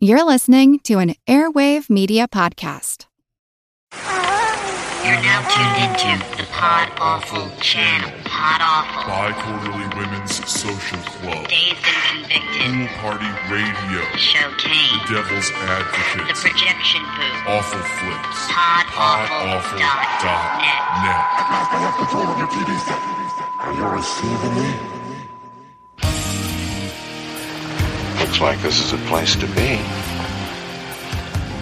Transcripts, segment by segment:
You're listening to an Airwave Media Podcast. You're now tuned into the Pod Awful channel. Pod Awful. Bi-Quarterly Women's Social Club. Dazed and Convicted. Pool Party Radio. Showcase. The Devil's Advocate. The Projection Booth. Awful Flicks. PodAwful dot net. PodAwful.net. Are you receiving me? Looks like this is a place to be.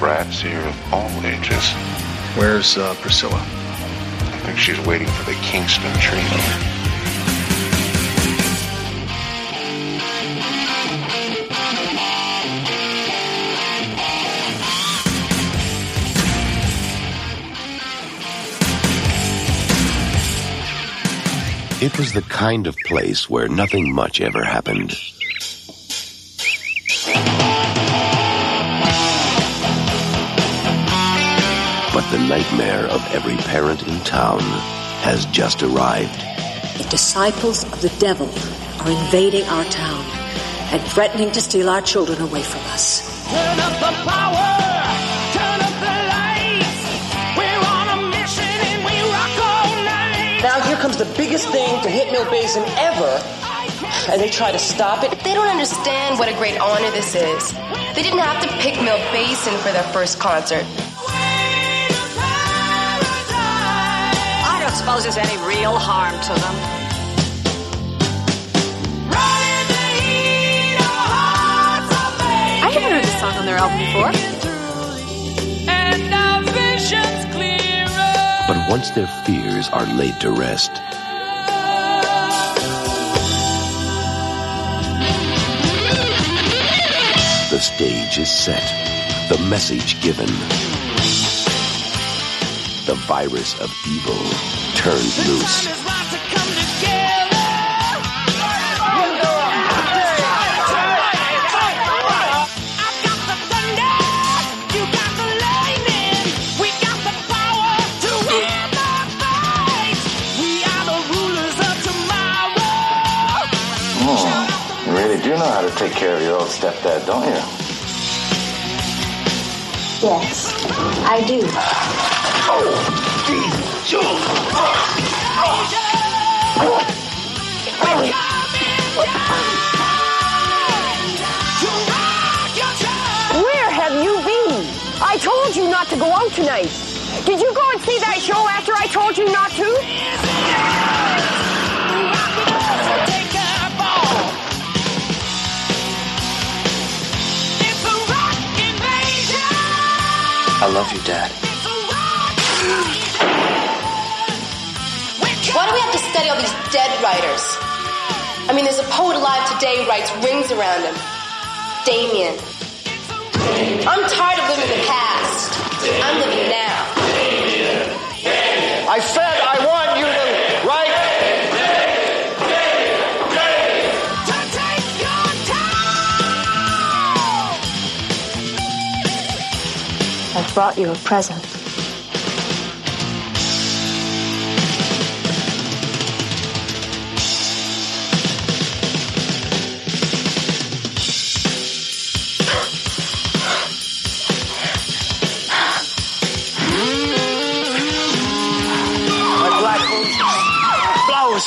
Brats here of all ages. Where's uh, Priscilla? I think she's waiting for the Kingston Treaty. It was the kind of place where nothing much ever happened. The nightmare of every parent in town has just arrived. The disciples of the devil are invading our town and threatening to steal our children away from us. Turn up the power, turn up the lights. We're on a mission and we rock all night. Now here comes the biggest thing to hit Mill Basin ever, and they try to stop it. They don't understand what a great honor this is. They didn't have to pick Mill Basin for their first concert. Suppose there's any real harm to them. I haven't heard this song on their album before. And our vision's clearer. But once their fears are laid to rest, the stage is set, the message given. The virus of evil turned loose. It's about to come together. I've got the thunder, you got the lightning. We got the power to win the fight. We are the rulers of tomorrow. Hmm. You really do know how to take care of your old stepdad, don't you? Yes, I do. Where have you been? I told you not to go out tonight. Did you go and see that show after I told you not to? I love you, Dad. Why do we have to study all these dead writers? I mean, there's a poet alive today who writes rings around him. Damien. I'm tired of living in the past. I'm living now. I said brought you a present.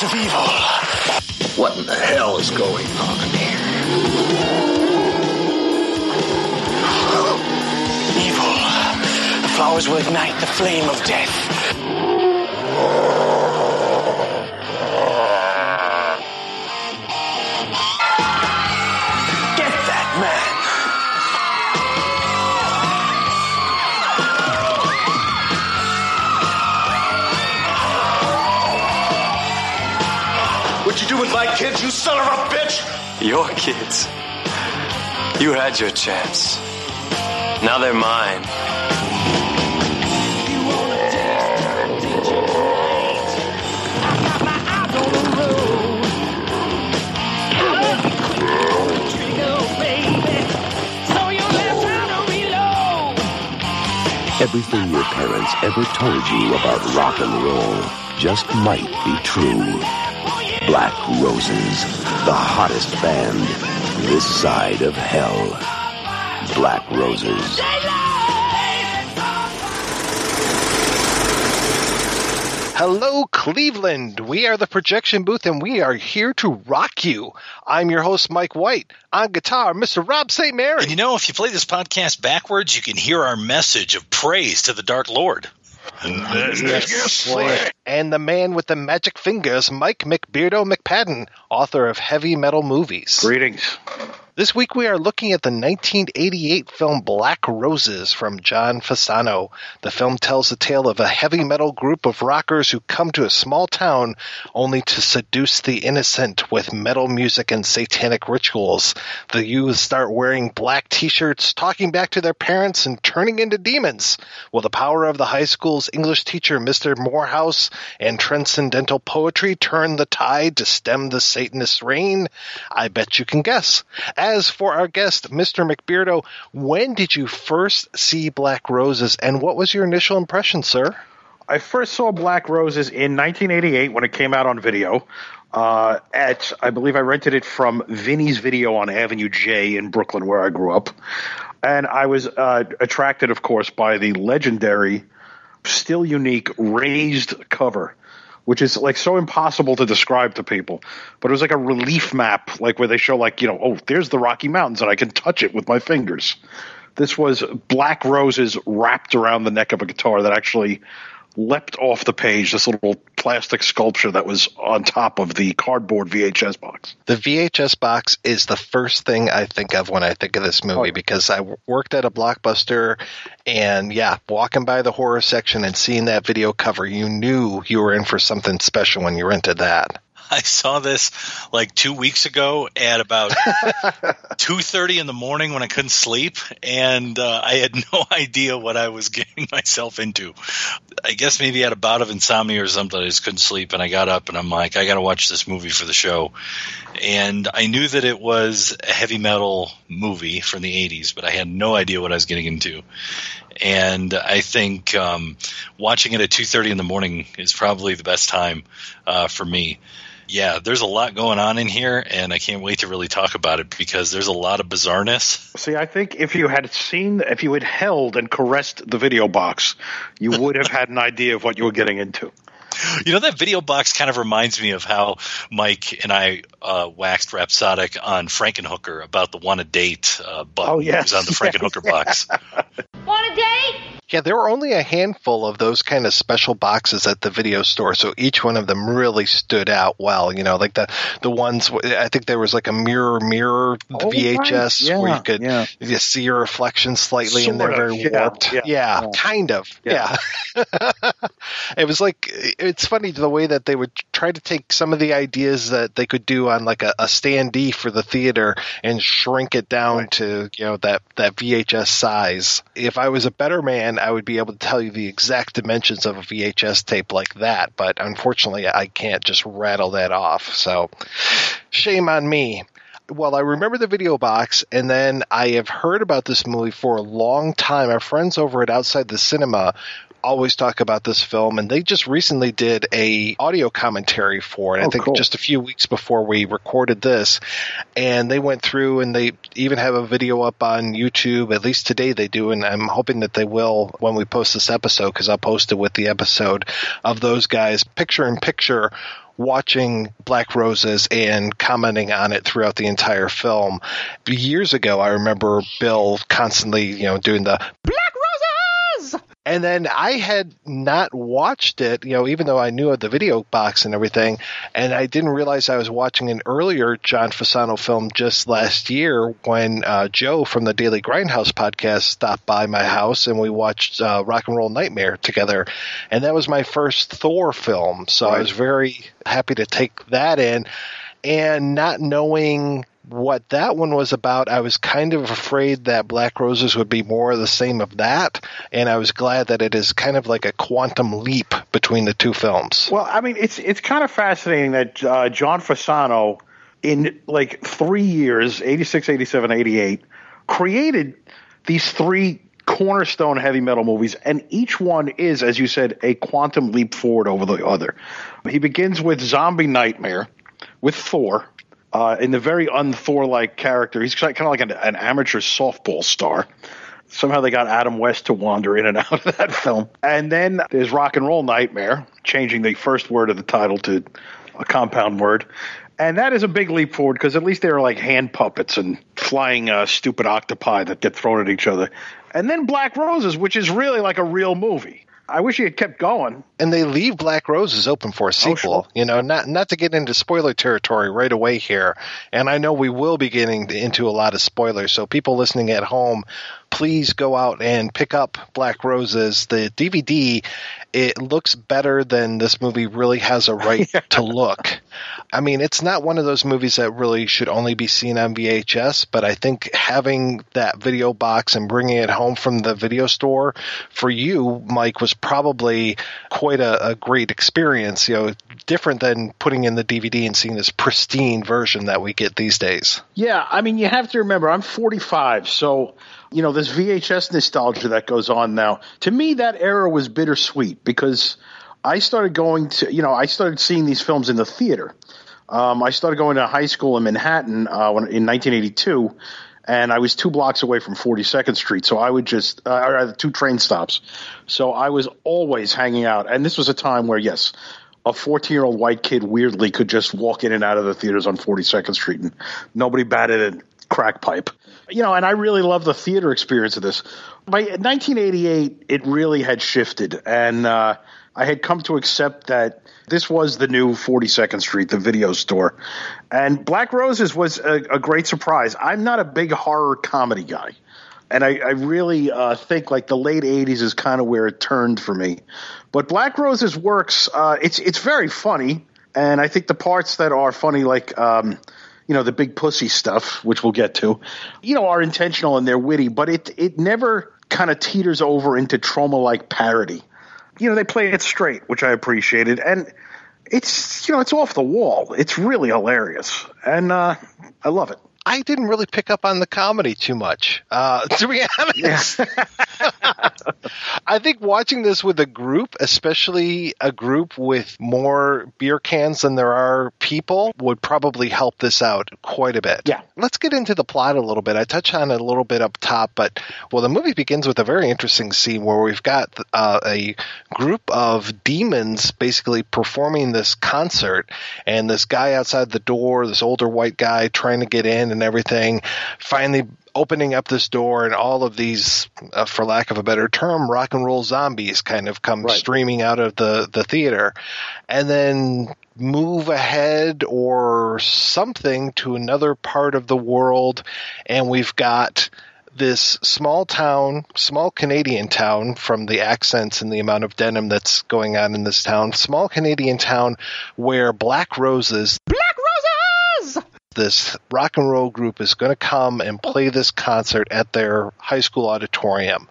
Of evil. What in the hell is going on The flowers will ignite the flame of death. Get that man. What you do with my kids, you son of a bitch? Your kids. You had your chance. Now they're mine. Everything your parents ever told you about rock and roll just might be true. Black Roses, the hottest band this side of hell. Black Roses. Hello, Cleveland. We are the projection booth and we are here to rock you. I'm your host, Mike White. On guitar, Mr. Rob St. Mary. And you know, if you play this podcast backwards, you can hear our message of praise to the Dark Lord. And the man with the magic fingers, Mike McBeardo McPadden, author of Heavy Metal Movies. Greetings. This week we are looking at the 1988 film Black Roses from John Fasano. The film tells the tale of a heavy metal group of rockers who come to a small town only to seduce the innocent with metal music and satanic rituals. The youth start wearing black t-shirts, talking back to their parents, and turning into demons. Will the power of the high school's English teacher, Mr. Morehouse, and transcendental poetry turn the tide to stem the Satanist reign? I bet you can guess. As for our guest, Mr. McBeardo, when did you first see Black Roses, and what was your initial impression, sir? I first saw Black Roses in 1988 when it came out on video. Uh, at I believe I rented it from Vinny's Video on Avenue J in Brooklyn, where I grew up, and I was uh, attracted, of course, by the legendary, still unique raised cover which is like so impossible to describe to people. But it was like a relief map, like where they show like, you know, oh, there's the Rocky Mountains and I can touch it with my fingers. This was black roses wrapped around the neck of a guitar that actually leapt off the page, this little plastic sculpture that was on top of the cardboard VHS box. The VHS box is the first thing I think of when I think of this oh, movie Oh. because I worked at a blockbuster and yeah, walking by the horror section and seeing that video cover, you knew you were in for something special when you rented that. I saw this like two weeks ago at about two thirty in the morning when I couldn't sleep, and uh, I had no idea what I was getting myself into. I guess maybe I had a bout of insomnia or something. I just couldn't sleep, and I got up and I'm like, I got to watch this movie for the show. And I knew that it was a heavy metal movie from the '80s, but I had no idea what I was getting into. And I think um, watching it at two thirty in the morning is probably the best time uh, for me yeah, there's a lot going on in here, and I can't wait to really talk about it because there's a lot of bizarreness. See, I think if you had seen, if you had held and caressed the video box, you would have had an idea of what you were getting into. You know, that video box kind of reminds me of how Mike and I uh, waxed rhapsodic on Frankenhooker about the "Want a Date" uh, button Oh, yes. was on the Frankenhooker box. Want a date? Yeah, there were only a handful of those kind of special boxes at the video store, so each one of them really stood out well. You know, like the the ones I think there was like a mirror mirror Oh, VHS right. where you could yeah. you see your reflection slightly, and they're of, very yeah, warped. yeah, Yeah, yeah. kind of. Yeah. Yeah, it was like it's funny the way that they would try to take some of the ideas that they could do on like a, a standee for the theater and shrink it down to you know that that VHS size. If I was a better man, I would be able to tell you the exact dimensions of a VHS tape like that. But unfortunately, I can't just rattle that off. So shame on me. Well, I remember the video box, and then I have heard about this movie for a long time. Our friends over at Outside the Cinema always talk about this film, and they just recently did a audio commentary for it. I Oh, think cool. just a few weeks before we recorded this, and they went through and they even have a video up on YouTube. At least today they do, and I'm hoping that they will when we post this episode because I'll post it with the episode of those guys picture in picture watching Black Roses and commenting on it throughout the entire film. Years ago, I remember Bill constantly, you know, doing the Black! And then I had not watched it, you know, even though I knew of the video box and everything, and I didn't realize I was watching an earlier John Fasano film just last year when uh, Joe from the Daily Grindhouse podcast stopped by my house and we watched uh, Rock and Roll Nightmare together, and that was my first Thor film, so I was very happy to take that in, and not knowing what that one was about, I was kind of afraid that Black Roses would be more of the same of that, and I was glad that it is kind of like a quantum leap between the two films. Well, I mean, it's it's kind of fascinating that uh, John Fasano, in like three years 86, 87, 88, created these three cornerstone heavy metal movies, and each one is, as you said, a quantum leap forward over the other. He begins with Zombie Nightmare, with Thor, uh, in the very un-Thor like character. He's kind of like an, an amateur softball star. Somehow they got Adam West to wander in and out of that film. And then there's Rock and Roll Nightmare, changing the first word of the title to a compound word. And that is a big leap forward because at least they're like hand puppets and flying uh, stupid octopi that get thrown at each other. And then Black Roses, which is really like a real movie. I wish he had kept going. And they leave Black Roses open for a oh, sequel. You know, not not to get into spoiler territory right away here. And I know we will be getting into a lot of spoilers. So people listening at home, please go out and pick up Black Roses. The DVD it looks better than this movie really has a right to look. I mean, it's not one of those movies that really should only be seen on VHS, but I think having that video box and bringing it home from the video store for you, Mike, was probably quite a, a great experience. You know, different than putting in the DVD and seeing this pristine version that we get these days. Yeah, I mean, you have to remember, I'm 45, so you know, this VHS nostalgia that goes on now. To me, that era was bittersweet because I started going to, you know, I started seeing these films in the theater. Um, I started going to high school in Manhattan uh, when, in 1982, and I was two blocks away from 42nd Street. So I would just, uh, or uh, two train stops. So I was always hanging out. And this was a time where, yes, a 14 year old white kid weirdly could just walk in and out of the theaters on 42nd Street and nobody batted a crack pipe. You know, and I really love the theater experience of this. By 1988, it really had shifted. And uh, I had come to accept that this was the new 42nd Street, the video store. And Black Roses was a, a great surprise. I'm not a big horror comedy guy. And I, I really uh, think like the late 80s is kind of where it turned for me. But Black Roses works. Uh, it's it's very funny, and I think the parts that are funny, like um, you know the big pussy stuff, which we'll get to, you know, are intentional and they're witty. But it it never kind of teeters over into Troma like parody. You know, they play it straight, which I appreciated, and it's you know it's off the wall. It's really hilarious, and uh, I love it. I didn't really pick up on the comedy too much, uh, to be honest. I think watching this with a group, especially a group with more beer cans than there are people, would probably help this out quite a bit. Yeah. Let's get into the plot a little bit. I touch on it a little bit up top, but well, the movie begins with a very interesting scene where we've got uh, a group of demons basically performing this concert, and this guy outside the door, this older white guy trying to get in and everything, finally opening up this door and all of these uh, for lack of a better term rock and roll zombies kind of come Right. streaming out of the the theater and then move ahead or something to another part of the world and we've got this small town, small Canadian town from the accents and the amount of denim that's going on in this town, small Canadian town where Black Roses Black Roses! This rock and roll group is going to come and play this concert at their high school auditorium.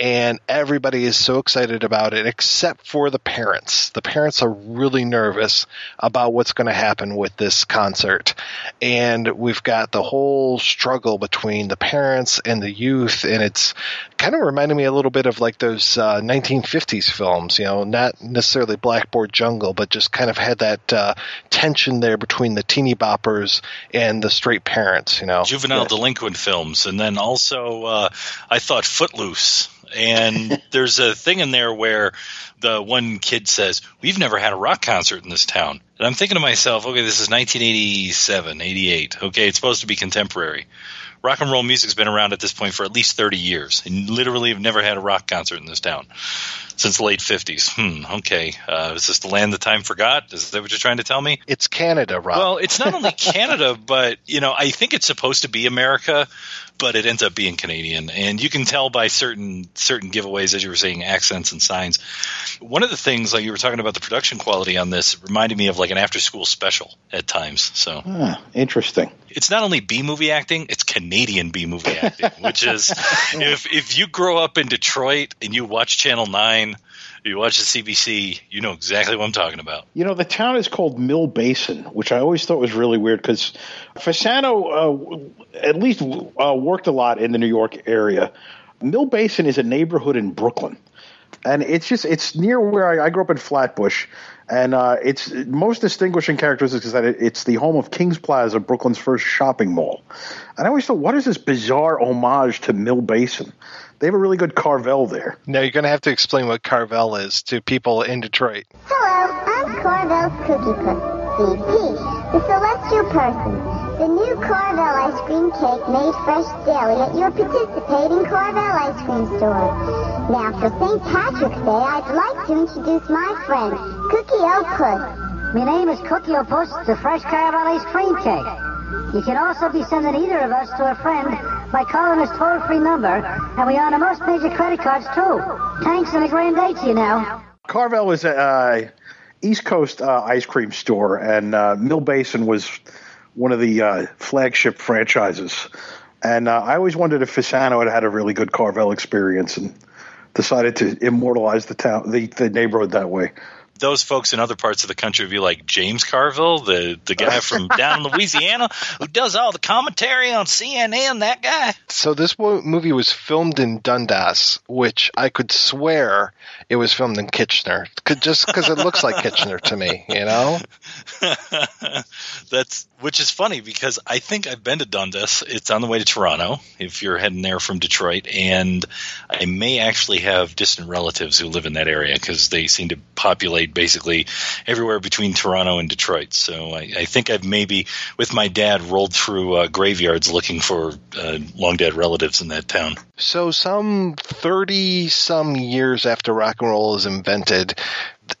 And everybody is so excited about it, except for the parents. The parents are really nervous about what's going to happen with this concert. And we've got the whole struggle between the parents and the youth. And it's kind of reminded me a little bit of like those uh, 1950s films, you know, not necessarily Blackboard Jungle, but just kind of had that uh, tension there between the teeny boppers and the straight parents, you know. juvenile delinquent films, and then also uh, I thought Footloose. And there's a thing in there where the one kid says, "We've never had a rock concert in this town," and I'm thinking to myself, "Okay, this is 1987, 88. Okay, it's supposed to be contemporary." Rock and roll music's been around at this point for at least 30 years, and literally have never had a rock concert in this town since the late 50s. Hmm. Okay, uh, is this the land the time forgot? Is that what you're trying to tell me? It's Canada, Rob. Well, it's not only Canada, but you know, I think it's supposed to be America, but it ends up being Canadian, and you can tell by certain certain giveaways, as you were saying, accents and signs. One of the things, like you were talking about the production quality on this, reminded me of like an after school special at times. So Ah, interesting. it's not only B movie acting, it's Canadian B movie acting, which is if if you grow up in Detroit and you watch Channel Nine, you watch the CBC, you know exactly what I'm talking about. You know, the town is called Mill Basin, which I always thought was really weird because Fasano uh, at least uh, worked a lot in the New York area. Mill Basin is a neighborhood in Brooklyn. and it's just it's near where I, I grew up in Flatbush, and uh, its most distinguishing characteristic is that it, it's the home of Kings Plaza, Brooklyn's first shopping mall. And I always thought, what is this bizarre homage to Mill Basin? They have a really good Carvel there. Now you're going to have to explain what Carvel is to people in Detroit. Hello, I'm Carvel's Cookie Pussy, Peach, the celestial person. The new Carvel ice cream cake made fresh daily at your participating Carvel ice cream store. Now, for St. Patrick's Day, I'd like to introduce my friend, Cookie O Puss. My name is Cookie O Puss, the fresh Carvel ice cream cake. You can also be sending either of us to a friend by calling his toll-free number, and we honor most major credit cards too. Thanks and a grand day to you now. Carvel is a uh, East Coast uh, ice cream store, and uh, Mill Basin was one of the uh, flagship franchises. And uh, I always wondered if Fasano had had a really good Carvel experience and decided to immortalize the town, the, the neighborhood that way. Those folks in other parts of the country would be like James Carville, the, the guy from down in Louisiana who does all the commentary on CNN, that guy. So this movie was filmed in Dundas, which I could swear it was filmed in Kitchener, Could- just because it looks like Kitchener to me, you know? That's which is funny because I think I've been to Dundas. It's on the way to Toronto if you're heading there from Detroit, and I may actually have distant relatives who live in that area because they seem to populate basically everywhere between Toronto and Detroit. So I, I think I've maybe with my dad rolled through uh, graveyards looking for uh, long dead relatives in that town. So some 30 some years after rock and roll is invented,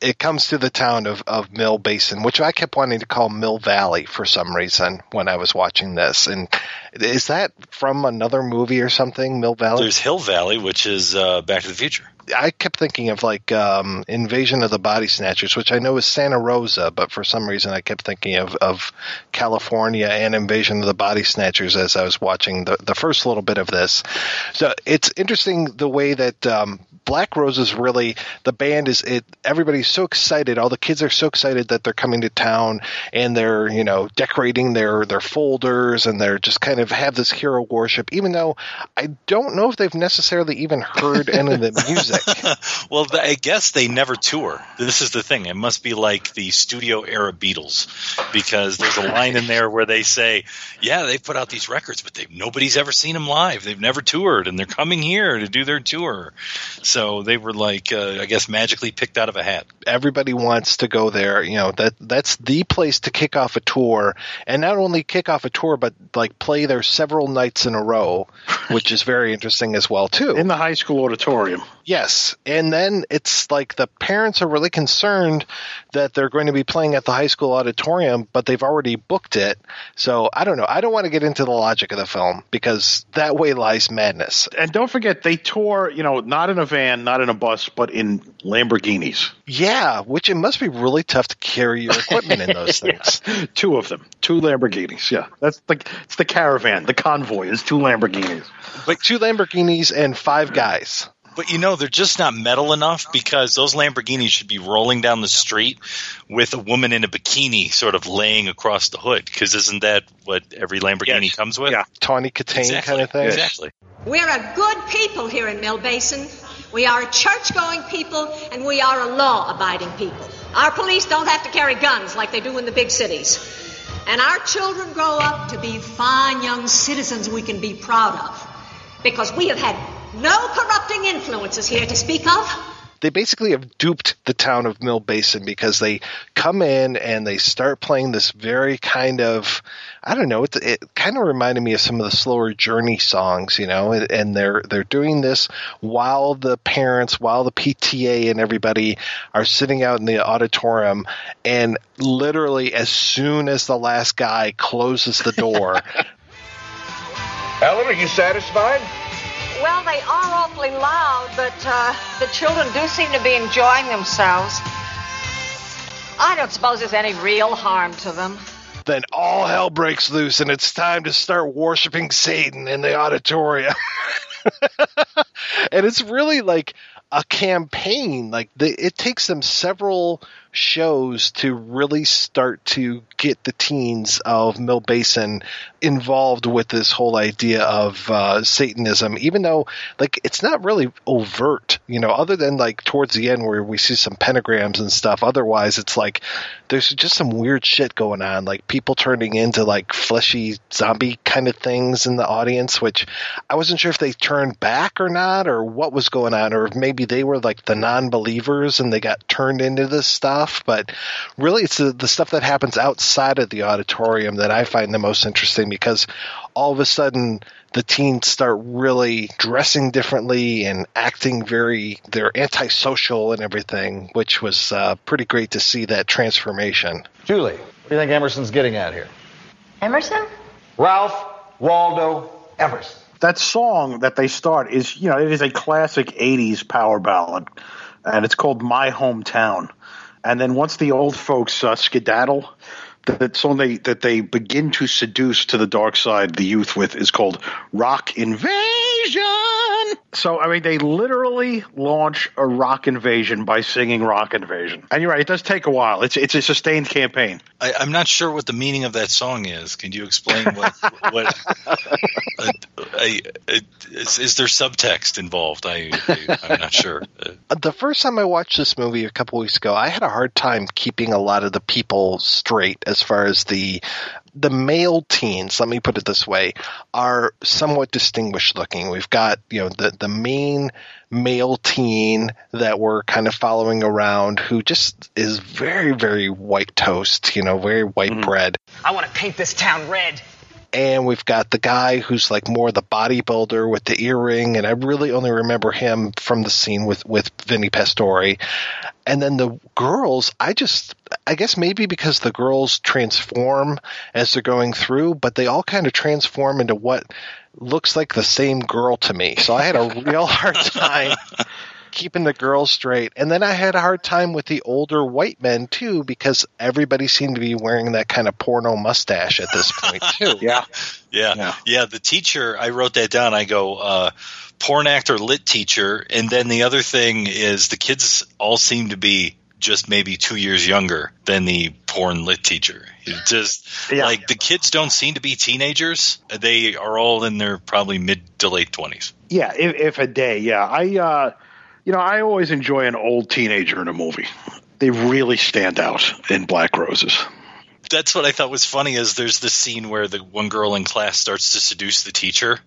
it comes to the town of, of Mill Basin, which I kept wanting to call Mill Valley for some reason when I was watching this. And is that from another movie or something, Mill Valley? There's Hill Valley, which is uh, Back to the Future. I kept thinking of like um, Invasion of the Body Snatchers, which I know is Santa Rosa, but for some reason I kept thinking of, of California and Invasion of the Body Snatchers as I was watching the, the first little bit of this. So it's interesting the way that um, Black Roses really the band is it. Everybody's so excited. All the kids are so excited that they're coming to town and they're you know decorating their their folders and they're just kind of have this hero worship. Even though I don't know if they've necessarily even heard any of the music. well, I guess they never tour. This is the thing. It must be like the studio era Beatles, because there's a line in there where they say, "Yeah, they put out these records, but they nobody's ever seen them live. They've never toured, and they're coming here to do their tour." So they were like, uh, I guess, magically picked out of a hat. everybody wants to go there. You know that that's the place to kick off a tour, and not only kick off a tour, but like play there several nights in a row, which is very interesting as well too. In the high school auditorium. Yes, and then it's like the parents are really concerned that they're going to be playing at the high school auditorium, but they've already booked it. So I don't know. I don't want to get into the logic of the film because that way lies madness. And don't forget, they tour, you know, not in a van, not in a bus, but in Lamborghinis. Yeah, which it must be really tough to carry your equipment in those things. Two of them, two Lamborghinis. Yeah, that's like it's the caravan, the convoy is two Lamborghinis. Like two Lamborghinis and five guys. But you know, they're just not metal enough because those Lamborghinis should be rolling down the street with a woman in a bikini sort of laying across the hood. Because isn't that what every Lamborghini comes with? Yeah. Tawny Kitaen Exactly. kind of thing. Exactly. We're a good people here in Mill Basin. We are a church going people and we are a law abiding people. Our police don't have to carry guns like they do in the big cities. And our children grow up to be fine young citizens we can be proud of. Because we have had no corrupting influences here to speak of. They basically have duped the town of Mill Basin because they come in and they start playing this very kind of, I don't know, it, it kind of reminded me of some of the slower Journey songs, you know, and, and they're they're doing this while the parents, while the PTA and everybody are sitting out in the auditorium, and literally as soon as the last guy closes the door, Ellen, are you satisfied? Well, they are awfully loud, but uh, the children do seem to be enjoying themselves. I don't suppose there's any real harm to them. then all hell breaks loose and it's time to start worshiping Satan in the auditorium. and it's really like a campaign. Like it takes them several shows to really start to get the teens of Mill Basin involved with this whole idea of uh, Satanism, even though like it's not really overt, you know, other than like towards the end where we see some pentagrams and stuff. Otherwise, it's like there's just some weird shit going on, like people turning into like fleshy zombie kind of things in the audience, which I wasn't sure if they turned back or not, or what was going on, or if maybe they were like the non-believers and they got turned into this stuff. But really, it's the, the stuff that happens outside of the auditorium that I find the most interesting because all of a sudden the teens start really dressing differently and acting very they're antisocial and everything which was uh, pretty great to see that transformation Julie, what do you think Emerson's getting at here? Emerson? Ralph Waldo Emerson. That song that they start is, you know, it is a classic 80s power ballad, and it's called My Hometown. And then once the old folks uh, skedaddle, that song they that they begin to seduce to the dark side the youth with is called Rock Invasion. So I mean, they literally launch a rock invasion by singing Rock Invasion. And you're right, it does take a while. It's it's a sustained campaign. I, I'm not sure what the meaning of that song is. Can you explain what? what uh, I, I, is, is there subtext involved? I, I I'm not sure. Uh, the first time I watched this movie a couple weeks ago, I had a hard time keeping a lot of the people straight as far as the the male teens, let me put it this way, are somewhat distinguished looking. We've got, you know, the, the main male teen that we're kind of following around who just is very, very white toast, you know, very white mm-hmm. bread. I want to paint this town red. And we've got the guy who's like more the bodybuilder with the earring, and I really only remember him from the scene with with Vinny Pastore. And then the girls, I just, I guess maybe because the girls transform as they're going through, but they all kind of transform into what looks like the same girl to me. So I had a real hard time keeping the girls straight. And then I had a hard time with the older white men too, because everybody seemed to be wearing that kind of porno mustache at this point too. yeah. Yeah. yeah. The teacher, I wrote that down. I go, uh, porn actor, lit teacher. And then the other thing is the kids all seem to be just maybe two years younger than the porn lit teacher. It just Yeah. like the kids don't seem to be teenagers. They are all in their probably mid to late twenties. Yeah, if, if a day, yeah. I, uh, you know, I always enjoy an old teenager in a movie. They really stand out in Black Roses. That's what I thought was funny. Is there's this scene where the one girl in class starts to seduce the teacher,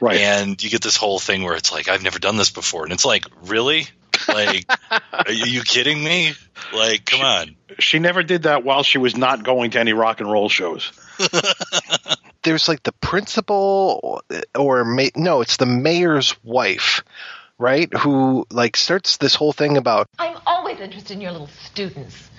right? And you get this whole thing where it's like, I've never done this before, and it's like, really? Like, are you kidding me? Like, come on. She never did that while she was not going to any rock and roll shows. There's like the principal or ma- no, it's the mayor's wife, right? Who like starts this whole thing about I'm always interested in your little students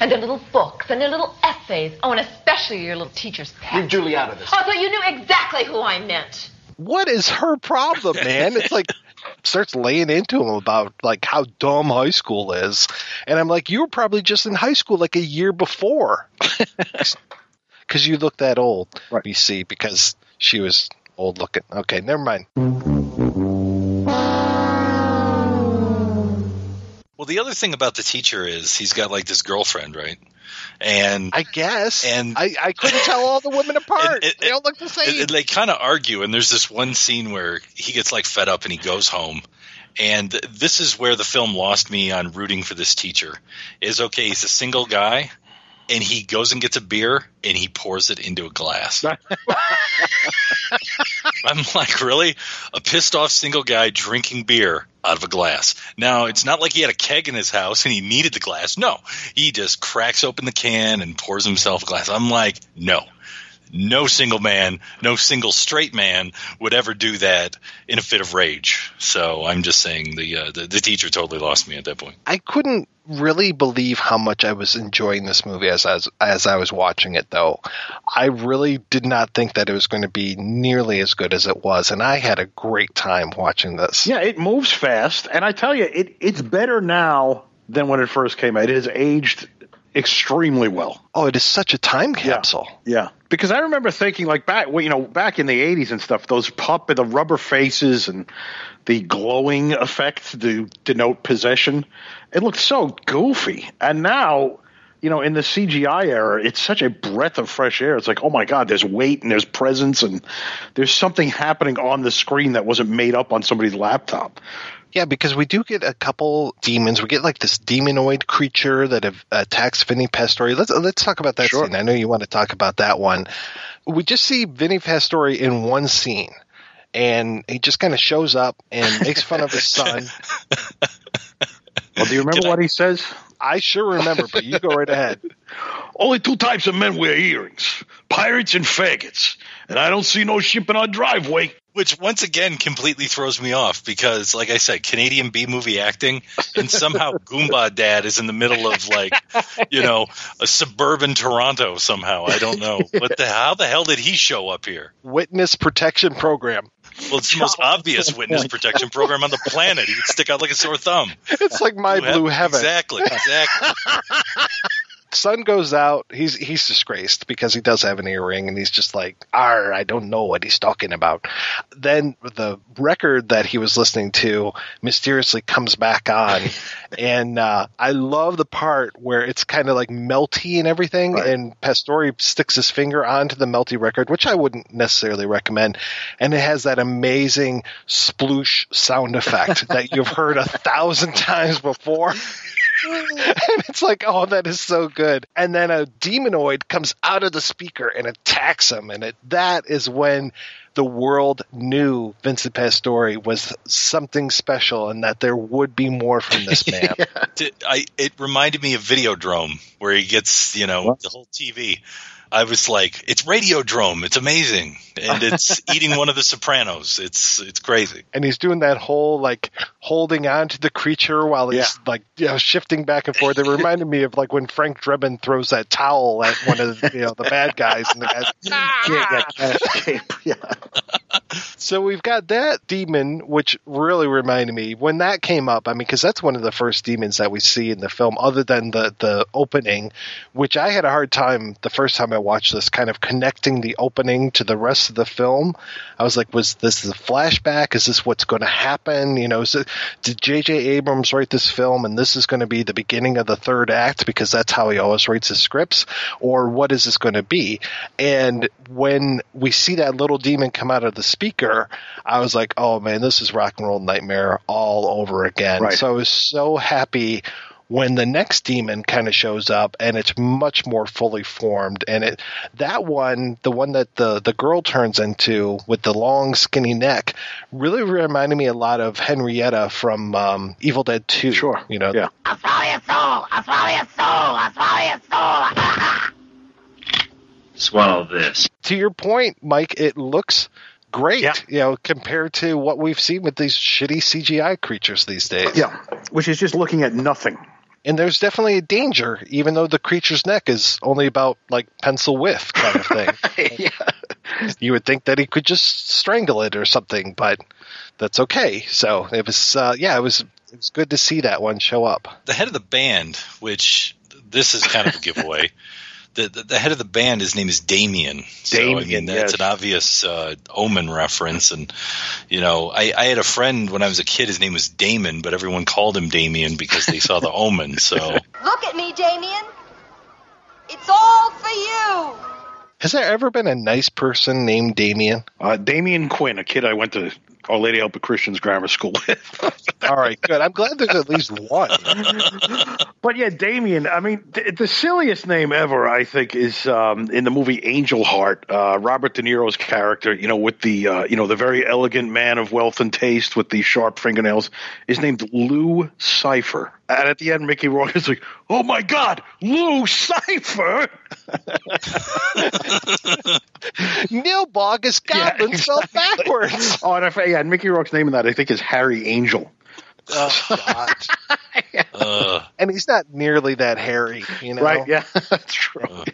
and their little books and their little essays. Oh, and especially your little teacher's pet. Leave Julie out of this. Oh, so you knew exactly who I meant. what is her problem, man? It's like starts laying into him about like how dumb high school is, and I'm like, you were probably just in high school like a year before, because you look that old. You see, because she was old looking. Okay, never mind. Well, the other thing about the teacher is he's got like this girlfriend, right? And I guess, and I, I couldn't tell all the women apart. they all look the same. and- and they kind of argue, and there's this one scene where he gets like fed up and he goes home. And this is where the film lost me on rooting for this teacher. Is okay, he's a single guy, and he goes and gets a beer and he pours it into a glass. I'm like, really? A pissed off single guy drinking beer out of a glass. Now, it's not like he had a keg in his house and he needed the glass. No, he just cracks open the can and pours himself a glass. I'm like, no. No single man, no single straight man would ever do that in a fit of rage. So I'm just saying the uh, the, the teacher totally lost me at that point. I couldn't really believe how much I was enjoying this movie as as, as I was watching it though. I really did not think that it was going to be nearly as good as it was and I had a great time watching this. Yeah, it moves fast, and I tell you, it it's better now than when it first came out. It has aged extremely well. Oh, it is such a time capsule. Yeah. Because I remember thinking like back, you know, back in the '80s and stuff, those puppet, the rubber faces and the glowing effect to denote possession, it looked so goofy. And now, you know, in the CGI era, it's such a breath of fresh air. It's like, oh my god, there's weight and there's presence and there's something happening on the screen that wasn't made up on somebody's laptop. Yeah, because we do get a couple demons. We get like this demonoid creature that have, attacks Vinny Pastore. Let's let's talk about that scene. I know you want to talk about that one. We just see Vinny Pastore in one scene, and he just kind of shows up and makes fun of his son. Well, do you remember what he says? I sure remember, but you go right ahead. Only two types of men wear earrings pirates and faggots. And I don't see no ship in our driveway. Which once again completely throws me off because, like I said, Canadian B movie acting, and somehow Goomba Dad is in the middle of like, you know, a suburban Toronto. Somehow I don't know. What the how the hell did he show up here? Witness protection program. Well, it's the most obvious witness protection program on the planet. He would stick out like a sore thumb. It's like my blue heaven. Exactly, exactly. Son goes out. He's he's disgraced because he does have an earring, and he's just like, "Ar, I don't know what he's talking about." Then the record that he was listening to mysteriously comes back on, and uh, I love the part where it's kind of like melty and everything, and Pastore sticks his finger onto the melty record, which I wouldn't necessarily recommend, and it has that amazing sploosh sound effect that you've heard a thousand times before. and it's like, oh, that is so good. And then a demonoid comes out of the speaker and attacks him, and it, that is when the world knew Vincent Pastore was something special, and that there would be more from this man. Did- I, it reminded me of Videodrome, where he gets, you know, the whole TV. I was like, it's Radiodrome. It's amazing, and it's eating one of the Sopranos. It's it's crazy. And he's doing that whole like holding on to the creature while he's like you know shifting back and forth. It reminded me of like when Frank Drebin throws that towel at one of the, you know the bad guys, and the guys Yeah, yeah, escape. Yeah. So we've got that demon, which really reminded me when that came up. I mean, because that's one of the first demons that we see in the film, other than the the opening, which I had a hard time the first time I watched this, kind of connecting the opening to the rest of the film. I was like, was this a flashback? Is this what's going to happen? You know, is it, did J.J. Abrams write this film, and this is going to be the beginning of the third act because that's how he always writes his scripts, or what is this going to be? And when we see that little demon come out of the speaker, I was like, oh man, this is rock and roll nightmare all over again. Right. So I was so happy when the next demon kind of shows up and it's much more fully formed and it that one the one that the the girl turns into with the long skinny neck really reminded me a lot of henrietta from um, evil dead 2 sure you know yeah I'll swallow your soul. I'll swallow your soul. I'll swallow your soul. swallow this. To your point, Mike, it looks great, you know, compared to what we've seen with these shitty CGI creatures these days. Yeah, which is just looking at nothing. And there's definitely a danger, even though the creature's neck is only about like pencil width kind of thing. yeah. You would think that he could just strangle it or something, but that's okay. So it was, uh, yeah, it was it was good to see that one show up. The head of the band, which this is kind of a giveaway. The, the, the head of the band, his name is Damien. So, I Damien, mean, that's yes. an obvious uh, Omen reference. And, you know, I, I had a friend when I was a kid, his name was Damon, but everyone called him Damien because they saw the Omen. So, Look at me, Damien. It's all for you. Has there ever been a nice person named Damien? Uh, Damien Quinn, a kid I went to Our Lady Help of Christians Grammar School with. All right, good. I'm glad there's at least one. But yeah, Damien. I mean, the, the silliest name ever, I think, is um, in the movie Angel Heart. Uh, Robert De Niro's character, you know, with the uh, you know the very elegant man of wealth and taste with the sharp fingernails, is named Lou Cipher. And at the end, Mickey Rourke is like, "Oh my God, Lou Cipher!" Nilbog is Goblin spelled backwards. oh, and I, yeah, and Mickey Rourke's name in that I think is Harry Angel. Oh God! uh, and he's not nearly that hairy, you know. Right? Yeah, that's true.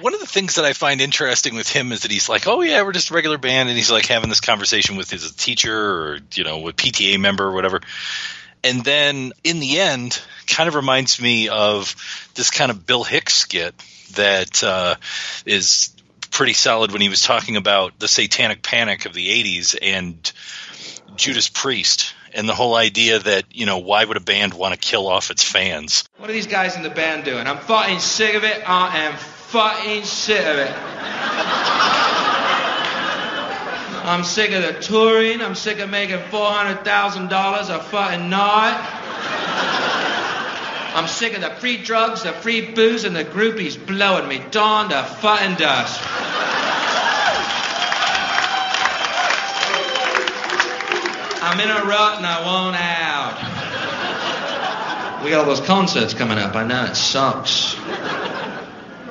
one of the things that I find interesting with him is that he's like, "Oh yeah, we're just a regular band," and he's like having this conversation with his teacher or you know, with PTA member or whatever. And then in the end, kind of reminds me of this kind of Bill Hicks skit that uh, is pretty solid when he was talking about the satanic panic of the 80s and Judas Priest and the whole idea that, you know, why would a band want to kill off its fans? What are these guys in the band doing? I'm fucking sick of it. I am fucking sick of it. I'm sick of the touring. I'm sick of making $400,000 a fucking night. I'm sick of the free drugs, the free booze, and the groupies blowing me dawn to fucking dust. I'm in a rut and I want out. We got all those concerts coming up. I know it sucks.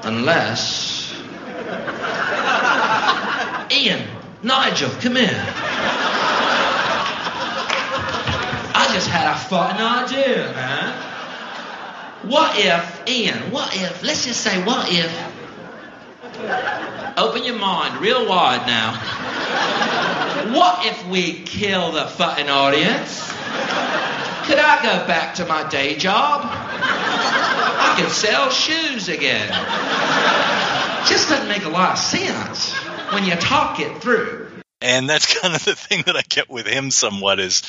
Unless. Ian, Nigel, come here. I just had a fucking idea, man. What if, Ian, what if, let's just say, what if. Open your mind real wide now. What if we kill the fucking audience? Could I go back to my day job? I could sell shoes again. Just doesn't make a lot of sense when you talk it through. And that's kind of the thing that I get with him somewhat is,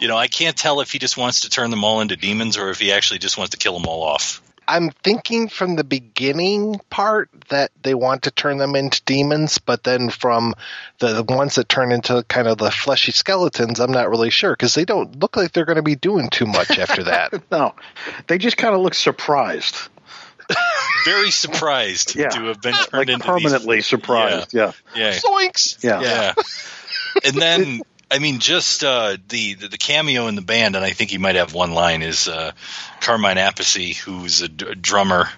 you know, I can't tell if he just wants to turn them all into demons or if he actually just wants to kill them all off. I'm thinking from the beginning part that they want to turn them into demons, but then from the, the ones that turn into kind of the fleshy skeletons, I'm not really sure because they don't look like they're going to be doing too much after that. no, they just kind of look surprised. Very surprised Yeah. to have been turned Like into permanently these. surprised, yeah. yeah, Zoinks! Yeah. yeah. and then I mean, just uh, the, the the cameo in the band, and I think he might have one line is uh, Carmine Appice, who's a, d- a drummer,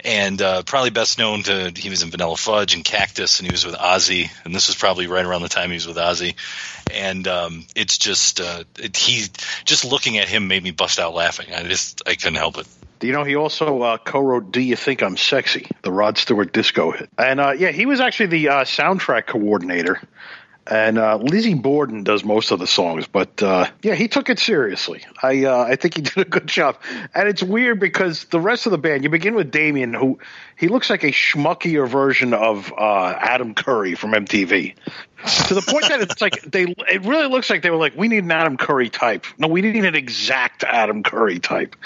and uh, probably best known to he was in Vanilla Fudge and Cactus, and he was with Ozzy, and this was probably right around the time he was with Ozzy, and um, it's just uh, it, he just looking at him made me bust out laughing. I just I couldn't help it. Do you know he also uh, co-wrote "Do You Think I'm Sexy," the Rod Stewart disco hit, and uh, yeah, he was actually the uh, soundtrack coordinator. And uh, Lizzie Borden does most of the songs, but uh, yeah, he took it seriously. I uh, I think he did a good job. And it's weird because the rest of the band, you begin with Damien, who he looks like a schmuckier version of Adam Curry from MTV, to the point that it's like they it really looks like they were like, we need an Adam Curry type. No, we need an exact Adam Curry type.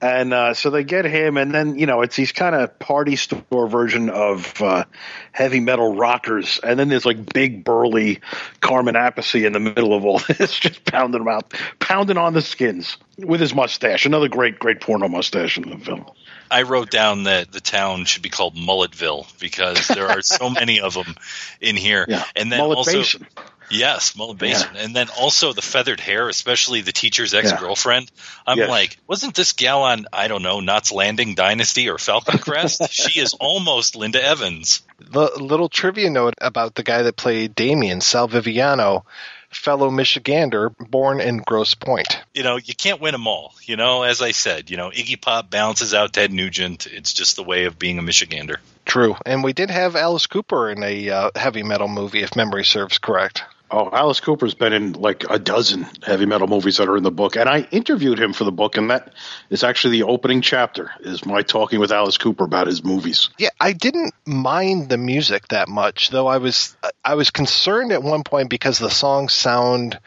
And uh, so they get him, and then you know it's these kind of party store version of uh, heavy metal rockers, and then there's like big burly Carmine Appice in the middle of all this, just pounding them out, pounding on the skins with his mustache. Another great, great porno mustache in the film. I wrote down that the town should be called Mulletville because there are so many of them in here. Yeah. And then Mullet also, Basin. Yes, Mullet Basin, and then also the feathered hair, especially the teacher's ex girlfriend. I'm Yes. like, wasn't this gal on I don't know Knots Landing Dynasty or Falcon Crest? she is almost Linda Evans. The little trivia note about the guy that played Damien, Sal Viviano, fellow Michigander, born in Grosse Pointe. You know, you can't win them all. You know, as I said, you know, Iggy Pop balances out Ted Nugent. It's just the way of being a Michigander. True. And we did have Alice Cooper in a uh, heavy metal movie, if memory serves correct. Oh, Alice Cooper's been in like a dozen heavy metal movies that are in the book, and I interviewed him for the book, and that is actually the opening chapter. Is my talking with Alice Cooper about his movies. Yeah, I didn't mind the music that much, though I was I was concerned at one point because the songs sound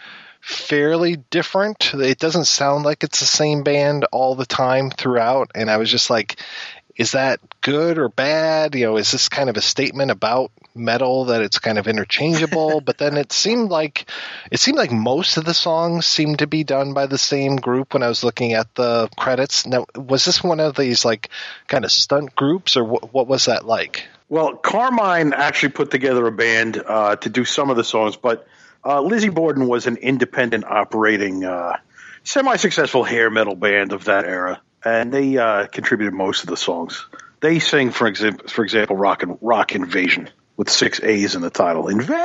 fairly different. It doesn't sound like it's the same band all the time throughout, and I was just like, is that good or bad? You know, is this kind of a statement about metal that it's kind of interchangeable? but then it seemed like it seemed like most of the songs seemed to be done by the same group when I was looking at the credits. Now, was this one of these like kind of stunt groups, or what, what was that like? Well, Carmine actually put together a band uh, to do some of the songs, but uh, Lizzie Borden was an independent operating, uh, semi-successful hair metal band of that era, and they uh, contributed most of the songs. They sing, for example, for example, "Rock and Rock Invasion" with six A's in the title. Invasion.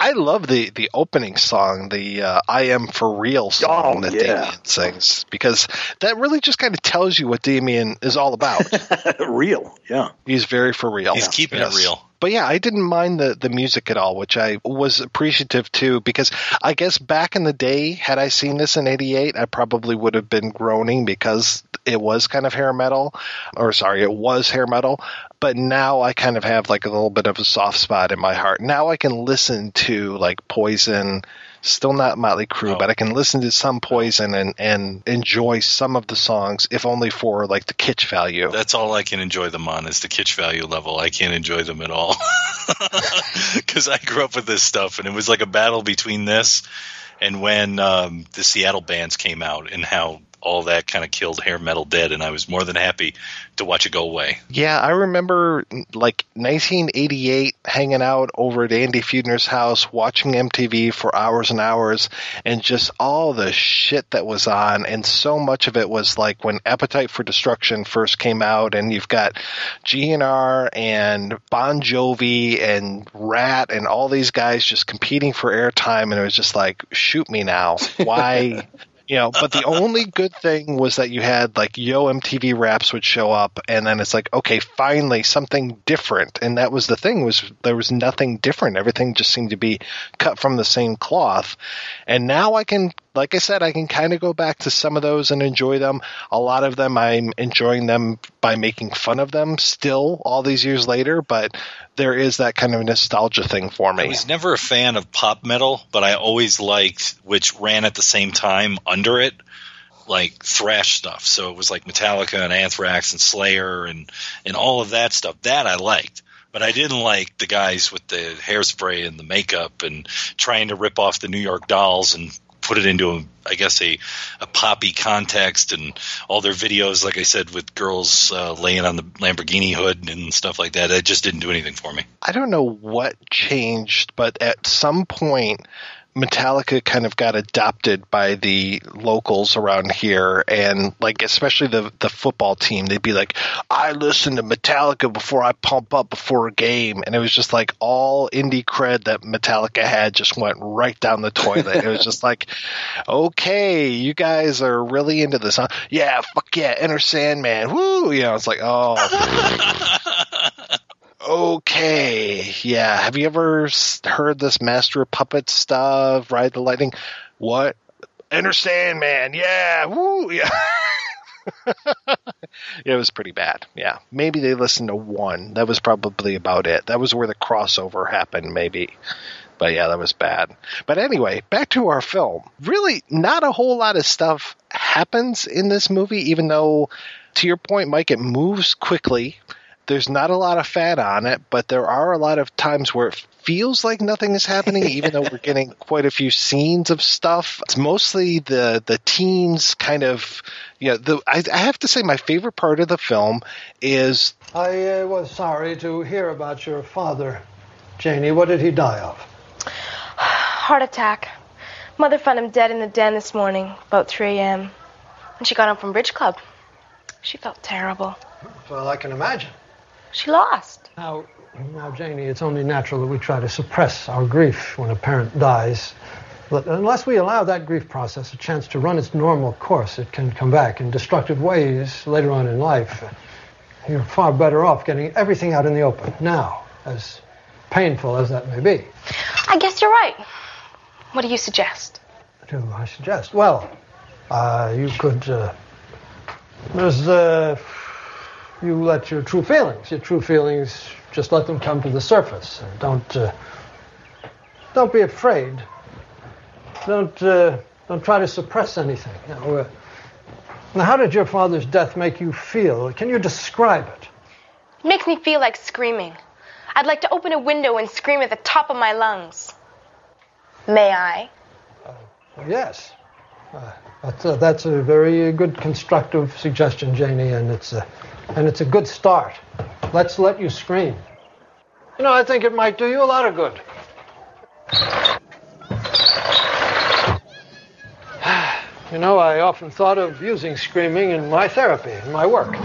I love the the opening song, the uh, "I Am for Real" song Oh, that yeah. Damien sings, because that really just kind of tells you what Damien is all about. real, yeah. He's very for real. He's keeping it real. But yeah, I didn't mind the, the music at all, which I was appreciative too, because I guess back in the day, had I seen this in '88, I probably would have been groaning because it was kind of hair metal, or sorry, it was hair metal. But now I kind of have like a little bit of a soft spot in my heart. Now I can listen to like Poison, still not Motley Crue, but I can listen to some Poison and, and enjoy some of the songs, if only for like the kitsch value. That's all I can enjoy them on is the kitsch value level. I can't enjoy them at all because I grew up with this stuff, and it was like a battle between this and when um, the Seattle bands came out, and how all that kind of killed hair metal dead. And I was more than happy to watch it go away. Yeah, I remember like 1988 hanging out over at Andy Feudner's house, watching MTV for hours and hours, and just all the shit that was on. And so much of it was like when Appetite for Destruction first came out, and you've got GNR and Bon Jovi and Ratt and all these guys just competing for airtime. And it was just like, shoot me now. Why? you know but the only good thing was that you had like yo mtv raps would show up and then it's like okay finally something different. And that was the thing was there was nothing different. Everything just seemed to be cut from the same cloth. And now i can like i said i can kind of go back to some of those and enjoy them a lot of them i'm enjoying them by making fun of them still all these years later but there is that kind of nostalgia thing for me I was never a fan of pop metal, but I always liked, which ran at the same time under it, like thrash stuff. So it was like Metallica and Anthrax and Slayer and and all of that stuff. That I liked. But I didn't like the guys with the hairspray and the makeup and trying to rip off the New York Dolls and put it into a, I guess a a poppy context and all their videos, like I said, with girls uh, laying on the Lamborghini hood and stuff like that. It just didn't do anything for me. I don't know what changed, but at some point, Metallica kind of got adopted by the locals around here, and like especially the the football team, they'd be like, "I listen to Metallica before I pump up before a game," and it was just like all indie cred that Metallica had just went right down the toilet. it was just like, "Okay, you guys are really into this, huh? Yeah, fuck yeah, Enter Sandman, woo!" You know, it's like, oh. Okay, yeah. Have you ever heard this Master of Puppets stuff? Ride the Lightning? What? Understand, man? Yeah, woo, yeah. it was pretty bad. Yeah, maybe they listened to one. That was probably about it. That was where the crossover happened, maybe. But yeah, that was bad. But anyway, back to our film. Really, not a whole lot of stuff happens in this movie, even though, to your point, Mike, it moves quickly there's not a lot of fat on it, but there are a lot of times where it feels like nothing is happening, even though we're getting quite a few scenes of stuff. It's mostly the the teens kind of, you know, the I, I have to say my favorite part of the film is I uh, was sorry to hear about your father, Janie. What did he die of? Heart attack. Mother found him dead in the den this morning, about 3 a.m. And she got home from Bridge Club. She felt terrible. Well, I can imagine. She lost. Now, now, Janie, it's only natural that we try to suppress our grief when a parent dies. But unless we allow that grief process a chance to run its normal course, it can come back in destructive ways later on in life. You're far better off getting everything out in the open now, as painful as that may be. I guess you're right. What do you suggest? do I suggest? Well, uh, you could. Uh, there's uh, you let your true feelings, your true feelings, just let them come to the surface. And don't uh, don't be afraid. Don't uh, don't try to suppress anything. Now, uh, now, how did your father's death make you feel? Can you describe it? It makes me feel like screaming. I'd like to open a window and scream at the top of my lungs. May I? Yes. That's, a, that's a very good constructive suggestion, Janie, and it's a, and it's a good start. Let's let you scream. You know, I think it might do you a lot of good. You know, I often thought of using screaming in my therapy, in my work.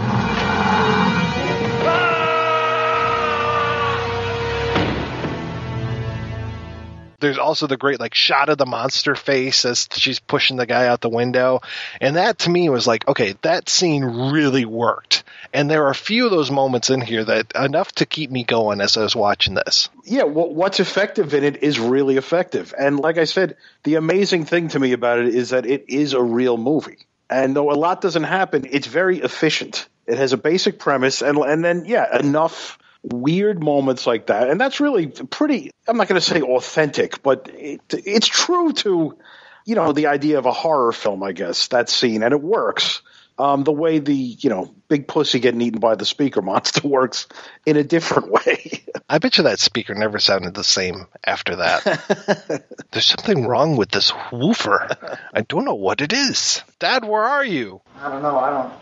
There's also the great like shot of the monster face as she's pushing the guy out the window and that to me was like okay that scene really worked and there are a few of those moments in here that enough to keep me going as i was watching this yeah, well, what's effective in it is really effective. And like I said, the amazing thing to me about it is that it is a real movie. And though a lot doesn't happen, it's very efficient. It has a basic premise, and and then yeah, enough weird moments like that, and that's really pretty. I'm not going to say authentic, but it, it's true to you know the idea of a horror film, I guess that scene, and it works. Um, the way the you know big pussy getting eaten by the speaker monster works in a different way. I bet you that speaker never sounded the same after that. There's something wrong with this woofer. I don't know what it is. Dad, where are you? I don't know. I don't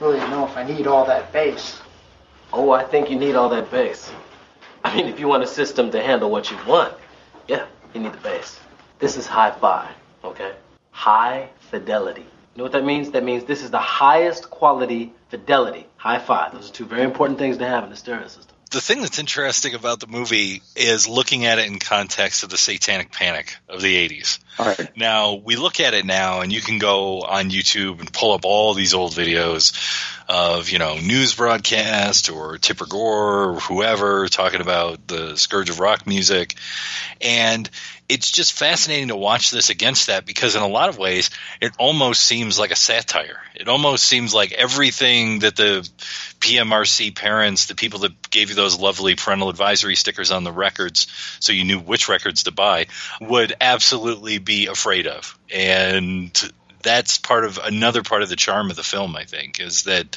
really know if I need all that bass. Oh, I think you need all that bass. I mean, if you want a system to handle what you want, yeah, you need the bass. This is hi-fi, okay? High fidelity. You know what that means? That means this is the highest quality fidelity. Hi-fi. Those are two very important things to have in a stereo system. The thing that's interesting about the movie is looking at it in context of the satanic panic of the 80s. All right. Now, we look at it now, and you can go on YouTube and pull up all these old videos of, you know, news broadcast or Tipper Gore or whoever talking about the Scourge of Rock music. And it's just fascinating to watch this against that because, in a lot of ways, it almost seems like a satire. It almost seems like everything that the PMRC parents, the people that gave you those lovely parental advisory stickers on the records so you knew which records to buy, would absolutely be afraid of. And that's part of another part of the charm of the film, I think, is that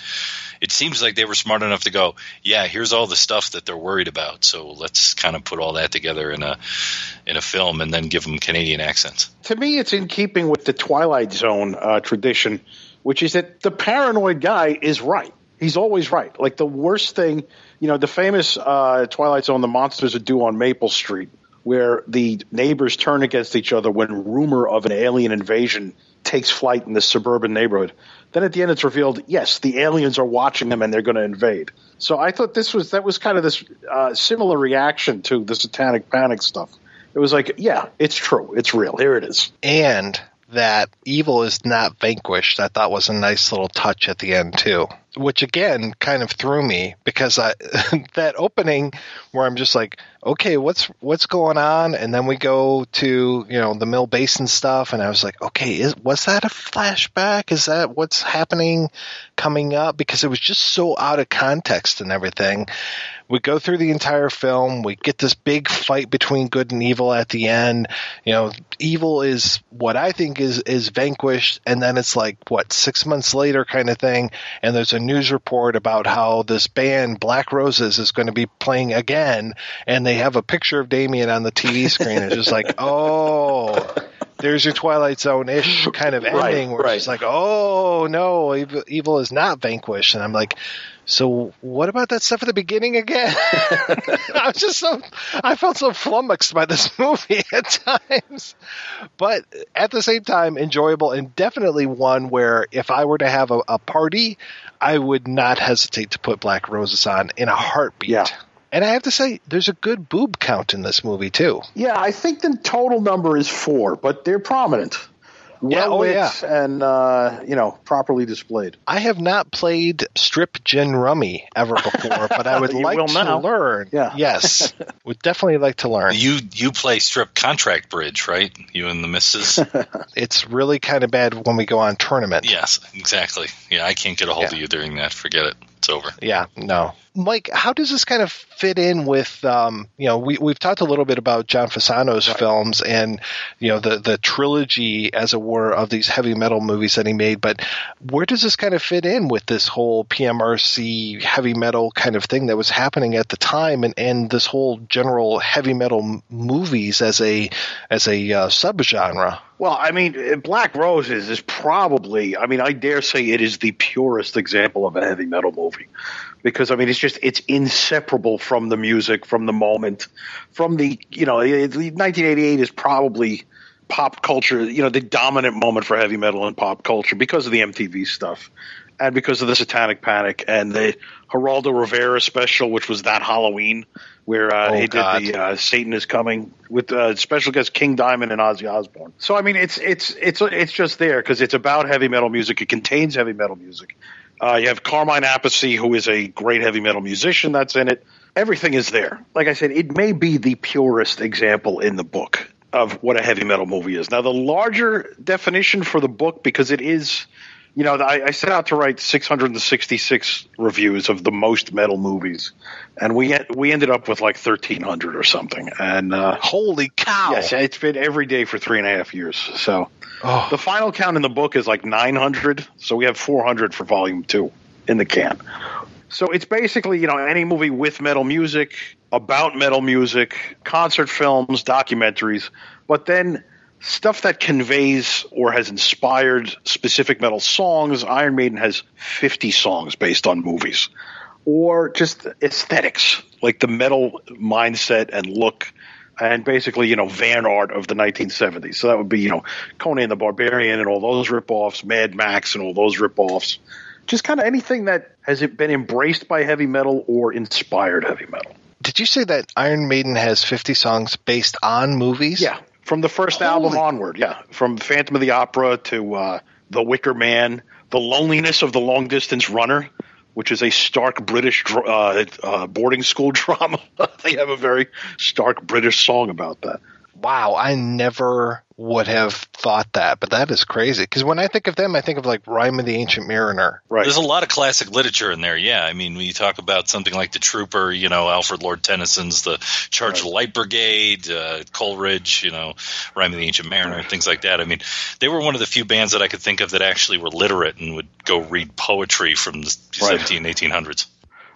it seems like they were smart enough to go, yeah, here's all the stuff that they're worried about. So let's kind of put all that together in a in a film and then give them Canadian accents. to me, it's in keeping with the Twilight Zone uh, tradition, which is that the paranoid guy is right. He's always right. Like the worst thing, you know, the famous uh, Twilight Zone, the monsters are due on Maple Street, where the neighbors turn against each other when rumor of an alien invasion takes flight in this suburban neighborhood. Then at the end, it's revealed, yes, the aliens are watching them and they're going to invade. So I thought this was that was kind of this uh, similar reaction to the Satanic Panic stuff. It was like, yeah, it's true, it's real. Here it is. And that evil is not vanquished. I thought was a nice little touch at the end too, which again kind of threw me because I that opening where I'm just like, okay, what's what's going on? And then we go to you know the Mill Basin stuff, and I was like, okay, is was that a flashback? Is that what's happening coming up? Because it was just so out of context and everything. We go through the entire film. We get this big fight between good and evil at the end. You know, evil is what I think is is vanquished, and then it's like what six months later kind of thing. And there's a news report about how this band Black Roses is going to be playing again, and they have a picture of Damien on the TV screen. It's just like, oh. There's your Twilight Zone ish kind of Right, ending where right. it's like, oh no, evil, evil is not vanquished, and I'm like, so what about that stuff at the beginning again? I was just so I felt so flummoxed by this movie at times, but at the same time enjoyable and definitely one where if I were to have a, a party, I would not hesitate to put Black Roses on in a heartbeat. Yeah. And I have to say, there's a good boob count in this movie too. Yeah, I think the total number is four, but they're prominent. Yeah, Well oh, yeah. and uh, you know properly displayed. I have not played strip gin rummy ever before, but I would like will to now. learn. Yeah. Yes, would definitely like to learn. You you play strip contract bridge, right? You and the missus. It's really kind of bad when we go on tournament. yes, exactly. Yeah, I can't get a hold of you during that. Forget it. It's over. Yeah, no. Mike, how does this kind of fit in with, um, you know, we, we've talked a little bit about John Fasano's films and, you know, the, the trilogy, as it were, of these heavy metal movies that he made, but where does this kind of fit in with this whole PMRC heavy metal kind of thing that was happening at the time and, and this whole general heavy metal m- movies as a, as a uh, subgenre? Well, I mean, uh, Black Roses is probably, I mean, I dare say it is the purest example of a heavy metal movie. Because, I mean, it's just, it's inseparable from the music, from the moment, from the, you know, 1988 is probably pop culture, you know, the dominant moment for heavy metal and pop culture because of the MTV stuff and because of the Satanic Panic and the Geraldo Rivera special, which was that Halloween, where uh, Oh, he God. did the uh, Satan is Coming with uh, special guest King Diamond and Ozzy Osbourne. So I mean, it's it's it's it's just there because it's about heavy metal music. It contains heavy metal music. Uh, you have Carmine Appice, who is a great heavy metal musician. That's in it. Everything is there. Like I said, it may be the purest example in the book of what a heavy metal movie is. Now, the larger definition for the book, because it is you know, I, I set out to write 666 reviews of the most metal movies, and we we ended up with like 1,300 or something. And uh, holy cow! Yes, it's been every day for three and a half years. So Oh. the final count in the book is like 900. So we have 400 for volume two in the can. So it's basically, you know, any movie with metal music, about metal music, concert films, documentaries, but then stuff that conveys or has inspired specific metal songs. Iron Maiden has 50 songs based on movies. Or just aesthetics, like the metal mindset and look and basically, you know, van art of the 1970s. So that would be, you know, Conan the Barbarian and all those ripoffs, Mad Max and all those ripoffs. Just kind of anything that has it been embraced by heavy metal or inspired heavy metal. Did you say that Iron Maiden has 50 songs based on movies? Yeah, from the first album onward. Yeah, from Phantom of the Opera to uh, The Wicker Man, The Loneliness of the Long Distance Runner, which is a stark British dr- uh, uh, boarding school drama. they have a very stark British song about that. Wow, I never would have thought that, but that is crazy. Because when I think of them, I think of like Rhyme of the Ancient Mariner. Right. There's a lot of classic literature in there. Yeah, I mean, when you talk about something like the Trooper, you know, Alfred Lord Tennyson's The Charge of the Light Brigade, uh, Coleridge, you know, Rhyme of the Ancient Mariner, things like that. I mean, they were one of the few bands that I could think of that actually were literate and would go read poetry from the 17, 1800s.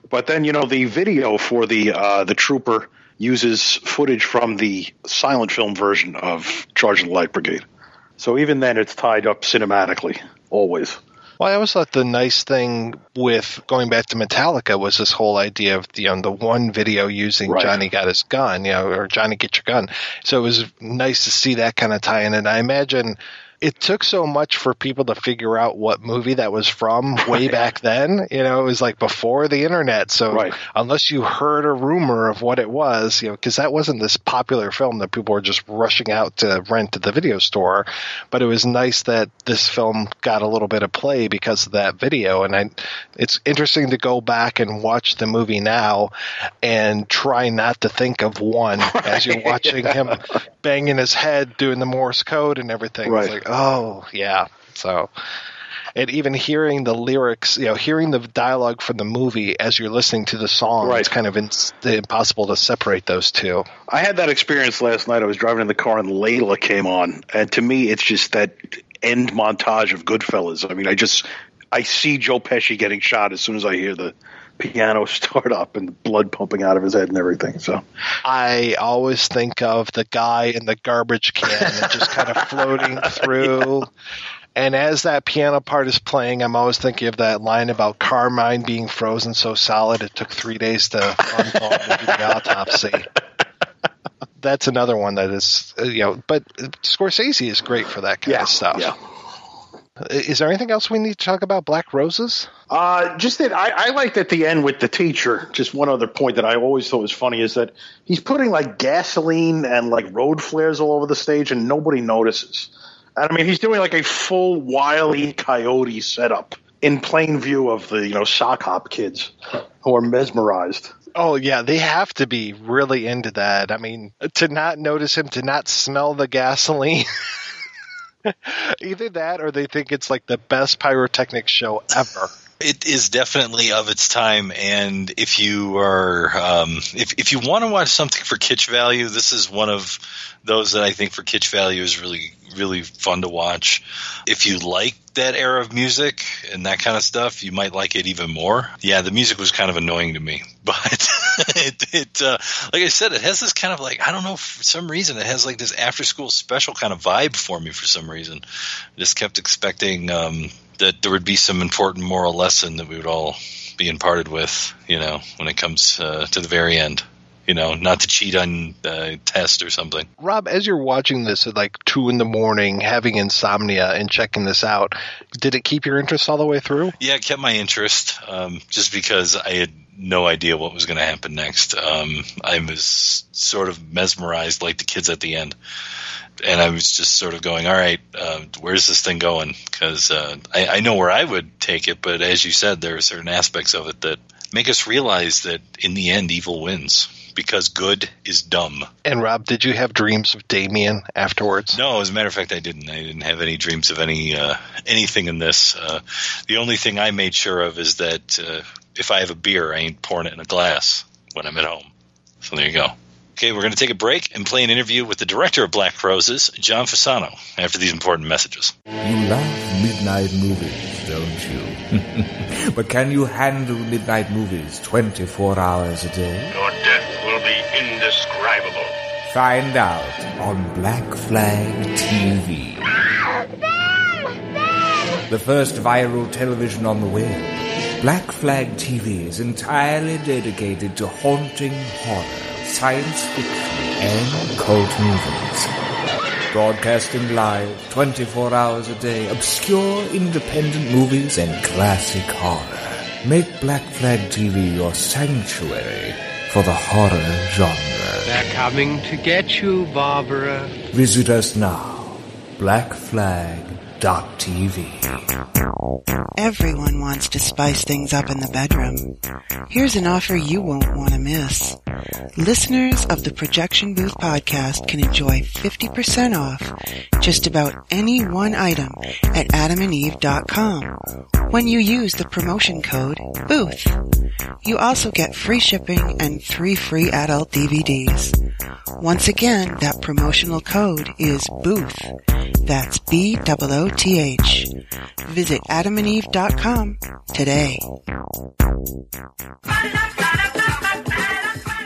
But then you know the video for the uh, the Trooper uses footage from the silent film version of Charge of the Light Brigade. So even then, it's tied up cinematically always. Well, I always thought the nice thing with going back to Metallica was this whole idea of the, you know, the one video using Right. Johnny Got His Gun, you know, or Johnny Get Your Gun. So it was nice to see that kind of tie in. And I imagine it took so much for people to figure out what movie that was from way back then. You know, it was like before the internet. So unless you heard a rumor of what it was, you know, because that wasn't this popular film that people were just rushing out to rent at the video store. But it was nice that this film got a little bit of play because of that video. And I, it's interesting to go back and watch the movie now and try not to think of one as you're watching him banging his head doing the Morse code and everything. Right. Oh, yeah. So, and even hearing the lyrics, you know, hearing the dialogue from the movie as you're listening to the song, it's kind of in, impossible to separate those two. I had that experience last night. I was driving in the car and Layla came on, and to me, it's just that end montage of Goodfellas. I mean, I just I see Joe Pesci getting shot as soon as I hear the piano start up and the blood pumping out of his head and everything. So I always think of the guy in the garbage can just kind of floating through. And as that piano part is playing, I'm always thinking of that line about Carmine being frozen so solid it took three days to unfold and do the autopsy. That's another one that is, uh, you know, but Scorsese is great for that kind of stuff. yeah. Is there anything else we need to talk about? Black Roses? Uh, just that I, I liked at the end with the teacher. Just one other point that I always thought was funny is that he's putting like gasoline and like road flares all over the stage, and nobody notices. And I mean, he's doing like a full wily coyote setup in plain view of the you know sock hop kids who are mesmerized. Oh yeah, they have to be really into that. I mean, to not notice him, to not smell the gasoline. Either that or they think it's like the best pyrotechnics show ever. It is definitely of its time, and if you are, um, if if you want to watch something for kitsch value, this is one of those that I think for kitsch value is really really fun to watch. If you like that era of music and that kind of stuff, you might like it even more. Yeah, the music was kind of annoying to me, but it, it uh, like I said, it has this kind of like I don't know for some reason it has like this after school special kind of vibe for me for some reason. I just kept expecting um, that there would be some important moral lesson that we would all be imparted with, you know, when it comes uh, to the very end. You know, not to cheat on uh, test or something. Rob, as you're watching this at like two in the morning, having insomnia and checking this out, did it keep your interest all the way through? Yeah, it kept my interest um, just because I had no idea what was going to happen next. Um, I was sort of mesmerized like the kids at the end. And I was just sort of going, all right, uh, where's this thing going? Because uh, I, I know where I would take it, but as you said, there are certain aspects of it that make us realize that in the end, evil wins. because good is dumb. And Rob, did you have dreams of Damien afterwards? No, as a matter of fact, I didn't. I didn't have any dreams of any uh, anything in this. Uh, the only thing I made sure of is that uh, if I have a beer, I ain't pouring it in a glass when I'm at home. So there you go. Okay, we're going to take a break and play an interview with the director of Black Roses, John Fasano, after these important messages. You love midnight movies, don't you? but can you handle midnight movies 24 hours a day? Your death will be indescribable. Find out on Black Flag TV. Ah, the first viral television on the web. Black Flag TV is entirely dedicated to haunting horror, science fiction, and cult movies. Broadcasting live 24 hours a day, obscure independent movies and classic horror. Make Black Flag TV your sanctuary for the horror genre. They're coming to get you, Barbara. Visit us now, Everyone wants to spice things up in the bedroom. Here's an offer you won't want to miss. Listeners of the Projection Booth podcast can enjoy 50% off just about any one item at adamandeve.com when you use the promotion code BOOTH. You also get free shipping and three free adult DVDs. Once again, that promotional code is BOOTH. That's B-O-O-T-H. Visit adamandeve.com today.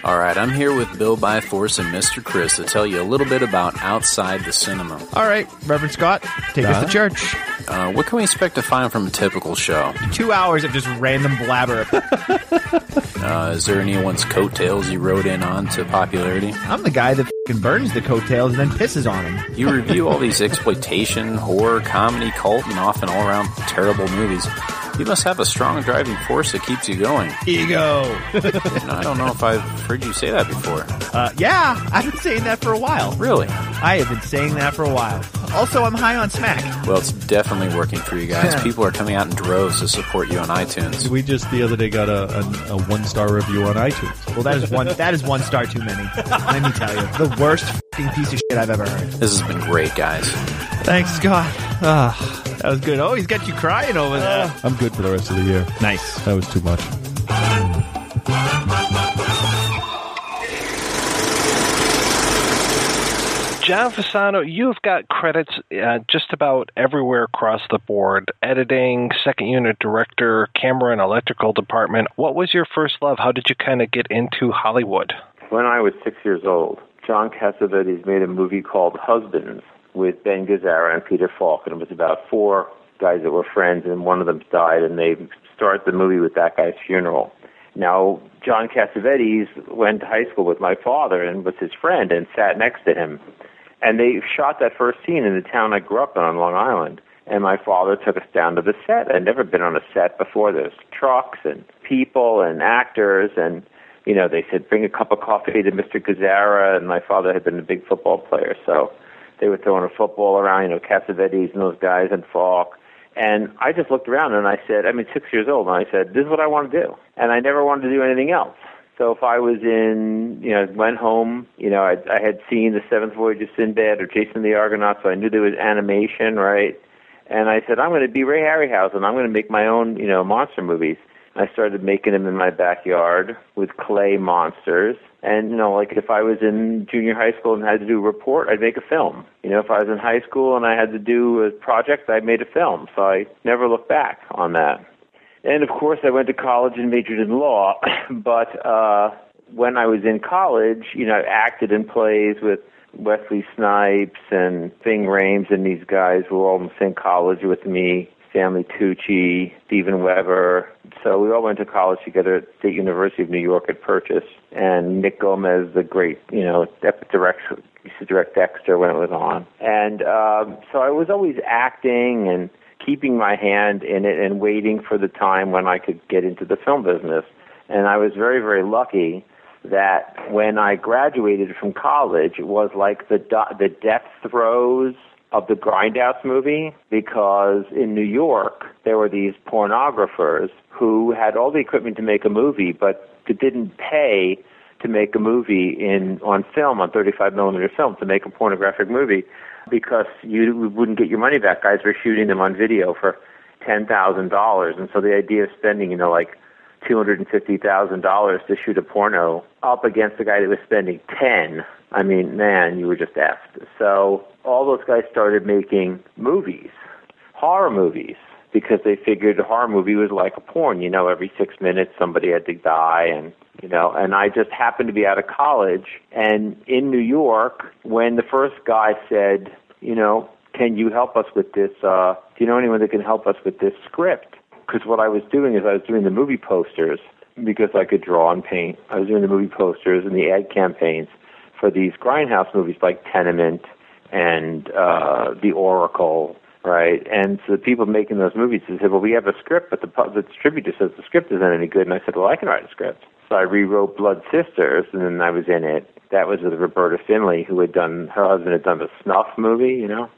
All right, I'm here with Bill Byforce and Mr. Chris to tell you a little bit about Outside the Cinema. All right, Reverend Scott, take us to church. Uh, what can we expect to find from a typical show? Two hours of just random blabber. Uh, is there anyone's coattails you rode in on to popularity? I'm the guy that fing burns the coattails and then pisses on them. You review all these exploitation, horror, comedy, cult, and often all around terrible movies. You must have a strong driving force that keeps you going. Ego. I don't know if I've heard you say that before. Uh, yeah, I've been saying that for a while. Really? I have been saying that for a while. Also, I'm high on smack. Well, it's definitely working for you guys. People are coming out in droves to support you on iTunes. We just the other day got a, a, a one star review on iTunes. Well, that is one. That is one star too many. Let me tell you, the worst fing piece of shit I've ever heard. This has been great, guys. Thanks, Scott. Ah, that was good. Oh, he's got you crying over there. I'm good for the rest of the year. Nice. That was too much. John Fasano, you've got credits uh, just about everywhere across the board editing, second unit director, camera and electrical department. What was your first love? How did you kind of get into Hollywood? When I was six years old, John Cassavetes made a movie called Husbands with Ben Gazzara and Peter Falk, and it was about four guys that were friends, and one of them died, and they start the movie with that guy's funeral. Now, John Cassavetes went to high school with my father and was his friend and sat next to him. And they shot that first scene in the town I grew up in on Long Island. And my father took us down to the set. I'd never been on a set before. There's trucks and people and actors. And, you know, they said, bring a cup of coffee to Mr. Gazzara. And my father had been a big football player. So they were throwing a football around, you know, Cassavetes and those guys and Falk. And I just looked around and I said, I mean, six years old, and I said, this is what I want to do. And I never wanted to do anything else. So if I was in, you know, went home, you know, I, I had seen the Seventh Voyage of Sinbad or Jason the Argonaut, so I knew there was animation, right? And I said, I'm going to be Ray Harryhausen. I'm going to make my own, you know, monster movies. I started making them in my backyard with clay monsters. And, you know, like if I was in junior high school and had to do a report, I'd make a film. You know, if I was in high school and I had to do a project, I made a film. So I never looked back on that. And of course, I went to college and majored in law. but uh, when I was in college, you know, I acted in plays with Wesley Snipes and Ving Rhames, and these guys were all in the same college with me. Stanley Tucci, Steven Weber. So we all went to college together at State University of New York at Purchase. And Nick Gomez, the great, you know, direct, used to direct Dexter when it was on. And um, so I was always acting and keeping my hand in it and waiting for the time when I could get into the film business. And I was very, very lucky that when I graduated from college, it was like the the death throes of the Grindhouse movie because in New York there were these pornographers who had all the equipment to make a movie, but didn't pay to make a movie in on film on 35 millimeter film to make a pornographic movie because you wouldn't get your money back. Guys were shooting them on video for ten thousand dollars, and so the idea of spending you know like two hundred and fifty thousand dollars to shoot a porno up against the guy that was spending ten. I mean, man, you were just effed. So all those guys started making movies, horror movies, because they figured a horror movie was like a porn. You know, every six minutes somebody had to die, and you know. And I just happened to be out of college, and in New York, when the first guy said, you know, can you help us with this? Uh, do you know anyone that can help us with this script? Because what I was doing is I was doing the movie posters because I could draw and paint. I was doing the movie posters and the ad campaigns for these grindhouse movies like Tenement and uh, The Oracle, right? And so the people making those movies they said, "Well, we have a script, but the, the distributor says the script isn't any good." And I said, "Well, I can write a script." I rewrote Blood Sisters, and then I was in it. That was with Roberta Findlay, who had done her husband had done the Snuff movie, you know.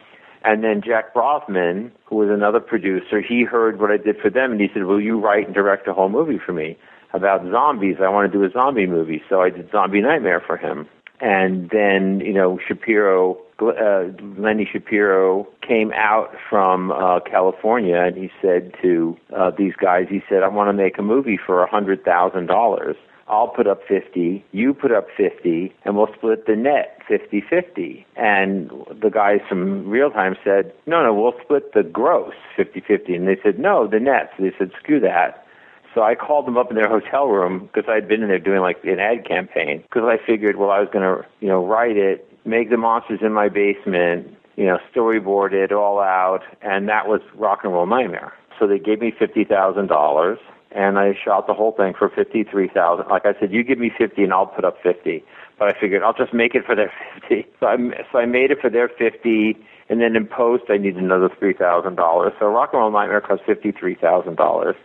And then Jack Bravman, who was another producer, he heard what I did for them, and he said, "Will you write and direct a whole movie for me about zombies? I want to do a zombie movie." So I did Zombie Nightmare for him. And then, you know, Shapiro, uh, Lenny Shapiro came out from uh, California, and he said to uh, these guys, he said, "I want to make a movie for a hundred thousand dollars." I'll put up 50, you put up 50, and we'll split the net 50-50. And the guys from Real Time said, no, no, we'll split the gross 50-50. And they said, no, the net. So they said, screw that. So I called them up in their hotel room because I'd been in there doing like an ad campaign because I figured, well, I was going to, you know, write it, make the monsters in my basement, you know, storyboard it all out, and that was Rock and Roll Nightmare. So they gave me fifty thousand dollars and I shot the whole thing for fifty three thousand. Like I said, you give me fifty and I'll put up fifty. But I figured I'll just make it for their fifty. So I so I made it for their fifty, and then in post I needed another three thousand dollars. So Rock and Roll Nightmare cost fifty three thousand dollars,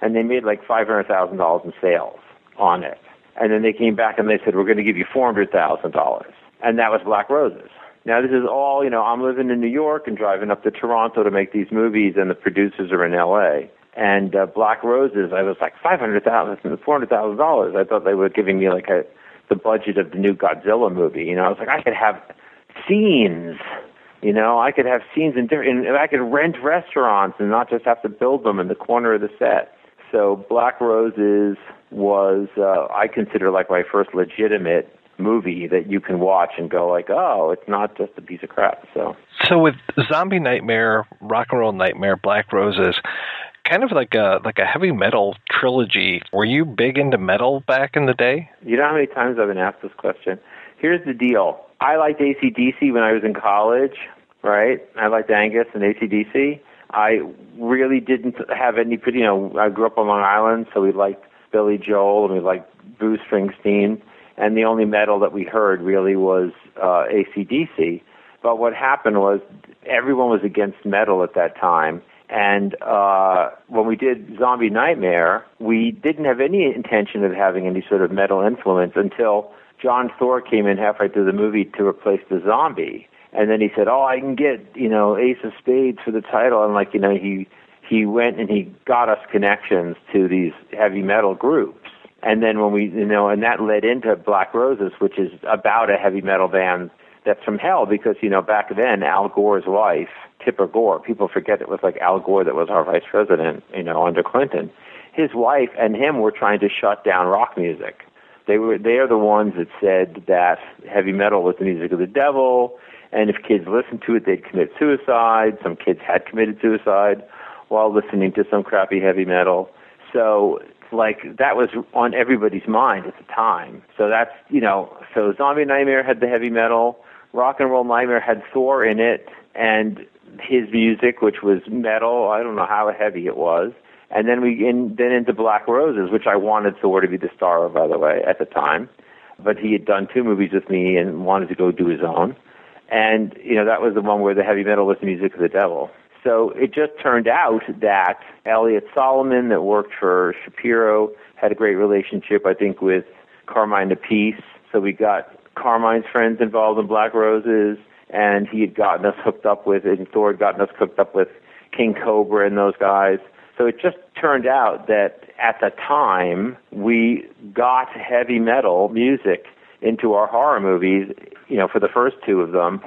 and they made like five hundred thousand dollars in sales on it. And then they came back and they said we're going to give you four hundred thousand dollars, and that was Black Roses. Now this is all you know. I'm living in New York and driving up to Toronto to make these movies, and the producers are in L.A and uh, Black Roses, I was like five hundred thousand, four hundred thousand dollars. I thought they were giving me like a the budget of the new Godzilla movie. You know, I was like, I could have scenes. You know, I could have scenes in different. And I could rent restaurants and not just have to build them in the corner of the set. So Black Roses was, uh, I consider like my first legitimate movie that you can watch and go like, oh, it's not just a piece of crap. So, so with Zombie Nightmare, Rock and Roll Nightmare, Black Roses, kind of like a like a heavy metal trilogy. Were you big into metal back in the day? You know how many times I've been asked this question? Here's the deal. I liked ACDC when I was in college, right? I liked Angus and ACDC. I really didn't have any, you know, I grew up on Long Island, so we liked Billy Joel and we liked Bruce Springsteen. And the only metal that we heard really was uh, ACDC. But what happened was everyone was against metal at that time and uh, when we did Zombie Nightmare, we didn't have any intention of having any sort of metal influence until John Thor came in halfway through the movie to replace the zombie. And then he said, "Oh, I can get you know Ace of Spades for the title." And like you know, he he went and he got us connections to these heavy metal groups. And then when we you know, and that led into Black Roses, which is about a heavy metal band that's from hell because you know back then Al Gore's wife Tipper Gore. People forget it was like Al Gore that was our vice president, you know, under Clinton. His wife and him were trying to shut down rock music. They were they are the ones that said that heavy metal was the music of the devil, and if kids listened to it, they'd commit suicide. Some kids had committed suicide while listening to some crappy heavy metal. So like that was on everybody's mind at the time. So that's you know, so Zombie Nightmare had the heavy metal, Rock and Roll Nightmare had Thor in it, and his music, which was metal. I don't know how heavy it was. And then we in, then into Black Roses, which I wanted Thor to be the star of, by the way, at the time. But he had done two movies with me and wanted to go do his own. And you know that was the one where the heavy metal was the music of the devil. So it just turned out that Elliot Solomon, that worked for Shapiro, had a great relationship, I think, with Carmine Appice. So we got Carmine's friends involved in Black Roses and he had gotten us hooked up with, and Thor had gotten us hooked up with King Cobra and those guys. So it just turned out that at the time we got heavy metal music into our horror movies, you know, for the first two of them,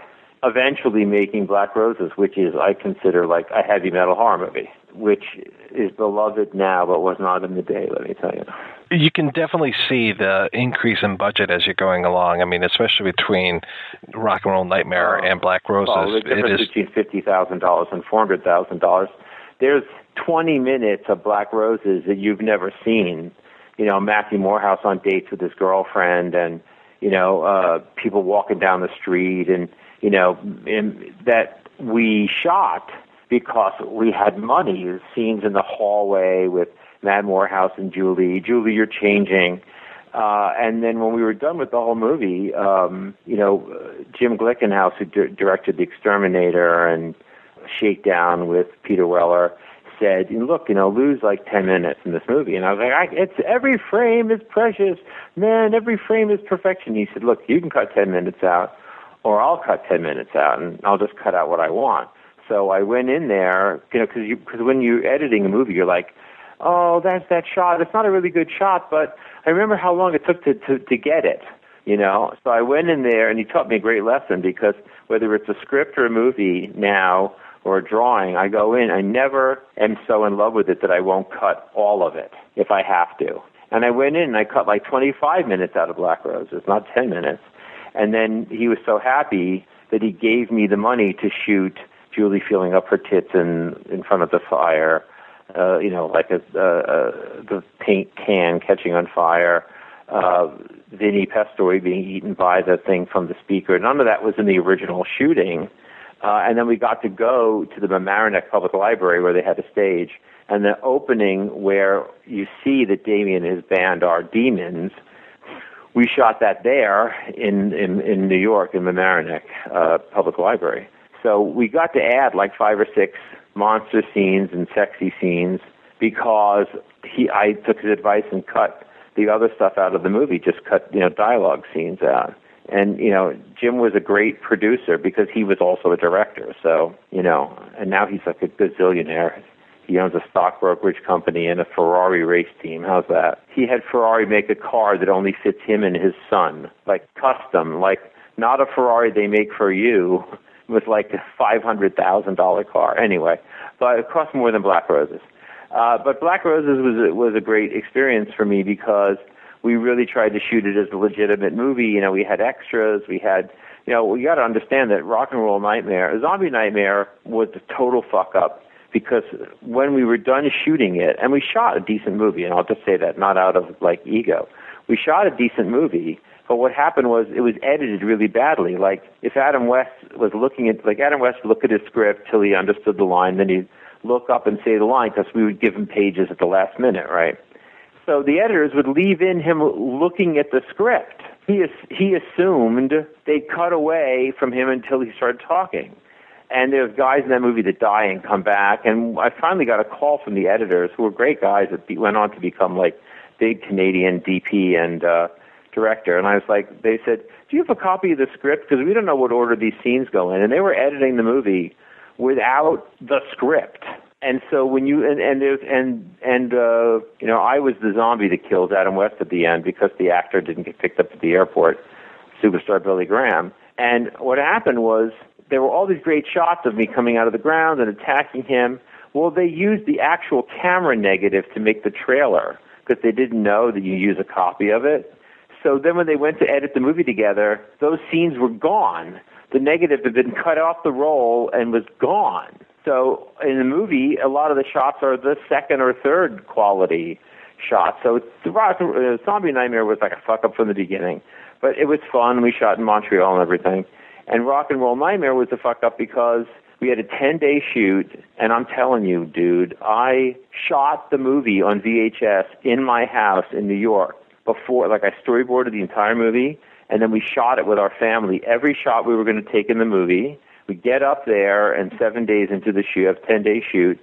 eventually making Black Roses, which is I consider like a heavy metal horror movie, which is beloved now but was not in the day, let me tell you. You can definitely see the increase in budget as you're going along. I mean, especially between Rock and Roll Nightmare oh. and Black Roses. Well, the difference is between fifty thousand dollars and four hundred thousand dollars. There's twenty minutes of Black Roses that you've never seen. You know, Matthew Morehouse on dates with his girlfriend, and you know, uh, people walking down the street, and you know, in, that we shot because we had money. The scenes in the hallway with Mad Morehouse and Julie. Julie, you're changing. Uh, and then when we were done with the whole movie, um, you know, uh, Jim Glickenhaus, who di- directed The Exterminator and Shakedown with Peter Weller, said, "Look, you know, lose like ten minutes in this movie." And I was like, I, "It's every frame is precious, man. Every frame is perfection." He said, "Look, you can cut ten minutes out, or I'll cut ten minutes out, and I'll just cut out what I want." So I went in there, you know, because because when you're editing a movie, you're like, "Oh, that's that shot. It's not a really good shot, but I remember how long it took to to, to get it." You know, so I went in there and he taught me a great lesson because whether it's a script or a movie now or a drawing, I go in, I never am so in love with it that I won't cut all of it if I have to. And I went in and I cut like 25 minutes out of Black Roses, not 10 minutes. And then he was so happy that he gave me the money to shoot Julie feeling up her tits in in front of the fire, uh, you know, like a, uh, uh, the paint can catching on fire, uh, Vinny Pastore being eaten by the thing from the speaker. None of that was in the original shooting. Uh, and then we got to go to the Mamaroneck Public Library where they had a stage. And the opening where you see that Damien and his band are demons, we shot that there in, in, in New York in Mamaroneck uh, Public Library. So we got to add like five or six monster scenes and sexy scenes because he I took his advice and cut the other stuff out of the movie, just cut, you know, dialogue scenes out. And, you know, Jim was a great producer because he was also a director. So, you know, and now he's like a gazillionaire. He owns a stock brokerage company and a Ferrari race team. How's that? He had Ferrari make a car that only fits him and his son, like custom, like not a Ferrari they make for you with like a five hundred thousand dollar car. Anyway, but it cost more than Black Roses. Uh, but Black Roses was was a great experience for me because we really tried to shoot it as a legitimate movie. You know, we had extras, we had, you know, we got to understand that Rock and Roll Nightmare, Zombie Nightmare, was a total fuck up because when we were done shooting it, and we shot a decent movie, and I'll just say that not out of like ego, we shot a decent movie. But what happened was it was edited really badly. Like if Adam West was looking at, like Adam West would look at his script till he understood the line, then he'd look up and say the line because we would give him pages at the last minute, right? So the editors would leave in him looking at the script. He he assumed they'd cut away from him until he started talking. And there's guys in that movie that die and come back. And I finally got a call from the editors, who were great guys that be, went on to become like big Canadian DP and uh, director. And I was like, they said, "Do you have a copy of the script? Because we don't know what order these scenes go in." And they were editing the movie without the script. And so when you and and there's and and uh, you know I was the zombie that kills Adam West at the end because the actor didn't get picked up at the airport, superstar Billy Graham. And what happened was there were all these great shots of me coming out of the ground and attacking him. Well, they used the actual camera negative to make the trailer because they didn't know that you use a copy of it. So then when they went to edit the movie together, those scenes were gone. The negative had been cut off the roll and was gone. So in the movie, a lot of the shots are the second or third quality shots. So the uh, Zombie Nightmare was like a fuck up from the beginning, but it was fun. We shot in Montreal and everything. And Rock and Roll Nightmare was a fuck up because we had a 10 day shoot, and I'm telling you, dude, I shot the movie on VHS in my house in New York before, like I storyboarded the entire movie, and then we shot it with our family. Every shot we were going to take in the movie. We get up there, and seven days into the shoot, 10 day shoot,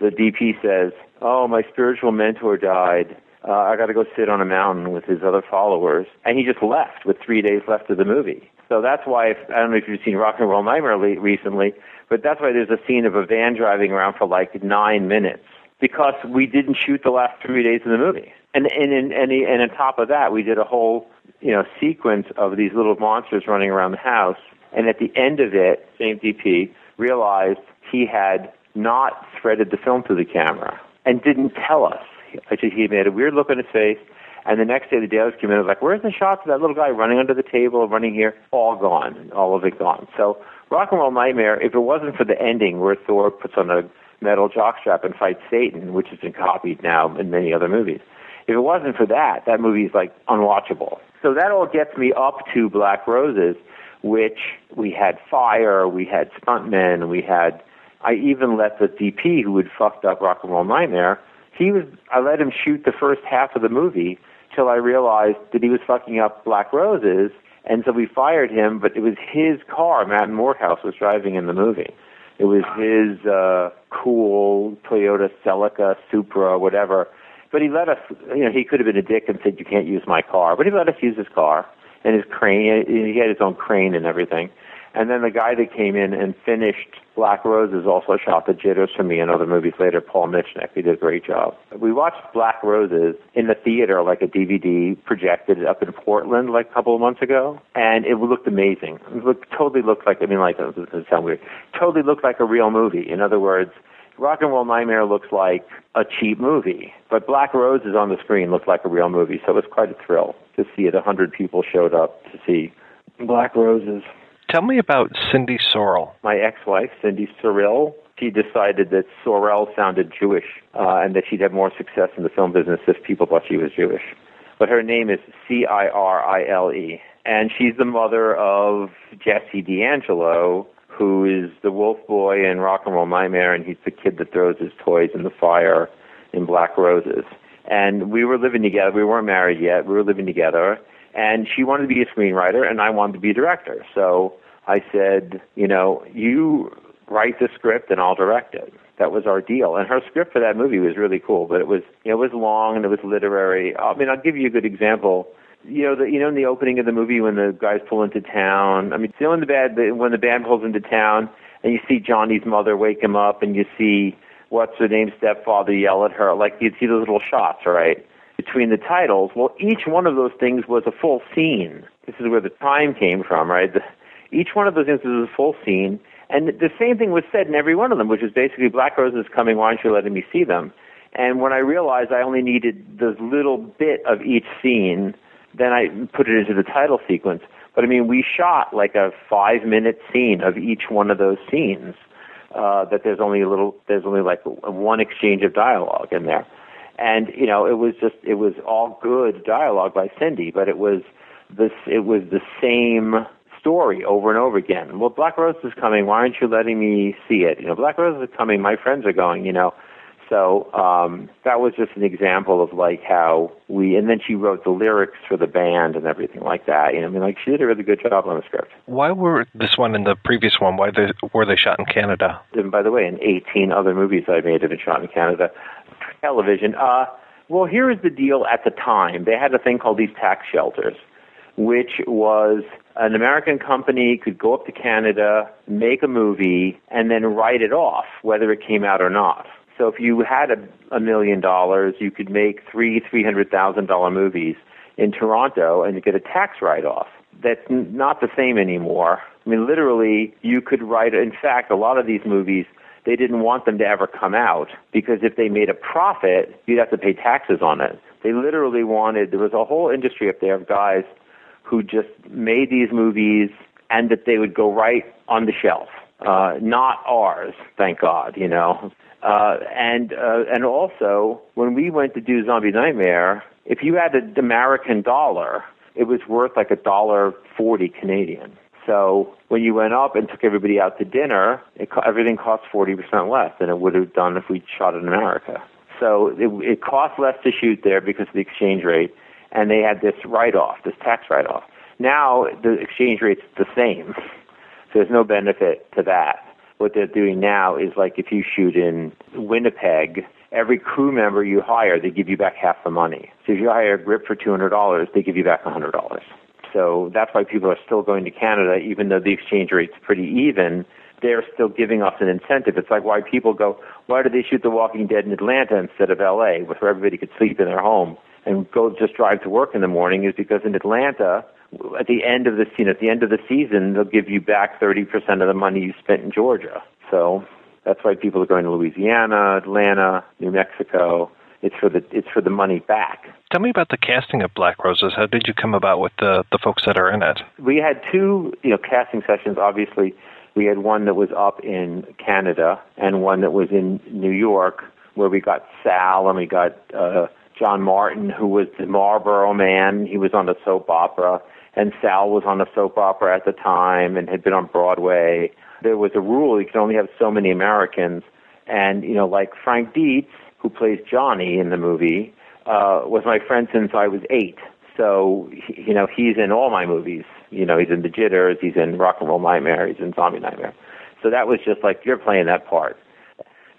the DP says, Oh, my spiritual mentor died. Uh, I got to go sit on a mountain with his other followers. And he just left with three days left of the movie. So that's why, if, I don't know if you've seen Rock and Roll Nightmare le- recently, but that's why there's a scene of a van driving around for like nine minutes because we didn't shoot the last three days of the movie. And and and and, and on top of that, we did a whole you know sequence of these little monsters running around the house. And at the end of it, same DP realized he had not threaded the film through the camera and didn't tell us. Actually, he made a weird look on his face. And the next day, the dealers came in and was like, "Where's the shots of that little guy running under the table, running here? All gone, all of it gone." So, Rock and Roll Nightmare. If it wasn't for the ending where Thor puts on a metal jockstrap and fights Satan, which has been copied now in many other movies, if it wasn't for that, that movie is like unwatchable. So that all gets me up to Black Roses, which we had fire, we had stuntmen, we had. I even let the DP who had fucked up Rock and Roll Nightmare. He was. I let him shoot the first half of the movie till I realized that he was fucking up Black Roses, and so we fired him. But it was his car. Matt Morehouse was driving in the movie. It was his uh, cool Toyota Celica Supra, whatever. But he let us. You know, he could have been a dick and said, "You can't use my car," but he let us use his car and his crane. He had his own crane and everything. And then the guy that came in and finished Black Roses also shot the jitters for me and other movies later, Paul Mitchnick. He did a great job. We watched Black Roses in the theater, like a DVD projected up in Portland like a couple of months ago, and it looked amazing. It looked, totally looked like, I mean, like, this doesn't sound weird, totally looked like a real movie. In other words, Rock and Roll Nightmare looks like a cheap movie, but Black Roses on the screen looked like a real movie, so it was quite a thrill to see it. A hundred people showed up to see Black Roses. Tell me about Cindy Sorrell. My ex-wife, Cindy Sorrell, she decided that Sorrell sounded Jewish uh, and that she'd have more success in the film business if people thought she was Jewish. But her name is C-I-R-I-L-E, and she's the mother of Jesse D'Angelo, who is the wolf boy in Rock and Roll Nightmare, and he's the kid that throws his toys in the fire in Black Roses. And we were living together. We weren't married yet. We were living together. And she wanted to be a screenwriter, and I wanted to be a director. So I said, you know, you write the script, and I'll direct it. That was our deal. And her script for that movie was really cool, but it was, you know, it was long and it was literary. I mean, I'll give you a good example you know, the, you know, in the opening of the movie when the guys pull into town. I mean, still in the bad when the band pulls into town, and you see Johnny's mother wake him up, and you see what's her name stepfather yell at her. Like you'd see those little shots, right, between the titles. Well, each one of those things was a full scene. This is where the time came from, right? The, each one of those things was a full scene, and the same thing was said in every one of them, which is basically Black Roses coming. Why aren't you letting me see them? And when I realized I only needed this little bit of each scene then I put it into the title sequence. But I mean, we shot like a five minute scene of each one of those scenes. Uh, that there's only a little, there's only like one exchange of dialogue in there, and you know, it was just, it was all good dialogue by Cindy, but it was this, it was the same story over and over again. Well, Black Rose is coming. Why aren't you letting me see it? You know, Black Rose is coming. My friends are going. You know, so um, that was just an example of like how we, and then she wrote the lyrics for the band and everything like that. You know, I mean, like she did a really good job on the script. Why were this one and the previous one? Why they, were they shot in Canada? And by the way, in 18 other movies I made have been shot in Canada. Television. Uh, well, here is the deal. At the time, they had a thing called these tax shelters, which was an American company could go up to Canada, make a movie, and then write it off, whether it came out or not. So if you had a, a million dollars, you could make three three hundred thousand dollar movies in Toronto and get a tax write off. That's n- not the same anymore. I mean, literally, you could write. In fact, a lot of these movies they didn't want them to ever come out because if they made a profit, you'd have to pay taxes on it. They literally wanted. There was a whole industry up there of guys who just made these movies and that they would go right on the shelf. Uh, not ours, thank God, you know. Uh, and uh, and also when we went to do Zombie Nightmare, if you had an American dollar, it was worth like a dollar forty Canadian. So when you went up and took everybody out to dinner, it, everything cost forty percent less than it would have done if we shot in America. So it, it cost less to shoot there because of the exchange rate, and they had this write-off, this tax write-off. Now the exchange rate's the same, so there's no benefit to that what they're doing now is like if you shoot in Winnipeg, every crew member you hire, they give you back half the money. So if you hire a grip for $200, they give you back $100. So that's why people are still going to Canada, even though the exchange rate's pretty even. they're still giving us an incentive. It's like why people go, why do they shoot The Walking Dead in Atlanta instead of L.A., where everybody could sleep in their home and go just drive to work in the morning? Is because in Atlanta, at the end of the scene, at the end of the season, they'll give you back 30% of the money you spent in Georgia. So that's why people are going to Louisiana, Atlanta, New Mexico. It's for the it's for the money back. Tell me about the casting of Black Roses. How did you come about with the the folks that are in it? We had two, you know, casting sessions. Obviously, we had one that was up in Canada and one that was in New York, where we got Sal and we got uh, John Martin, who was the Marlboro Man. He was on the soap opera, and Sal was on a soap opera at the time and had been on Broadway. There was a rule you could only have so many Americans, and you know, like Frank Dietz, who plays Johnny in the movie, uh, was my friend since I was eight. So you know, he's in all my movies. You know, he's in The Jitters, he's in Rock and Roll Nightmare, he's in Zombie Nightmare. So that was just like you're playing that part.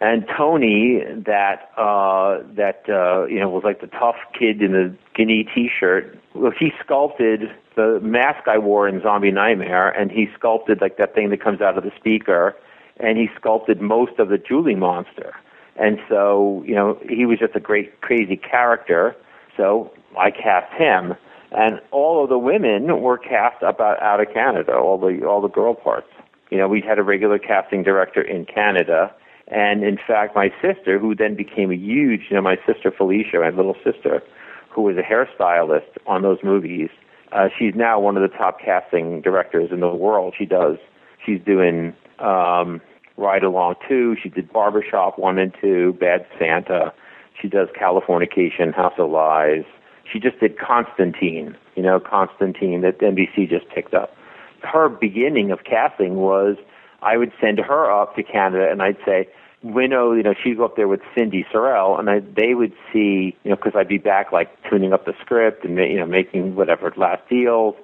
And Tony, that uh, that uh, you know was like the tough kid in the guinea T-shirt. Well, he sculpted the mask I wore in Zombie Nightmare, and he sculpted like that thing that comes out of the speaker, and he sculpted most of the Julie monster. And so, you know, he was just a great crazy character. So I cast him, and all of the women were cast about out of Canada. All the all the girl parts. You know, we had a regular casting director in Canada, and in fact, my sister, who then became a huge, you know, my sister Felicia, my little sister, who was a hairstylist on those movies. Uh, she's now one of the top casting directors in the world. She does. She's doing um, Ride Along 2. She did Barbershop 1 and 2, Bad Santa. She does Californication, House of Lies. She just did Constantine, you know, Constantine that NBC just picked up. Her beginning of casting was I would send her up to Canada and I'd say, Winnow, you know, she'd go up there with Cindy Sorrell, and I, they would see, you know, because I'd be back like tuning up the script and you know making whatever last deals.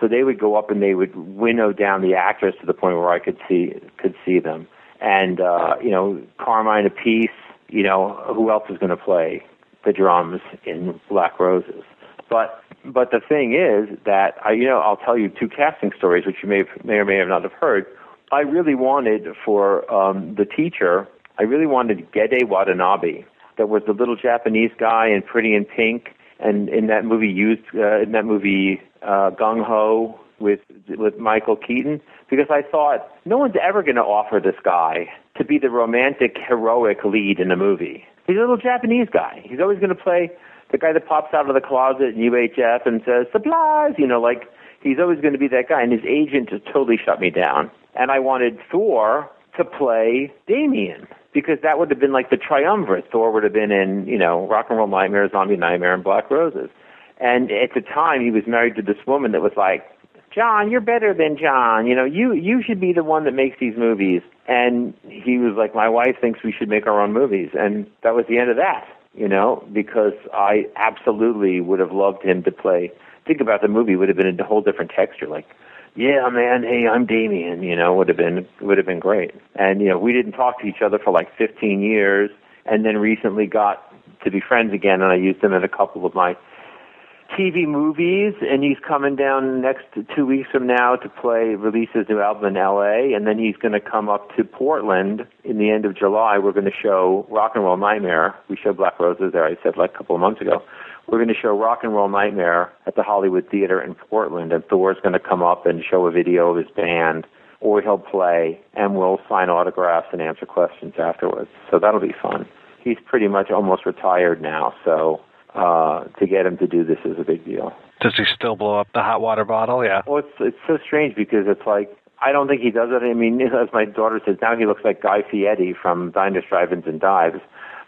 So they would go up and they would winnow down the actors to the point where I could see could see them. And uh, you know, Carmine Appice, you know, who else is going to play the drums in Black Roses? But but the thing is that I, you know, I'll tell you two casting stories which you may have, may or may have not have heard. I really wanted for um, the teacher. I really wanted Gedde Watanabe. That was the little Japanese guy in Pretty in Pink, and in that movie used uh, in that movie uh, Gung Ho with with Michael Keaton. Because I thought no one's ever going to offer this guy to be the romantic heroic lead in a movie. He's a little Japanese guy. He's always going to play the guy that pops out of the closet in UHF and says supplies. You know, like he's always going to be that guy. And his agent just totally shut me down. And I wanted Thor to play Damien because that would have been like the triumvirate. Thor would have been in, you know, Rock and Roll Nightmare, Zombie Nightmare, and Black Roses. And at the time, he was married to this woman that was like, John, you're better than John. You know, you you should be the one that makes these movies. And he was like, my wife thinks we should make our own movies, and that was the end of that. You know, because I absolutely would have loved him to play. Think about the movie would have been a whole different texture. Like, yeah, man, hey, I'm Damien. You know, would have been would have been great. And you know, we didn't talk to each other for like 15 years, and then recently got to be friends again. And I used him in a couple of my TV movies, and he's coming down next two weeks from now to play release his new album in L.A. And then he's going to come up to Portland in the end of July. We're going to show Rock and Roll Nightmare. We showed Black Roses there. I said like a couple of months ago. We're going to show Rock and Roll Nightmare at the Hollywood Theater in Portland, and Thor's going to come up and show a video of his band, or he'll play, and we'll sign autographs and answer questions afterwards. So that'll be fun. He's pretty much almost retired now, so uh, to get him to do this is a big deal. Does he still blow up the hot water bottle? Yeah. Well, it's it's so strange because it's like I don't think he does it. I mean, as my daughter says, now he looks like Guy Fieri from Diners, Drive-ins, and Dives.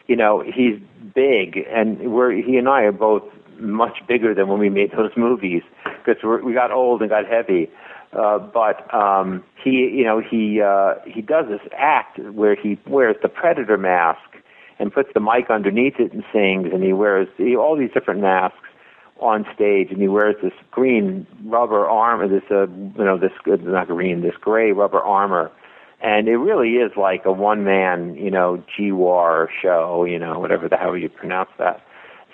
You know, he's big, and we're he and I are both much bigger than when we made those movies because we got old and got heavy. Uh, but um, he, you know, he uh, he does this act where he wears the predator mask and puts the mic underneath it and sings, and he wears he, all these different masks on stage, and he wears this green rubber armor, this uh, you know, this uh, not green, this gray rubber armor, and it really is like a one man, you know, GWAR show, you know, whatever the hell you pronounce that.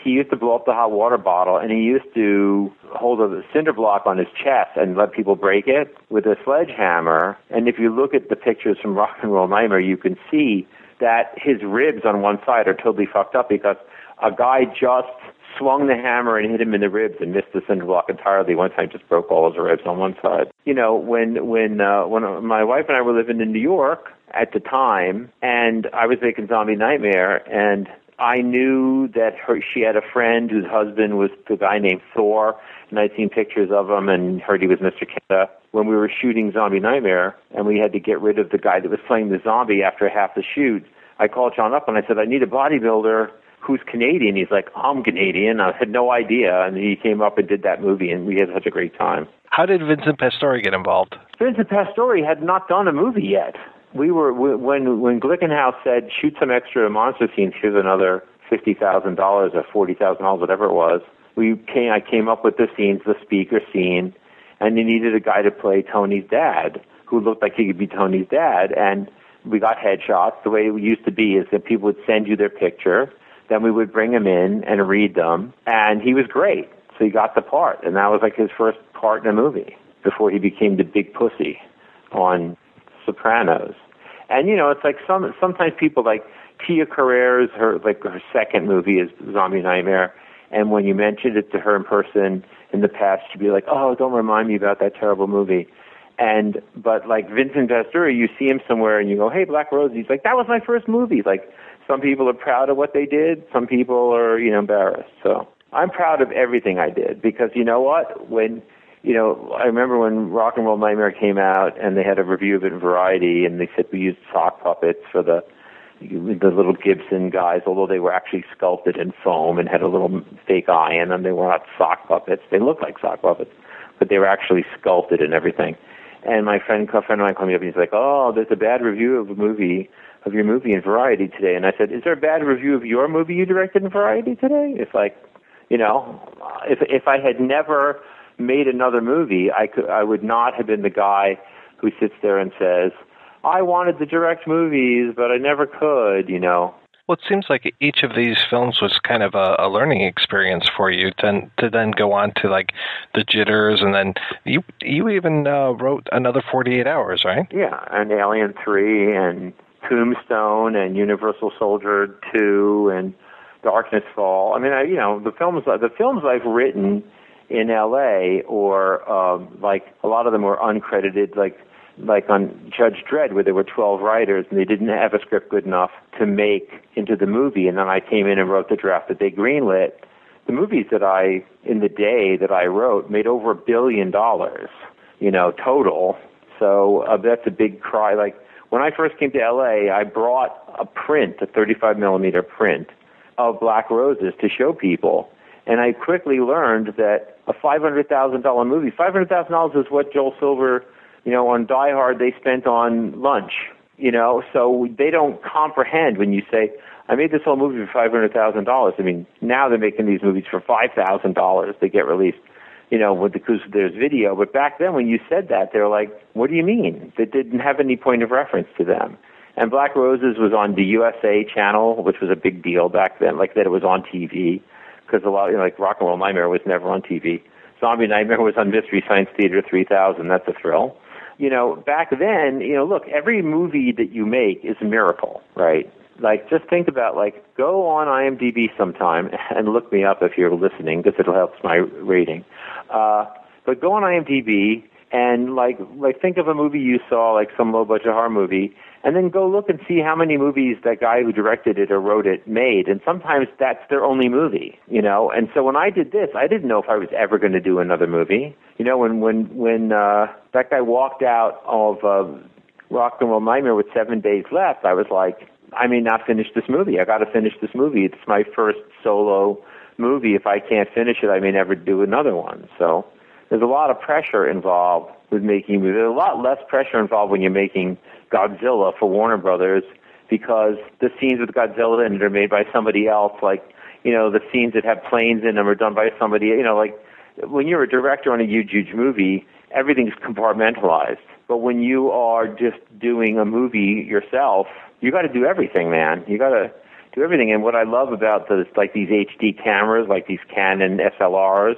he used to blow up the hot water bottle and he used to hold a cinder block on his chest and let people break it with a sledgehammer. And if you look at the pictures from Rock and Roll Nightmare, you can see that his ribs on one side are totally fucked up because a guy just swung the hammer and hit him in the ribs and missed the cinder block entirely. One time, just broke all his ribs on one side. You know, when when uh, when my wife and I were living in New York at the time, and I was making Zombie Nightmare, and I knew that her she had a friend whose husband was the guy named Thor, and I'd seen pictures of him and heard he was Mr. Canada. When we were shooting Zombie Nightmare, and we had to get rid of the guy that was playing the zombie after half the shoot, I called John up and I said, I need a bodybuilder who's Canadian. He's like, I'm Canadian. I had no idea, and he came up and did that movie, and we had such a great time. How did Vincent Pastore get involved? Vincent Pastore had not done a movie yet. We were when when Glickenhaus said shoot some extra monster scenes. Here's another fifty thousand dollars or forty thousand dollars, whatever it was. We came. I came up with the scenes, the speaker scene, and they needed a guy to play Tony's dad, who looked like he could be Tony's dad. And we got headshots. The way it used to be is that people would send you their picture, then we would bring him in and read them, and he was great. So he got the part, and that was like his first part in a movie before he became the big pussy on Sopranos. And you know, it's like some sometimes people like Tia Carrere's her like her second movie is Zombie Nightmare, and when you mentioned it to her in person in the past, she'd be like, "Oh, don't remind me about that terrible movie." And but like Vincent Pastore, you see him somewhere and you go, "Hey, Black Rose," he's like, "That was my first movie." Like some people are proud of what they did, some people are you know embarrassed. So I'm proud of everything I did because you know what when you know, I remember when Rock and Roll Nightmare came out, and they had a review of it in Variety, and they said we used sock puppets for the the little Gibson guys, although they were actually sculpted in foam and had a little fake eye in them. They were not sock puppets. They looked like sock puppets, but they were actually sculpted and everything. And my friend, a friend of mine called me up and he's like, "Oh, there's a bad review of a movie of your movie in Variety today." And I said, "Is there a bad review of your movie you directed in Variety today?" It's like, you know, if if I had never made another movie, I could I would not have been the guy who sits there and says, "I wanted to direct movies, but I never could," you know. Well, it seems like each of these films was kind of a, a learning experience for you. To, to then go on to like the jitters, and then you you even uh, wrote another Forty Eight Hours, right? Yeah, and Alien Three, and Tombstone, and Universal Soldier Two, and Darkness Fall. I mean, I, you know, the films the films I've written in LA or um like a lot of them were uncredited like like on Judge Dredd where there were 12 writers and they didn't have a script good enough to make into the movie. And then I came in and wrote the draft that they greenlit. The movies that I in the day that I wrote made over a billion dollars you know total. So uh, that's a big cry. Like when I first came to LA I brought a print a 35 millimeter print of Black Roses to show people and I quickly learned that a five hundred thousand dollar movie, five hundred thousand dollars is what Joel Silver, you know, on Die Hard they spent on lunch. You know, so they don't comprehend when you say, I made this whole movie for five hundred thousand dollars. I mean, now they're making these movies for five thousand dollars. They get released, you know, with because there's video. But back then, when you said that, they were like, "What do you mean?" That didn't have any point of reference to them. And Black Roses was on the USA channel, which was a big deal back then. Like that, it was on TV because a lot, you know, like Rock and Roll Nightmare was never on TV. Zombie Nightmare was on Mystery Science Theater 3000. That's a thrill. You know, back then, you know, look, every movie that you make is a miracle, right? Like, just think about, like, go on IMDb sometime and look me up if you're listening, because it'll help my rating. Uh, but go on IMDb and, like, like think of a movie you saw, like some low-budget horror movie, and then go look and see how many movies that guy who directed it or wrote it made. And sometimes that's their only movie, you know. And so when I did this, I didn't know if I was ever going to do another movie. You know, when when when uh, that guy walked out of uh, Rock and Roll Nightmare with seven days left, I was like, I may not finish this movie. I got to finish this movie. It's my first solo movie. If I can't finish it, I may never do another one. So there's a lot of pressure involved with making movies. There's a lot less pressure involved when you're making Godzilla for Warner Brothers because the scenes with Godzilla in it are made by somebody else. Like, you know, the scenes that have planes in them are done by somebody. You know, like when you're a director on a huge, huge movie, everything's compartmentalized. But when you are just doing a movie yourself, you got to do everything, man. You got to do everything. And what I love about the like these HD cameras, like these Canon SLRs.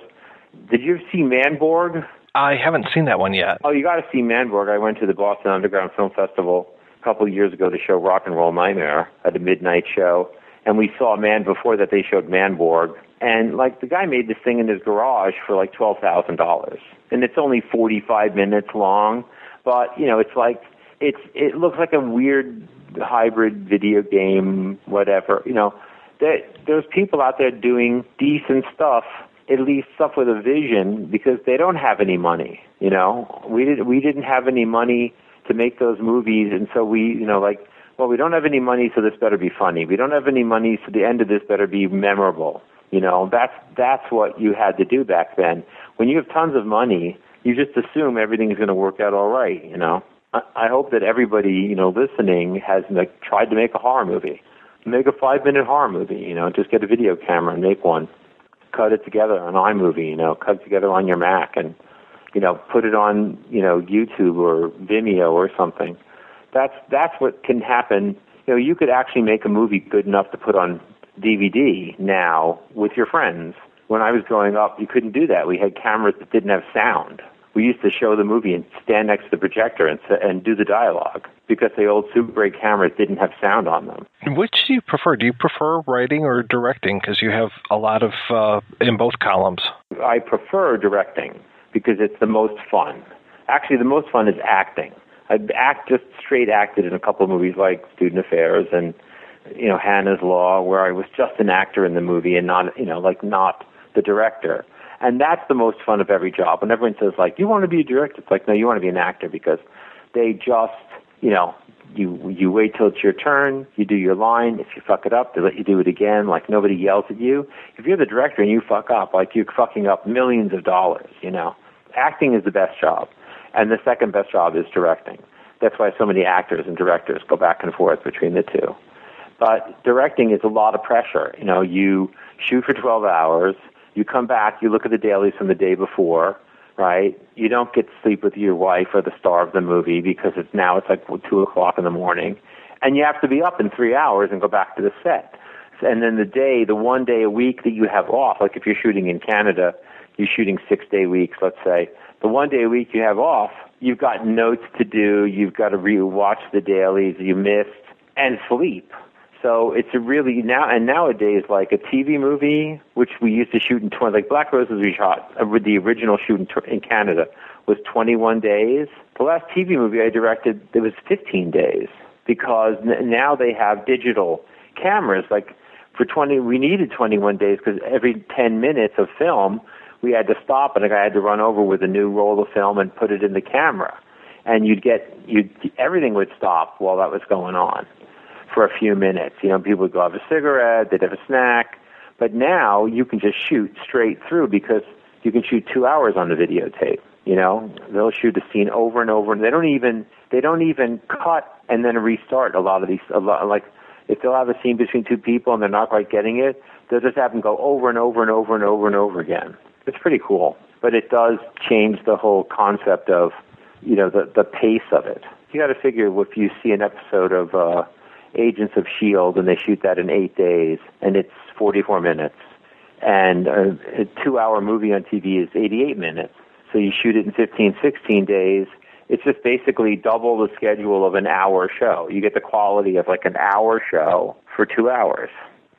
Did you ever see Manborg? I haven't seen that one yet. Oh, you got to see Manborg. I went to the Boston Underground Film Festival a couple of years ago to show Rock and Roll Nightmare at a midnight show, and we saw Man before that they showed Manborg, and like the guy made this thing in his garage for like twelve thousand dollars, and it's only forty five minutes long, but you know it's like it's it looks like a weird hybrid video game, whatever. You know, there, there's people out there doing decent stuff, at least stuff with a vision, because they don't have any money. You know, we did we didn't have any money to make those movies, and so we, you know, like, well, we don't have any money, so this better be funny. We don't have any money, so the end of this better be memorable. You know, that's that's what you had to do back then. When you have tons of money, you just assume everything's going to work out all right. You know. I hope that everybody, you know, listening has like, tried to make a horror movie. Make a five-minute horror movie. You know, just get a video camera and make one. Cut it together on iMovie. You know, cut it together on your Mac and, you know, put it on, you know, YouTube or Vimeo or something. That's that's what can happen. You know, you could actually make a movie good enough to put on DVD now with your friends. When I was growing up, you couldn't do that. We had cameras that didn't have sound we used to show the movie and stand next to the projector and and do the dialogue because the old Super 8 cameras didn't have sound on them. Which do you prefer? Do you prefer writing or directing? Because you have a lot of uh, in both columns. I prefer directing because it's the most fun. Actually, the most fun is acting. I act just straight acted in a couple of movies like Student Affairs and you know Hannah's Law, where I was just an actor in the movie and not you know like not the director. And that's the most fun of every job. When everyone says like, "You want to be a director?" It's like, no, you want to be an actor because they just, you know, you you wait till it's your turn, you do your line. If you fuck it up, they let you do it again. Like nobody yells at you. If you're the director and you fuck up, like you're fucking up millions of dollars. You know, acting is the best job, and the second best job is directing. That's why so many actors and directors go back and forth between the two. But directing is a lot of pressure. You know, you shoot for 12 hours you come back, you look at the dailies from the day before, right? You don't get to sleep with your wife or the star of the movie because it's now it's like two o'clock in the morning, and you have to be up in three hours and go back to the set. And then the day, the one day a week that you have off, like if you're shooting in Canada, you're shooting six day weeks, let's say. The one day a week you have off, you've got notes to do, you've got to re-watch the dailies you missed, and sleep. So it's a really now and nowadays like a TV movie, which we used to shoot in twenty, like Black Roses we shot uh, the original shoot in, in Canada was 21 days. The last TV movie I directed it was 15 days because n- now they have digital cameras. Like for 20, we needed 21 days because every 10 minutes of film we had to stop and I had to run over with a new roll of film and put it in the camera. And you'd get you everything would stop while that was going on for a few minutes. You know, people would go have a cigarette, they'd have a snack, but now you can just shoot straight through because you can shoot two hours on the videotape. You know, they'll shoot a scene over and over, and they don't even they don't even cut and then restart a lot of these. A lot like if they'll have a scene between two people and they're not quite getting it, they'll just have them go over and over and over and over and over again. It's pretty cool, but it does change the whole concept of you know the the pace of it. You got to figure if you see an episode of uh, Agents of S.H.I.E.L.D., and they shoot that in eight days, and it's 44 minutes. And uh, a, a two hour movie on TV is 88 minutes. So you shoot it in 15, 16 days. It's just basically double the schedule of an hour show. You get the quality of like an hour show for two hours.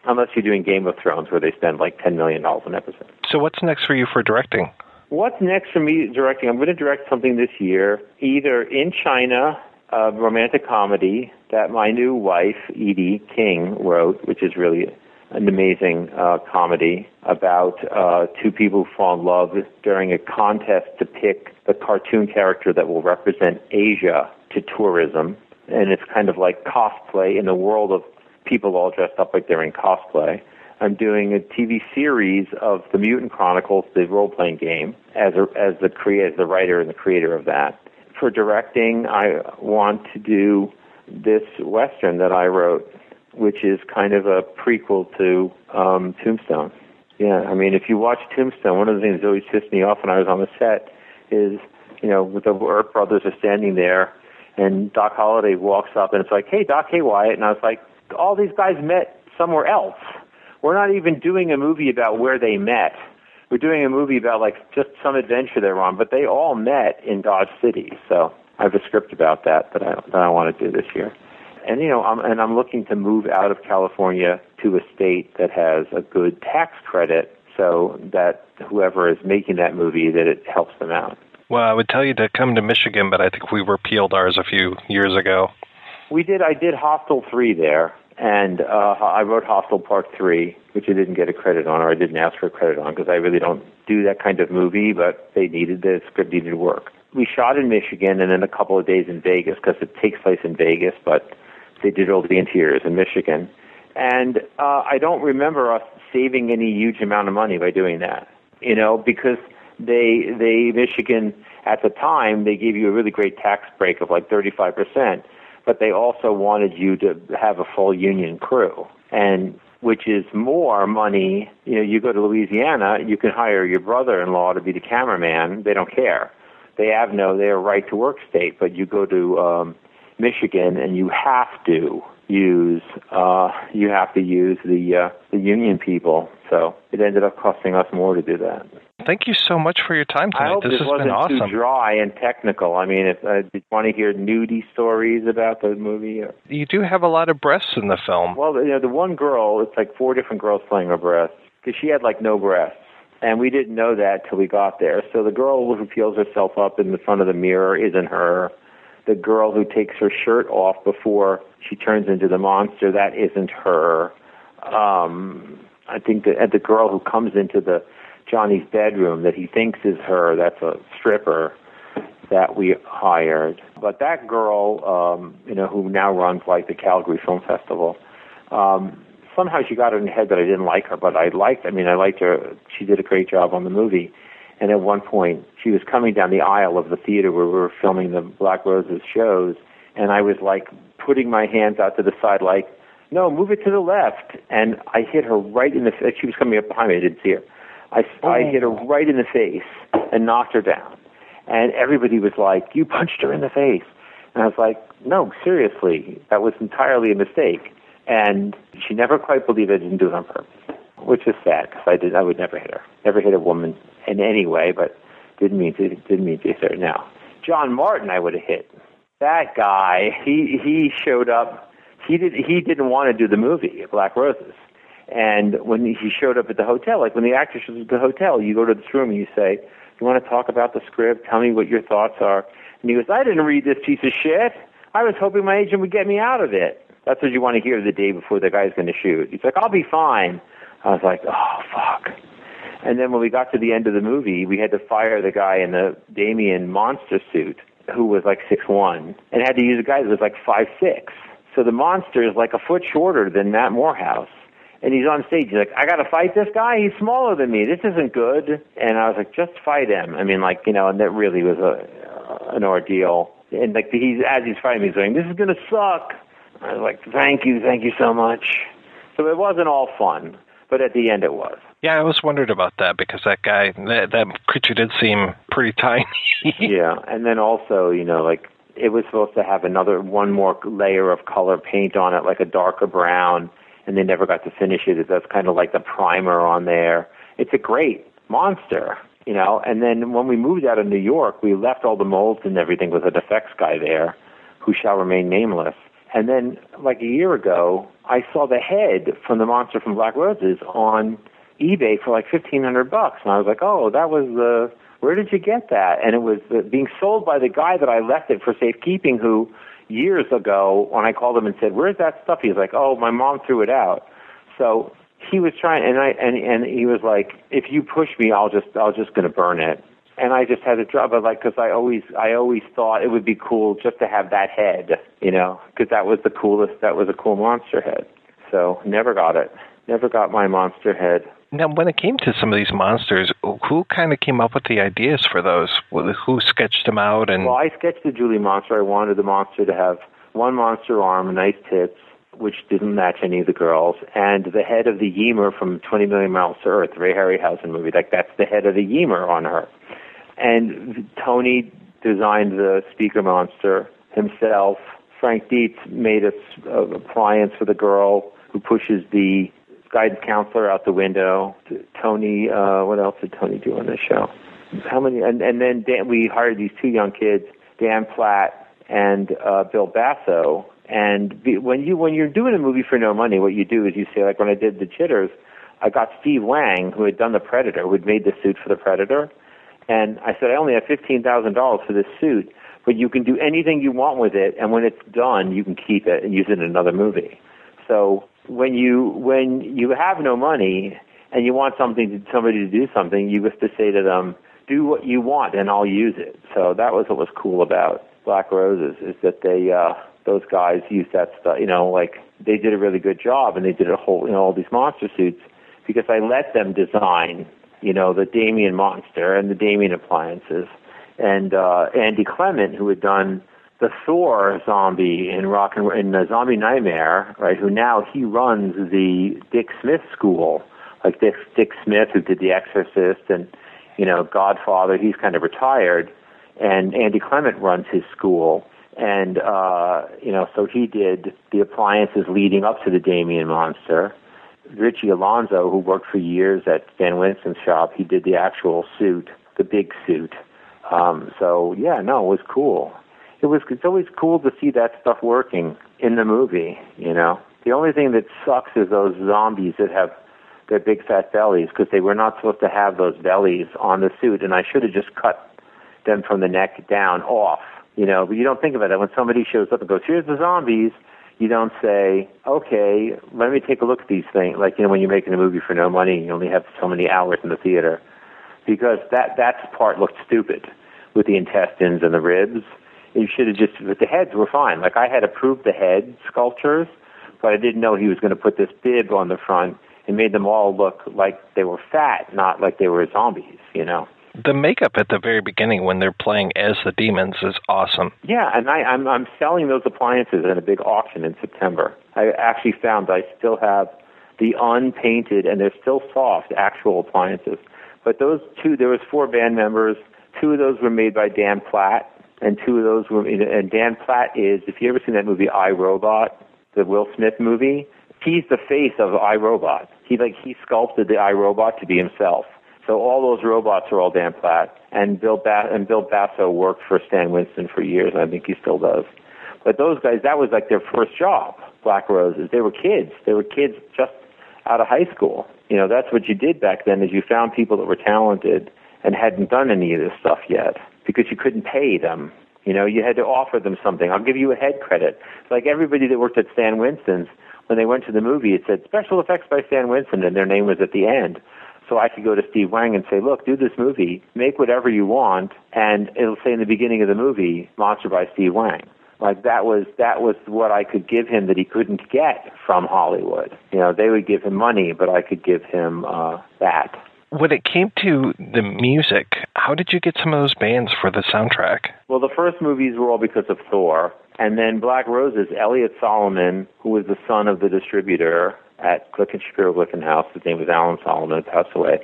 Unless you're doing Game of Thrones, where they spend like $10 million an episode. So what's next for you for directing? What's next for me directing? I'm going to direct something this year, either in China a romantic comedy that my new wife, Edie King, wrote, which is really an amazing uh, comedy about uh, two people who fall in love during a contest to pick the cartoon character that will represent Asia to tourism. And it's kind of like cosplay in the world of people all dressed up like they're in cosplay. I'm doing a TV series of the Mutant Chronicles, the role-playing game, as a, as the creator, as the writer and the creator of that for directing, I want to do this western that I wrote, which is kind of a prequel to um, Tombstone. Yeah, I mean, if you watch Tombstone, one of the things that always pissed me off when I was on the set is, you know, the Earp brothers are standing there, and Doc Holliday walks up, and it's like, "Hey, Doc, hey, Wyatt," and I was like, "All these guys met somewhere else. We're not even doing a movie about where they met. We're doing a movie about like just some adventure they're on, but they all met in Dodge City. So I have a script about that that I that I want to do this year. And you know, I'm and I'm looking to move out of California to a state that has a good tax credit so that whoever is making that movie that it helps them out. Well, I would tell you to come to Michigan, but I think we repealed ours a few years ago. We did. I did Hostel three there, and uh, I wrote Hostel Part three, which I didn't get a credit on, or I didn't ask for a credit on because I really don't do that kind of movie. But they needed the script needed work. We shot in Michigan, and then a couple of days in Vegas because it takes place in Vegas, but they did all the interiors in Michigan. And uh, I don't remember us saving any huge amount of money by doing that. You know, because they they Michigan at the time they gave you a really great tax break of like 35 percent, but they also wanted you to have a full union crew, and which is more money. You know, you go to Louisiana, you can hire your brother-in-law to be the cameraman. They don't care. They have no they're a right to work state, but you go to um, Michigan and you have to use uh, you have to use the uh, the union people. So it ended up costing us more to do that. Thank you so much for your time I hope This this has wasn't been awesome. too dry and technical. I mean, if uh, did you want to hear nudie stories about the movie? Or, You do have a lot of breasts in the film. well, you know, the one girl, it's like four different girls playing her breasts because she had like no breasts. And we didn't know that till we got there. So the girl who peels herself up in the front of the mirror isn't her. The girl who takes her shirt off before she turns into the monster, that isn't her. Um, I think that the girl who comes into the Johnny's bedroom that he thinks is her, that's a stripper that we hired. But that girl, um, you know, who now runs like the Calgary Film Festival, um, somehow she got it in the head that I didn't like her, but I liked. I mean, I liked her. She did a great job on the movie. And at one point, she was coming down the aisle of the theater where we were filming the Black Roses shows, and I was like putting my hands out to the side, like, "No, move it to the left." And I hit her right in the. She was coming up behind me. I didn't see her. I, I oh. hit her right in the face and knocked her down. And everybody was like, "You punched her in the face." And I was like, "No, seriously, that was entirely a mistake." And she never quite believed I didn't do it on purpose, which is sad because I did. I would never hit her. Never hit a woman in any way, but didn't mean to. Didn't mean to hit her. Now, John Martin, I would have hit. That guy, he he showed up. He did. He didn't want to do the movie Black Roses. And when he showed up at the hotel, like when the actor shows up at the hotel, you go to this room and you say, "You want to talk about the script? Tell me what your thoughts are." And he goes, "I didn't read this piece of shit. I was hoping my agent would get me out of it." That's what you want to hear the day before the guy's going to shoot. He's like, "I'll be fine." I was like, "Oh fuck." And then when we got to the end of the movie, we had to fire the guy in the Damien monster suit, who was like six one, and had to use a guy that was like five six. So the monster is like a foot shorter than Matt Morehouse. And he's on stage. He's like, I got to fight this guy. He's smaller than me. This isn't good. And I was like, just fight him. I mean, like, you know, and that really was a an ordeal. And like he's as he's fighting me, he's going, "This is gonna suck." I was like, "Thank you, thank you so much." So it wasn't all fun, but at the end it was. Yeah, I was wondered about that because that guy, that, that creature did seem pretty tiny. yeah, and then also, you know, like it was supposed to have another one more layer of color paint on it, like a darker brown, and they never got to finish it. That's kind of like the primer on there. It's a great monster, you know. And then when we moved out of New York, we left all the molds and everything with an effects guy there, who shall remain nameless. And then, like a year ago, I saw the head from the monster from Black Roses on eBay for like fifteen hundred bucks, and I was like, "Oh, that was the. Where did you get that?" And it was being sold by the guy that I left it for safekeeping, who years ago, when I called him and said, "Where's that stuff?" He's like, "Oh, my mom threw it out." So he was trying, and I and and he was like, "If you push me, I'll just I'll just gonna burn it." And I just had to drop it, like, because I always I always thought it would be cool just to have that head, you know, because that was the coolest. That was a cool monster head. So never got it. Never got my monster head. Now, when it came to some of these monsters, who kind of came up with the ideas for those? Who sketched them out? And Well, I sketched the Julie monster. I wanted the monster to have one monster arm, nice tits, which didn't match any of the girls, and the head of the Ymir from 20 Million Miles to Earth, Ray Harryhausen movie. Like that's the head of the Ymir on her. And Tony designed the speaker monster himself. Frank Dietz made a, a appliance for the girl who pushes the guidance counselor out the window. Tony, uh, what else did Tony do on the show? How many? And, and then Dan, we hired these two young kids, Dan Platt and uh, Bill Basso. And be, when you when you're doing a movie for no money, what you do is you say like when I did the Jitters, I got Steve Wang who had done the Predator, who had made the suit for the Predator, and I said I only have fifteen thousand dollars for this suit, but you can do anything you want with it, and when it's done, you can keep it and use it in another movie. So when you when you have no money and you want something to, somebody to do something, you have to say to them, "Do what you want, and I'll use it." So that was what was cool about Black Roses is that they uh, those guys used that stuff. You know, like they did a really good job, and they did a whole you know all these monster suits because I let them design you know the Damien monster and the Damien appliances, and uh, Andy Clement who had done the Thor zombie in Rock and in the Zombie Nightmare, right? Who now he runs the Dick Smith School, like Dick Dick Smith who did The Exorcist and you know Godfather. He's kind of retired, and Andy Clement runs his school, and uh, you know so he did the appliances leading up to the Damien monster. Richie Alonzo, who worked for years at Stan Winston's shop, he did the actual suit, the big suit. Um, so yeah, no, it was cool it was it's always cool to see that stuff working in the movie you know? The only thing that sucks is those zombies that have their big fat bellies because they were not supposed to have those bellies on the suit and i should have just cut them from the neck down off you know? But you don't think about it. When somebody shows up and goes here's the zombies you don't say okay let me take a look at these things like you know when you're making a movie for no money and you only have so many hours in the theater. Because that that part looked stupid with the intestines and the ribs you should have just but the heads were fine. Like I had approved the head sculptures, but I didn't know he was going to put this bib on the front and made them all look like they were fat, not like they were zombies. You know. The makeup at the very beginning when they're playing as the demons is awesome. Yeah, and I, I'm I'm selling those appliances at a big auction in September. I actually found I still have the unpainted and they're still soft actual appliances. But those two, there was four band members. Two of those were made by Dan Platt, and two of those were and Dan Platt is if you ever seen that movie I Robot, the Will Smith movie, he's the face of I Robot. He like he sculpted the I Robot to be himself. So all those robots are all Dan Platt, and Bill ba- and Bill Basso worked for Stan Winston for years, and I think he still does. But those guys, that was like their first job, Black Roses. They were kids. They were kids just out of high school. You know, that's what you did back then is you found people that were talented and hadn't done any of this stuff yet because you couldn't pay them. You know, you had to offer them something. I'll give you a head credit. Like everybody that worked at Stan Winston's, when they went to the movie, it said special effects by Stan Winston, and their name was at the end. So I could go to Steve Wang and say, look, do this movie, make whatever you want, and it'll say in the beginning of the movie, Monster by Steve Wang. Like that was that was what I could give him that he couldn't get from Hollywood. You know, they would give him money, but I could give him uh, that when it came to the music, how did you get some of those bands for the soundtrack? Well, the first movies were all because of Thor. And then Black Roses, Elliot Solomon, who was the son of the distributor at Click and Shapiro Glickenhaus, his name was Alan Solomon, passed away.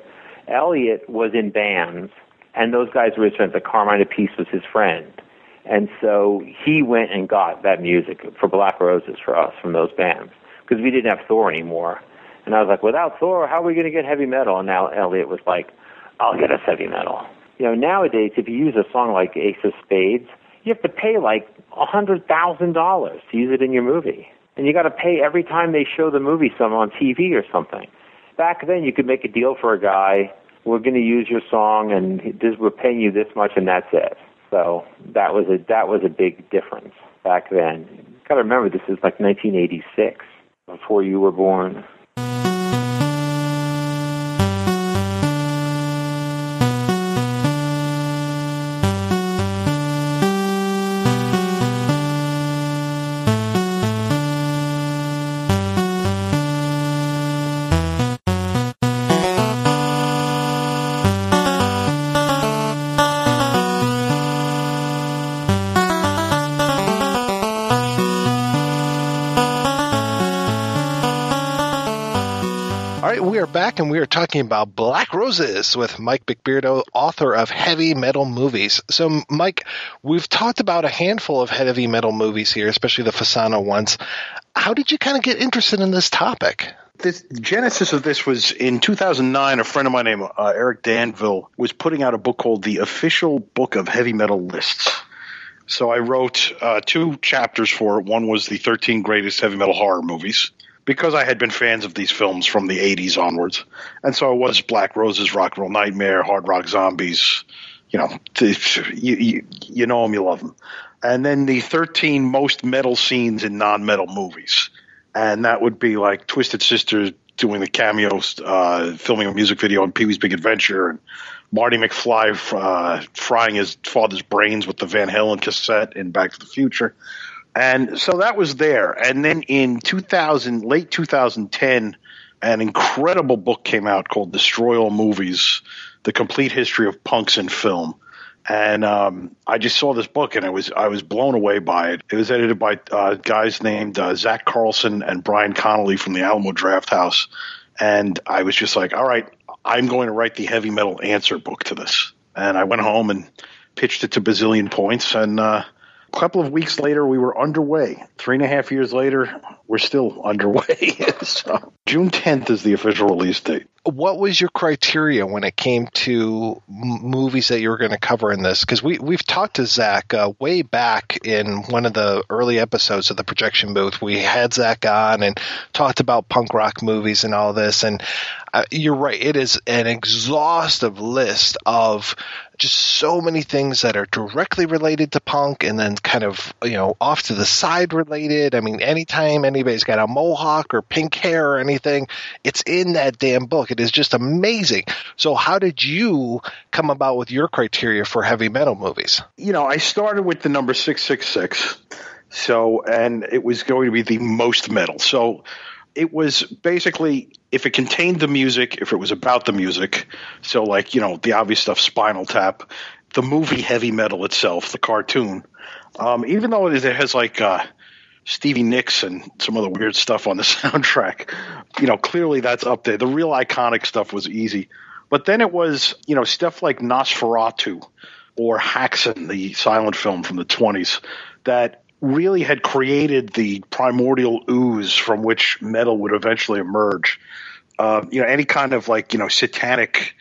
Elliot was in bands, and those guys were his friends. Like Carmine Appice was his friend. And so he went and got that music for Black Roses for us from those bands because we didn't have Thor anymore. And I was like, without Thor, how are we going to get heavy metal? And now Elliot was like, I'll get us heavy metal. You know, nowadays, if you use a song like Ace of Spades, you have to pay like a hundred thousand dollars to use it in your movie, and you got to pay every time they show the movie some on TV or something. Back then, you could make a deal for a guy. We're going to use your song, and this, we're paying you this much, and that's it. So that was a that was a big difference back then. Got to remember, this is like 1986, before you were born. Talking about Black Roses with Mike McBeardo, author of Heavy Metal Movies. So, Mike, we've talked about a handful of heavy metal movies here, especially the Fasano ones. how did you kind of get interested in this topic? This genesis of this was in 2009. A friend of mine named uh, Eric Danville was putting out a book called The Official Book of Heavy Metal Lists. So I wrote uh, two chapters for it. One was the 13 greatest heavy metal horror movies because I had been fans of these films from the 80s onwards. And so it was Black Roses, Rock Roll Nightmare, Hard Rock Zombies. You know, you, you, you know them, you love them. And then the 13 most metal scenes in non metal movies. And that would be like Twisted Sister doing the cameos, uh, filming a music video on Pee Wee's Big Adventure, and Marty McFly uh, frying his father's brains with the Van Halen cassette in Back to the Future. And so that was there. And then in 2000, late 2010, an incredible book came out called Destroy All Movies The Complete History of Punks in Film. And um, I just saw this book and I was I was blown away by it. It was edited by uh, guys named uh, Zach Carlson and Brian Connolly from the Alamo Drafthouse. And I was just like, all right, I'm going to write the heavy metal answer book to this. And I went home and pitched it to Bazillion Points. And uh, couple of weeks later, we were underway. Three and a half years later, we're still underway. so June 10th is the official release date. What was your criteria when it came to m- movies that you were going to cover in this? Because we we've talked to Zach uh, way back in one of the early episodes of the projection booth. We had Zach on and talked about punk rock movies and all this. And you're right; it is an exhaustive list of just so many things that are directly related to punk and then kind of you know off to the side related. I mean, anytime anybody's got a mohawk or pink hair or anything, it's in that damn book. It is just amazing. So, how did you come about with your criteria for heavy metal movies? You know, I started with the number 666. So, and it was going to be the most metal. So, it was basically if it contained the music, if it was about the music, so like, you know, the obvious stuff, Spinal Tap, the movie Heavy Metal itself, the cartoon, um, even though it, has like uh, Stevie Nicks and some of the weird stuff on the soundtrack, you know, clearly that's up there. The real iconic stuff was easy. But then it was, you know, stuff like Nosferatu or Haxan, the silent film from the 20s, that really had created the primordial ooze from which metal would eventually emerge. Uh, you know, any kind of like, you know, satanic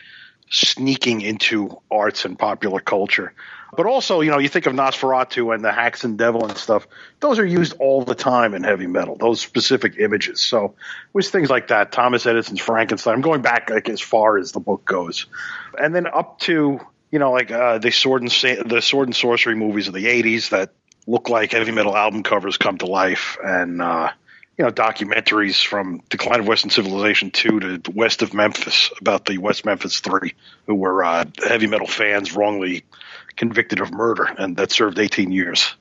sneaking into arts and popular culture. But also, you know, you think of Nosferatu and the Haxan Devil and stuff. Those are used all the time in heavy metal. Those specific images. So it was things like that. Thomas Edison's Frankenstein. I'm going back like as far as the book goes, and then up to you know like uh, the sword and the sword and sorcery movies of the '80s that look like heavy metal album covers come to life, and uh, you know documentaries from Decline of Western Civilization two to West of Memphis about the West Memphis Three, who were uh, heavy metal fans wrongly convicted of murder and that served 18 years.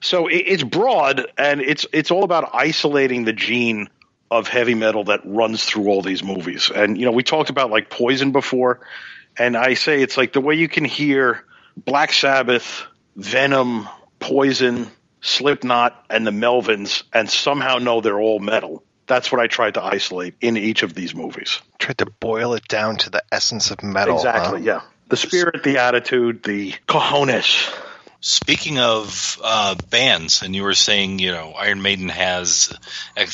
So it, it's broad and it's it's all about isolating the gene of heavy metal that runs through all these movies. And you know, we talked about like Poison before, and I say it's like the way you can hear Black Sabbath, Venom, Poison, Slipknot, and the Melvins, and somehow know they're all metal. That's what I tried to isolate in each of these movies. Tried to boil it down to the essence of metal. Exactly. huh? Yeah. The spirit, the attitude, the cojones. Speaking of uh, bands, and you were saying, you know, Iron Maiden has,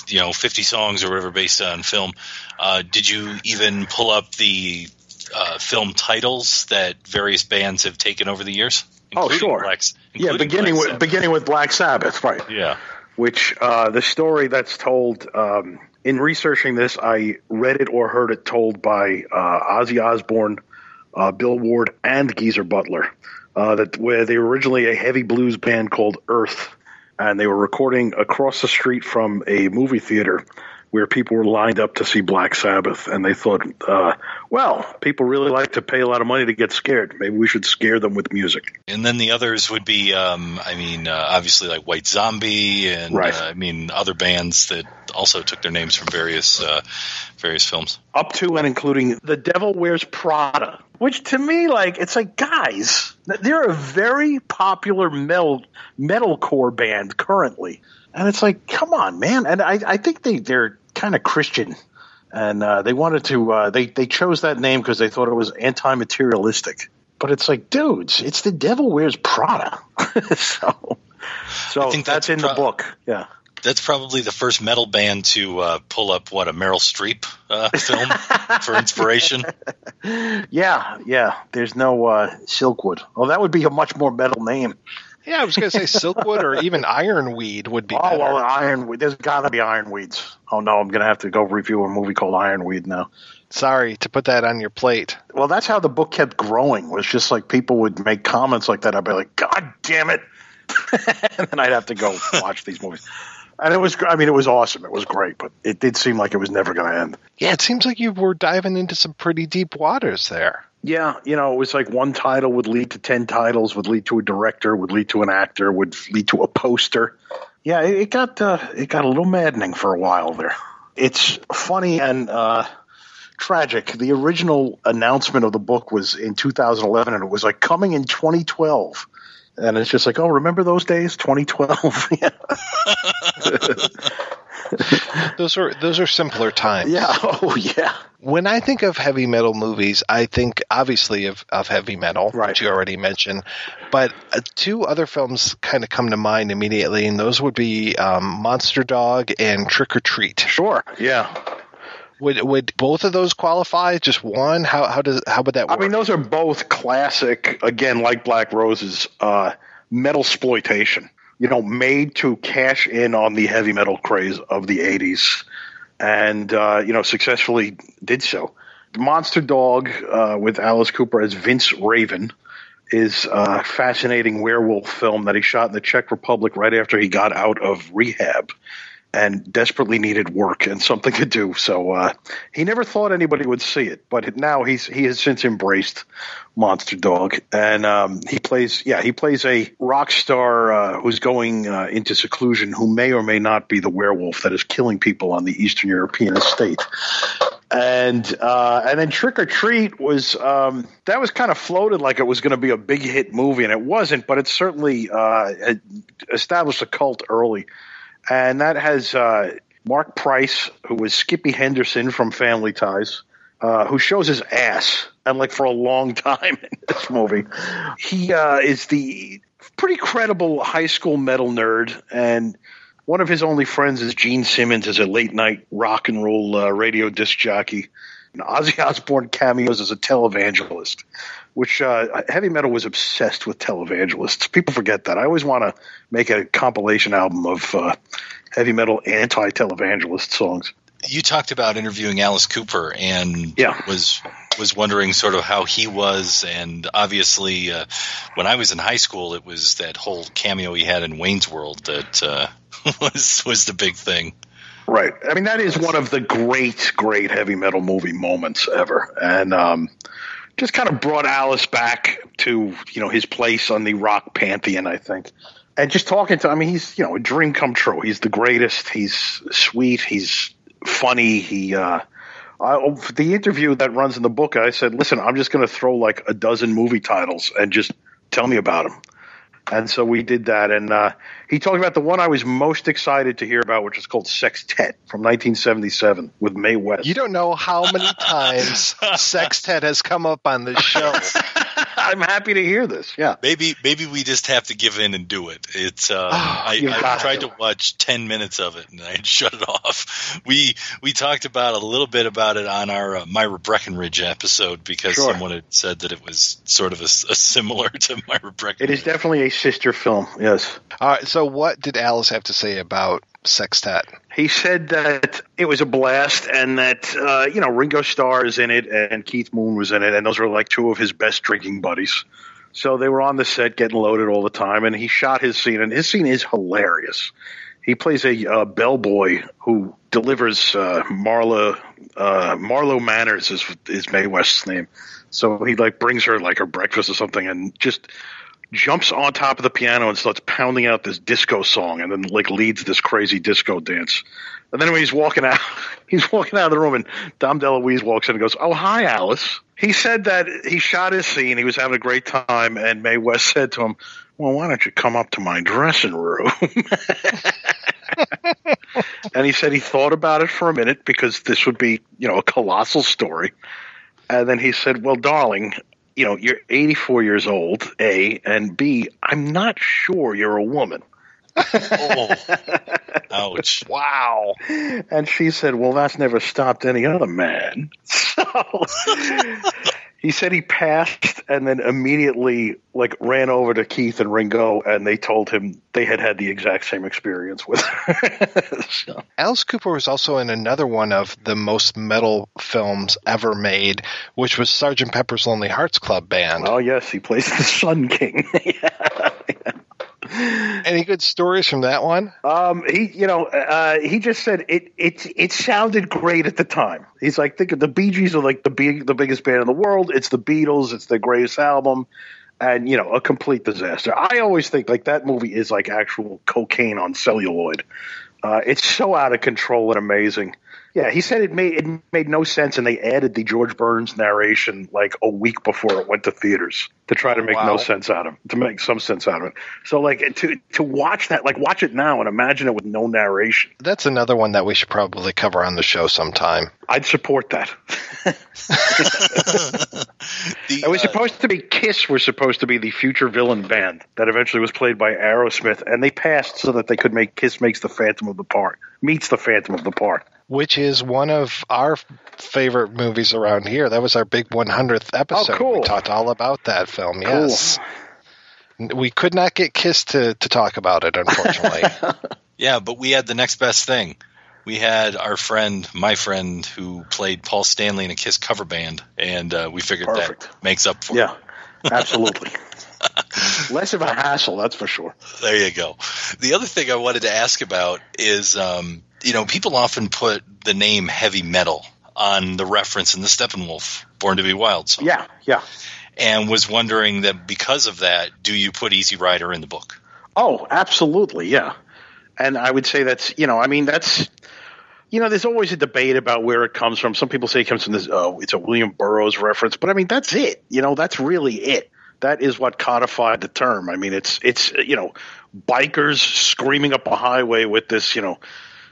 you know, 50 songs or whatever based on film. Uh, did you even pull up the uh, film titles that various bands have taken over the years? Oh, sure. Black, Yeah, beginning with beginning with Black Sabbath, right? Yeah. Which uh, the story that's told um, in researching this, I read it or heard it told by uh, Ozzy Osbourne, uh, Bill Ward, and Geezer Butler. Uh, that where they were originally a heavy blues band called Earth, and they were recording across the street from a movie theater where people were lined up to see Black Sabbath, and they thought, uh, well, people really like to pay a lot of money to get scared. Maybe we should scare them with music. And then the others would be, um, I mean, uh, obviously like White Zombie, and Right. uh, I mean other bands that also took their names from various uh, various films. up to and including The Devil Wears Prada, which to me, like, it's like, guys, they're a very popular metal metalcore band currently, and it's like, come on, man. And I, I think they they're kind of Christian, and uh, they wanted to uh, they they chose that name because they thought it was anti-materialistic. But it's like, dudes, it's The Devil Wears Prada. so, so think that's, that's in the book. Yeah. that's probably the first metal band to uh, pull up what a Meryl Streep uh, film for inspiration. Yeah, yeah. There's no uh, Silkwood. Well, that would be a much more metal name. Yeah, I was going to say Silkwood or even Ironweed would be Oh better. well, Ironweed. There's got to be Ironweeds. Oh no, I'm going to have to go review a movie called Ironweed now. Sorry to put that on your plate. Well, that's how the book kept growing. Was just like people would make comments like that. I'd be like, God damn it, and then I'd have to go watch these movies. And it was, I mean, it was awesome. It was great, but it did seem like it was never going to end. Yeah, it seems like you were diving into some pretty deep waters there. Yeah, you know, it was like one title would lead to 10 titles, would lead to a director, would lead to an actor, would lead to a poster. Yeah, it, it got uh, it got a little maddening for a while there. It's funny and uh, tragic. The original announcement of the book was in 2011 and it was like coming in 2012. And it's just like, oh, remember those days, 2012? those are those are simpler times. Yeah. Oh, yeah. When I think of heavy metal movies, I think obviously of, of heavy metal, right. which you already mentioned. But uh, two other films kind of come to mind immediately, and those would be um, Monster Dog and Trick or Treat. Sure. Yeah. Would would both of those qualify? Just one? How how does how would that work? I mean, those are both classic. Again, like Black Roses, uh, metal exploitation. You know, made to cash in on the heavy metal craze of the '80s, and uh, you know, successfully did so. Monster Dog uh, with Alice Cooper as Vince Raven is a fascinating werewolf film that he shot in the Czech Republic right after he got out of rehab and desperately needed work and something to do. So uh, he never thought anybody would see it, but now he's he has since embraced Monster Dog, and um, he plays yeah he plays a rock star uh, who's going uh, into seclusion, who may or may not be the werewolf that is killing people on the Eastern European estate. And uh, and then Trick or Treat was um, that was kind of floated like it was going to be a big hit movie, and it wasn't, but it certainly uh, established a cult early and that has uh, Marc Price, who was Skippy Henderson from Family Ties, uh, who shows his ass, and like for a long time in this movie. He uh, is the pretty credible high school metal nerd, and one of his only friends is Gene Simmons as a late night rock and roll uh, radio disc jockey. And Ozzy Osbourne cameos as a televangelist, which uh, heavy metal was obsessed with televangelists. People forget that. I always want to make a compilation album of uh, heavy metal anti televangelist songs. You talked about interviewing Alice Cooper and yeah. was was wondering sort of how he was, and obviously uh, when I was in high school, it was that whole cameo he had in Wayne's World that uh, was was the big thing. Right. I mean, that is one of the great, great heavy metal movie moments ever, and um, just kind of brought Alice back to you know his place on the rock pantheon. I think, and just talking to, I mean, he's you know a dream come true. He's the greatest. He's sweet. He's funny. He. uh I, the interview that runs in the book, I said, "Listen, I'm just going to throw like a dozen movie titles and just tell me about them." And so we did that, and uh, he talked about the one I was most excited to hear about, which is called Sextet from 1977 with Mae West. You don't know how many times Sextet has come up on this show. I'm happy to hear this. Yeah, maybe maybe we just have to give in and do it. It's uh, I, I tried to. to watch ten minutes of it and I shut it off. We we talked about a little bit about it on our uh, Myra Breckinridge episode because Sure. someone had said that it was sort of a, s- a similar to Myra Breckinridge. It is definitely a sister film. Yes. All right. So, what did Alice have to say about Sextet? He said that it was a blast and that, uh, you know, Ringo Starr is in it and Keith Moon was in it, and those were like two of his best drinking buddies. So they were on the set getting loaded all the time, and he shot his scene, and his scene is hilarious. He plays a uh, bellboy who delivers uh, Marla, uh, Marlo Manners is, is Mae West's name. So he like brings her like her breakfast or something and just jumps on top of the piano and starts pounding out this disco song and then like leads this crazy disco dance. And then when he's walking out, he's walking out of the room and Dom DeLuise walks in and goes, Oh, hi, Alice. He said that he shot his scene. He was having a great time. And Mae West said to him, Well, why don't you come up to my dressing room? and he said he thought about it for a minute because this would be, you know, a colossal story. And then he said, Well, darling, you know, you're 84 years old, A, and B, I'm not sure you're a woman. Oh. Ouch. Wow. And she said, Well, that's never stopped any other man. So he said he passed and then immediately like ran over to Keith and Ringo and they told him they had had the exact same experience with. So- Alice Cooper was also in another one of the most metal films ever made, which was Sergeant Pepper's Lonely Hearts Club Band. Oh, yes, he plays the Sun King. Any good stories from that one? Um, he, you know, uh, he just said it. It it sounded great at the time. He's like, think of the Bee Gees are like the big, the biggest band in the world. It's the Beatles. It's their greatest album, and you know, a complete disaster. I always think like that movie is like actual cocaine on celluloid. Uh, it's so out of control and amazing. Yeah, he said it made it made no sense, and they added the George Burns narration like a week before it went to theaters to try to make no sense out of it, to make some sense out of it. So like to to watch that, like watch it now and imagine it with no narration. That's another one that we should probably cover on the show sometime. I'd support that. it was uh, supposed to be Kiss were supposed to be the future villain band that eventually was played by Aerosmith, and they passed so that they could make Kiss makes the Phantom of the Park meets the Phantom of the Park. Which is one of our favorite movies around here. That was our big 100th episode. Oh, cool. We talked all about that film. Yes. We could not get Kiss to, to talk about it, unfortunately. Yeah, but we had the next best thing. We had our friend, my friend, who played Paul Stanley in a Kiss cover band, and uh, we figured Perfect. that makes up for it. Yeah, absolutely. Less of a hassle, that's for sure. There you go. The other thing I wanted to ask about is, um, you know, people often put the name heavy metal on the reference in the Steppenwolf Born to Be Wild song. Yeah, yeah. And was wondering that because of that, do you put Easy Rider in the book? Oh, absolutely, yeah. And I would say that's you know, I mean that's you know, there's always a debate about where it comes from. Some people say it comes from this oh, it's a William Burroughs reference, but I mean that's it. You know, that's really it. That is what codified the term. I mean, it's it's you know, bikers screaming up a highway with this, you know,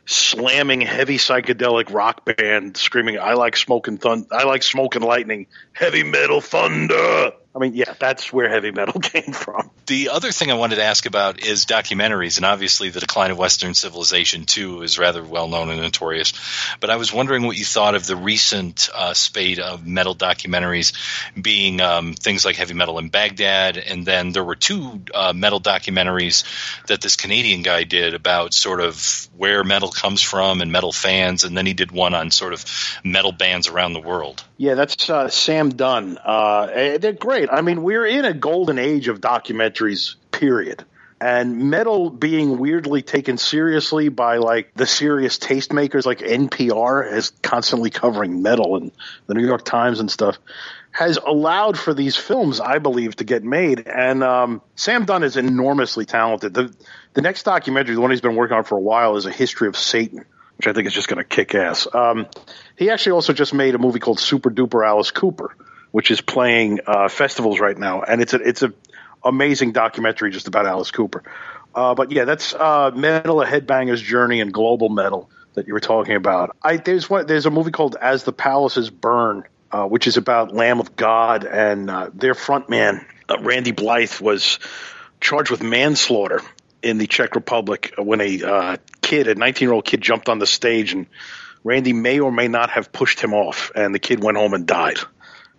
slamming heavy psychedelic rock band screaming I like smoking thun I like smoking lightning, heavy metal thunder. I mean, yeah, that's where heavy metal came from. The other thing I wanted to ask about is documentaries, and obviously the decline of Western civilization too is rather well known and notorious. But I was wondering what you thought of the recent uh, spate of metal documentaries, being um, things like Heavy Metal in Baghdad, and then there were two uh, metal documentaries that this Canadian guy did about sort of where metal comes from and metal fans, and then he did one on sort of metal bands around the world. Yeah, that's uh, Sam Dunn. Uh, eh, they're great. I mean, we're in a golden age of documentaries, period. And metal being weirdly taken seriously by like the serious tastemakers, like NPR is constantly covering metal and the New York Times and stuff, has allowed for these films, I believe, to get made. And um, Sam Dunn is enormously talented. The the next documentary, the one he's been working on for a while, is a history of Satan which I think is just going to kick ass. Um, he actually also just made a movie called Super Duper Alice Cooper, which is playing uh, festivals right now, and it's a it's a amazing documentary just about Alice Cooper. Uh, but yeah, that's uh, Metal: A Headbanger's Journey and Global Metal that you were talking about. I there's one there's a movie called As the Palaces Burn, uh, which is about Lamb of God and uh, their frontman uh, Randy Blythe was charged with manslaughter in the Czech Republic when a uh, kid, a 19 year old kid, jumped on the stage and Randy may or may not have pushed him off, and the kid went home and died.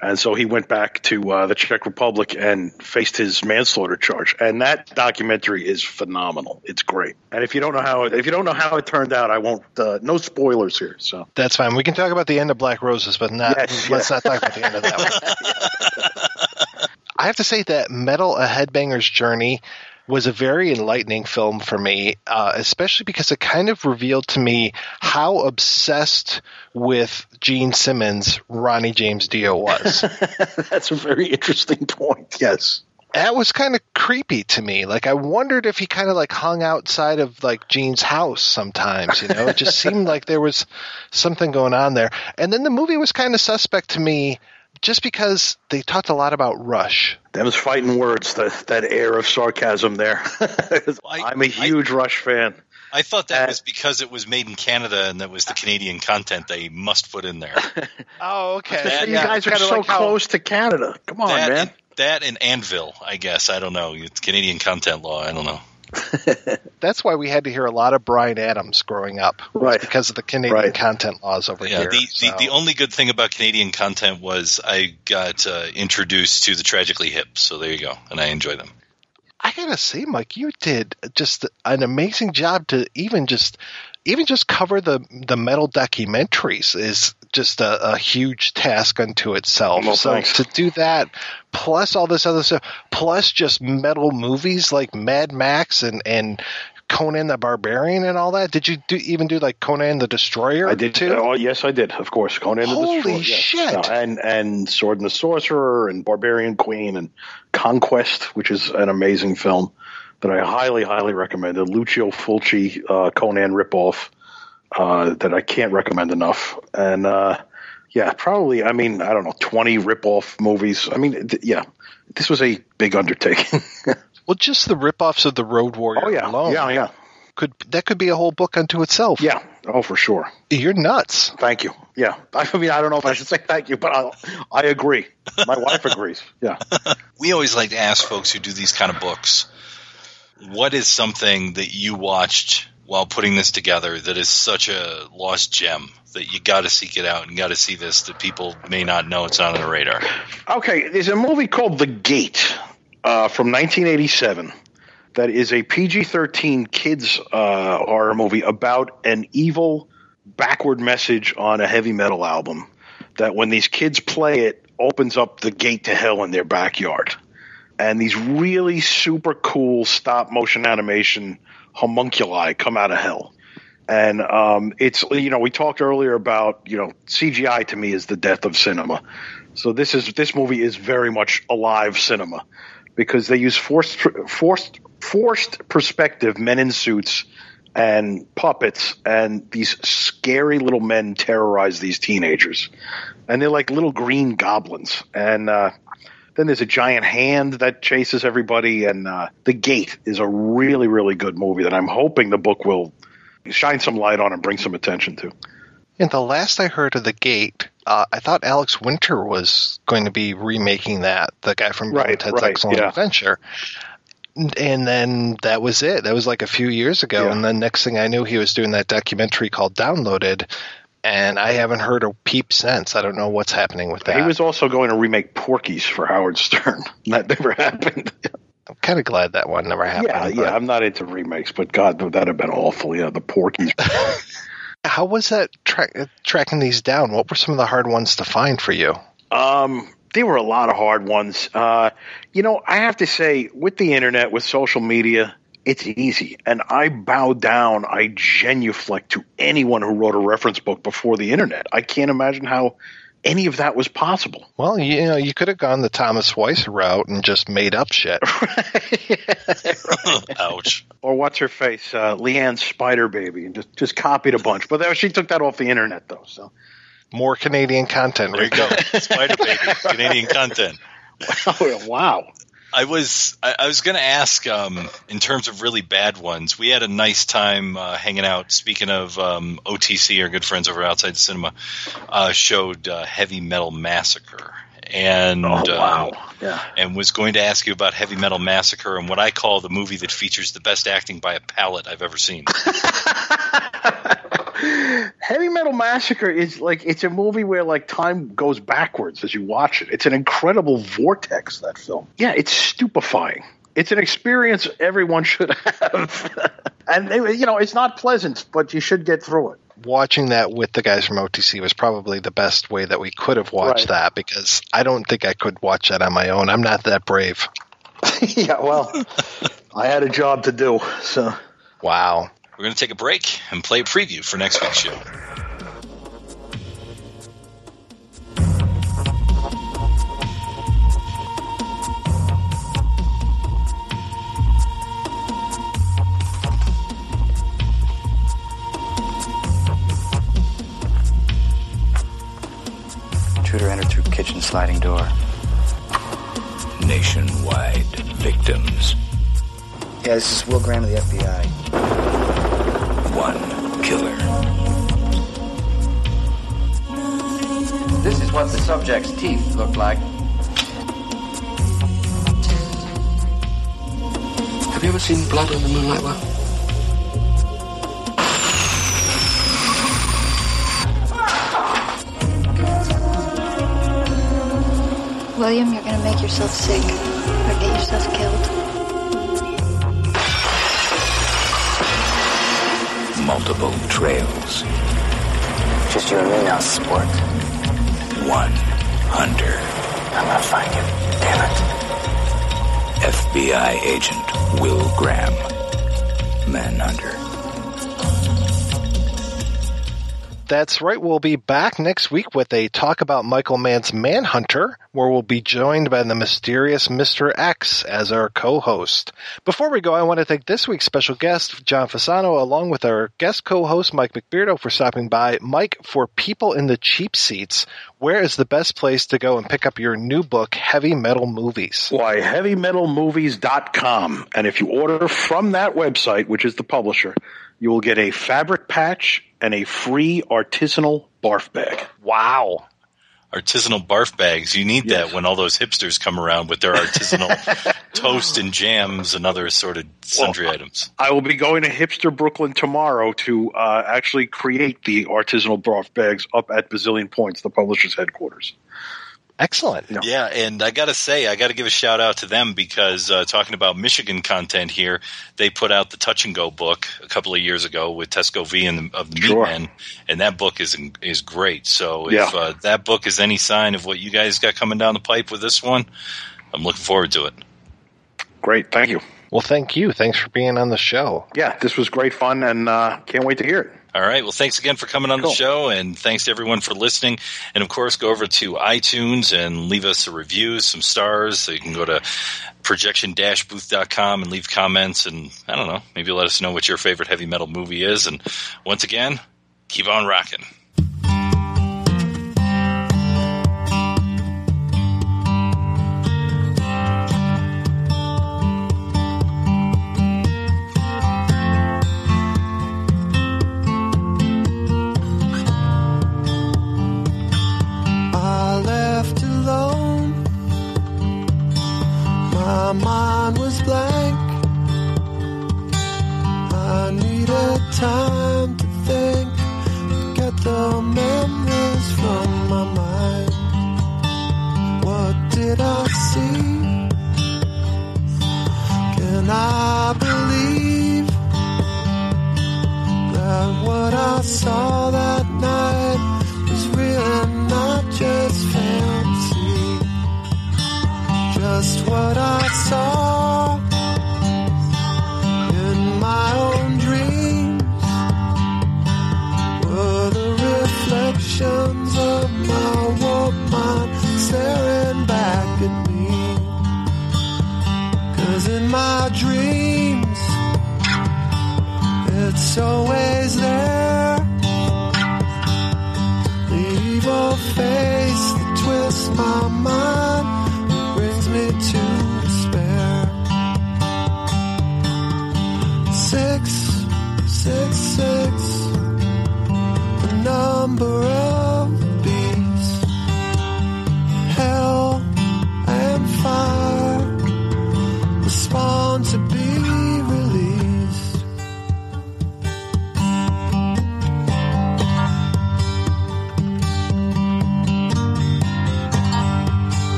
And so he went back to uh, the Czech Republic and faced his manslaughter charge. And that documentary is phenomenal. It's great. And if you don't know how it, if you don't know how it turned out, I won't. Uh, no spoilers here. So That's fine. We can talk about the end of Black Roses, but not, Yes, let's yeah. not talk about the end of that one. I have to say that Metal: A Headbanger's Journey was a very enlightening film for me, uh, especially because it kind of revealed to me how obsessed with Gene Simmons Ronnie James Dio was. that's a very interesting point. Yes. that was kind of creepy to me. Like I wondered if he kind of like hung outside of like Gene's house sometimes, you know? It just seemed like there was something going on there. And then the movie was kind of suspect to me just because they talked a lot about Rush. Them's fighting words. That that air of sarcasm there. I'm a huge Rush fan. I thought that was because it was made in Canada and that was the Canadian content they must put in there. Oh, okay. That- you guys are so close to Canada. Come on, that, man. And, that and Anvil, I guess. I don't know. It's Canadian content law. I don't know. That's why we had to hear a lot of Bryan Adams growing up, Right. Because of the Canadian Right. content laws over Yeah, here. the, so. the, the only good thing about Canadian content was I got uh, introduced to the Tragically Hip, so there you go, and I enjoy them. I gotta say, Mike, you did just an amazing job to even just even just cover the the metal documentaries is just a, a huge task unto itself. So thanks. to do that, plus all this other stuff, plus just metal movies like Mad Max and and Conan the Barbarian and all that. Did you do even do like Conan the Destroyer? I did too. Oh, yes, I did. Of course, Conan Holy the Destroyer. yes. shit. No, and and Sword and the Sorcerer and Barbarian Queen and Conquest, which is an amazing film that I highly, highly recommend. The Lucio Fulci uh, Conan ripoff uh, that I can't recommend enough. And uh, yeah, probably. I mean, I don't know, twenty ripoff movies. I mean, th- yeah, this was a big undertaking. Well, just the ripoffs of the Road Warrior oh yeah, alone yeah, yeah, could that could be a whole book unto itself. yeah. Oh, for sure. You're nuts. Thank you. Yeah, I mean, I don't know if I should say thank you, but I, I agree. My wife agrees. Yeah. We always like to ask folks who do these kind of books, what is something that you watched while putting this together that is such a lost gem that you got to seek it out and got to see this that people may not know it's not on the radar? Okay, there's a movie called The Gate uh, from 1987 that is a PG-13 kids uh, horror movie about an evil backward message on a heavy metal album. That when these kids play it, opens up the gate to hell in their backyard, and these really super cool stop motion animation homunculi come out of hell. And um, it's you know we talked earlier about you know CGI to me is the death of cinema. So this is this movie is very much alive cinema because they use forced forced forced perspective men in suits and puppets and these scary little men terrorize these teenagers and they're like little green goblins and uh, then there's a giant hand that chases everybody and uh, the gate is a really really good movie that i'm hoping the book will shine some light on and bring some attention to And the last I heard of the Gate, uh, I thought Alex Winter was going to be remaking that. The guy from Right, Ted's right, Excellent yeah. Adventure. And then that was it. That was like a few years ago. Yeah. And then next thing I knew, he was doing that documentary called Downloaded. And I haven't heard a peep since. I don't know what's happening with that. he was also going to remake porky's for howard stern that never happened I'm kind of glad that one never happened. yeah but- yeah i'm not into remakes but god that'd have been awful yeah the porky's How was that tra- tracking these down? What were some of the hard ones to find for you? Um, there were a lot of hard ones. Uh, you know, I have to say, with the internet, with social media, it's easy. And I bow down, I genuflect to anyone who wrote a reference book before the internet. I can't imagine how any of that was possible. Well, you know, you could have gone the Thomas Weiss route and just made up shit. Ouch. Or what's her face, uh, Leanne Spider Baby, and just just copied a bunch. But that, she took that off the internet, though. So More Canadian content. There you go. Spider Baby, Canadian content. Wow. I was I, I was going to ask um, in terms of really bad ones. We had a nice time uh, hanging out. Speaking of um, OTC, our good friends over outside the cinema uh, showed uh, Heavy Metal Massacre, and Oh, wow. uh, Yeah. and was going to ask you about Heavy Metal Massacre and what I call the movie that features the best acting by a palette I've ever seen. Heavy Metal Massacre is like it's a movie where like time goes backwards as you watch it. It's an incredible vortex that film. Yeah, it's stupefying. It's an experience everyone should have. and you know, it's not pleasant, but you should get through it. Watching that with the guys from OTC was probably the best way that we could have watched Right. that because I don't think I could watch that on my own. I'm not that brave. yeah, well, I had a job to do, so Wow. We're going to take a break and play a preview for next week's show. Intruder entered through kitchen sliding door. Nationwide victims. Yeah, this is Will Graham of the FBI. One killer. This is what the subject's teeth look like. Have you ever ever seen blood in the moonlight well? William, you're gonna make yourself sick or get yourself killed. Multiple trails. Just you and me now, sport. One hunter. I'm gonna find you. Damn it. FBI agent Will Graham. Manhunter. That's right. We'll be back next week with a talk about Michael Mann's Manhunter, where we'll be joined by the mysterious Mr. X as our co-host. Before we go, I want to thank this week's special guest, John Fasano, along with our guest co-host, Mike McBeardo, for stopping by. Mike, for people in the cheap seats, where is the best place to go and pick up your new book, Heavy Metal Movies? Why, heavymetalmovies.com. And if you order from that website, which is the publisher, you will get a fabric patch and a free artisanal barf bag. Wow. Artisanal barf bags. You need that when all those hipsters come around with their artisanal toast and jams and other assorted sundry items. I will be going to Hipster Brooklyn tomorrow to uh, actually create the artisanal barf bags up at Bazillion Points, the publisher's headquarters. Excellent. Yeah, and I got to say, I got to give a shout out to them because uh, talking about Michigan content here, they put out the Touch and Go book a couple of years ago with Tesco Vee and the, of the Sure. Meatmen, and that book is is great. So if Yeah. uh, that book is any sign of what you guys got coming down the pipe with this one, I'm looking forward to it. Great. Thank you. Well, thank you. Thanks for being on the show. Yeah, this was great fun and uh, can't wait to hear it. All right. Well, thanks again for coming on the show, and thanks to everyone for listening. And of course, go over to iTunes and leave us a review, some stars. So you can go to projection-booth.com and leave comments, and I don't know, maybe let us know what your favorite heavy metal movie is. And once again, keep on rocking.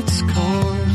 Its course.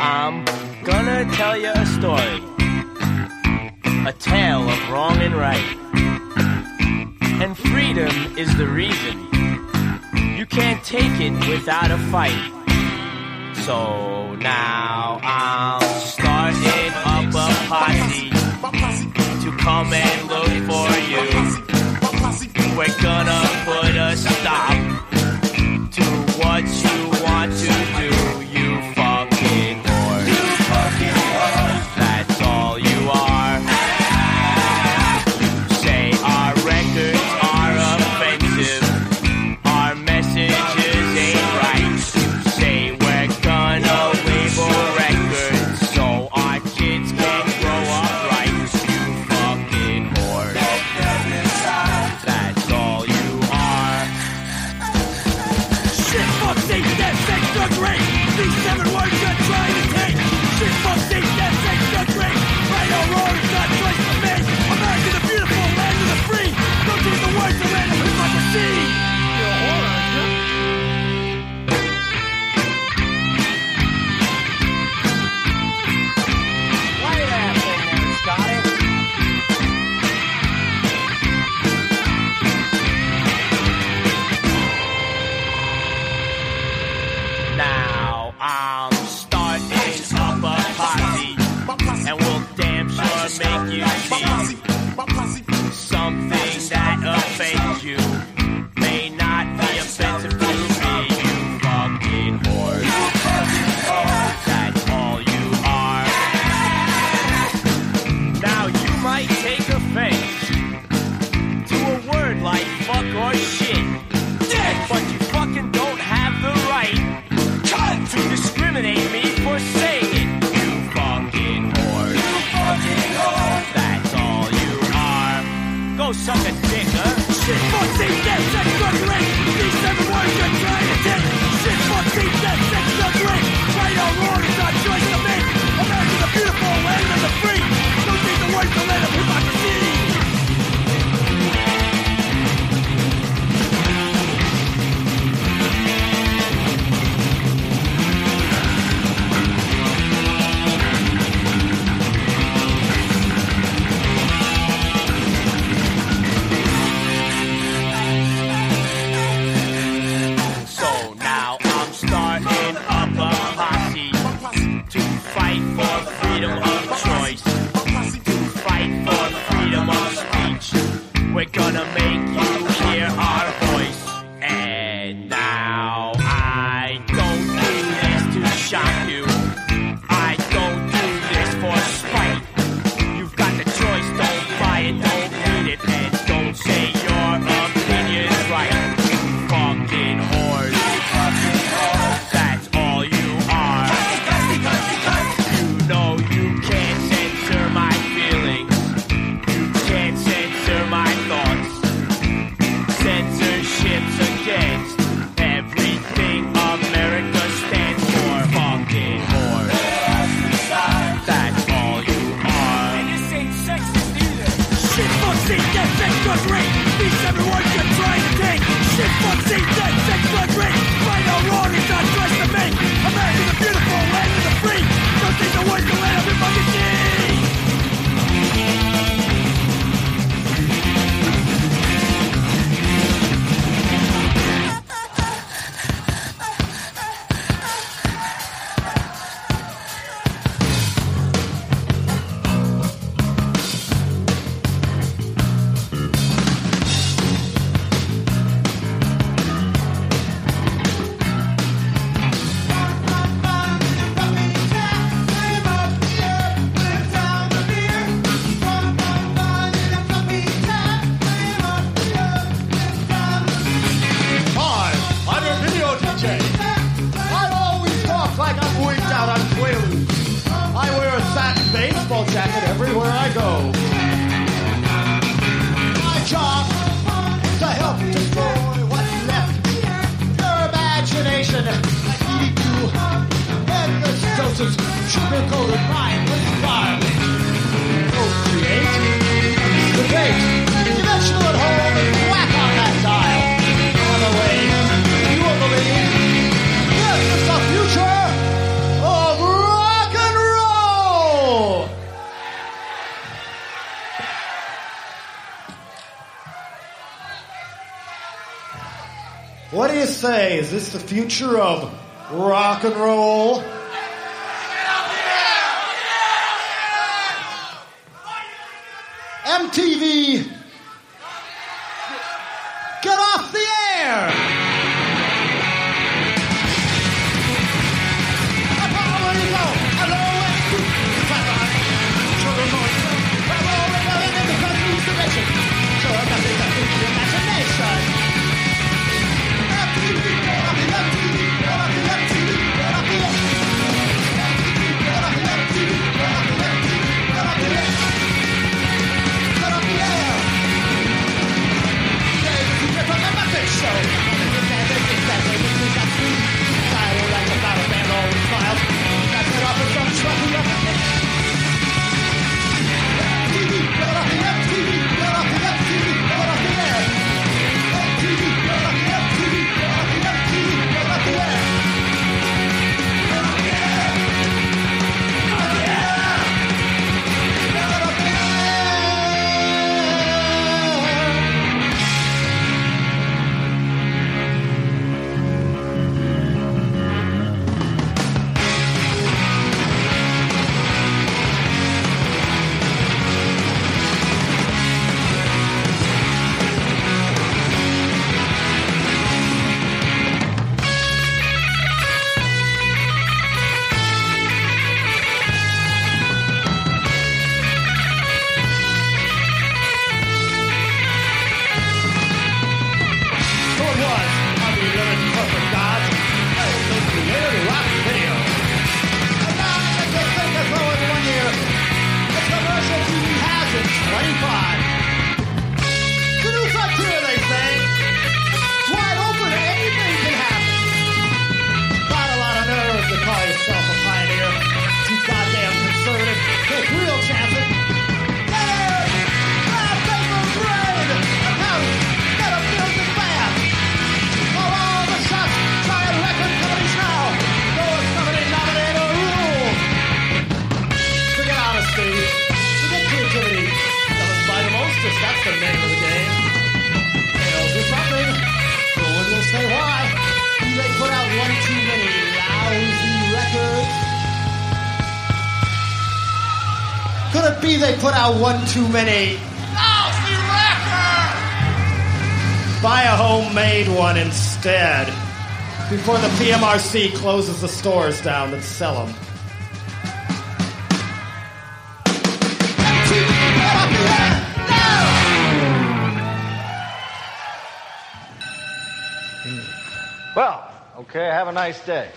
I'm gonna tell you a story. A tale of wrong and right. And freedom is the reason. You can't take it without a fight. So now I'm starting up a posse to come and look for you. We're gonna put a stop to what future of rock and roll? One too many? Buy a homemade one instead before the PMRC closes the stores down and sell them. Well, okay, have a nice day.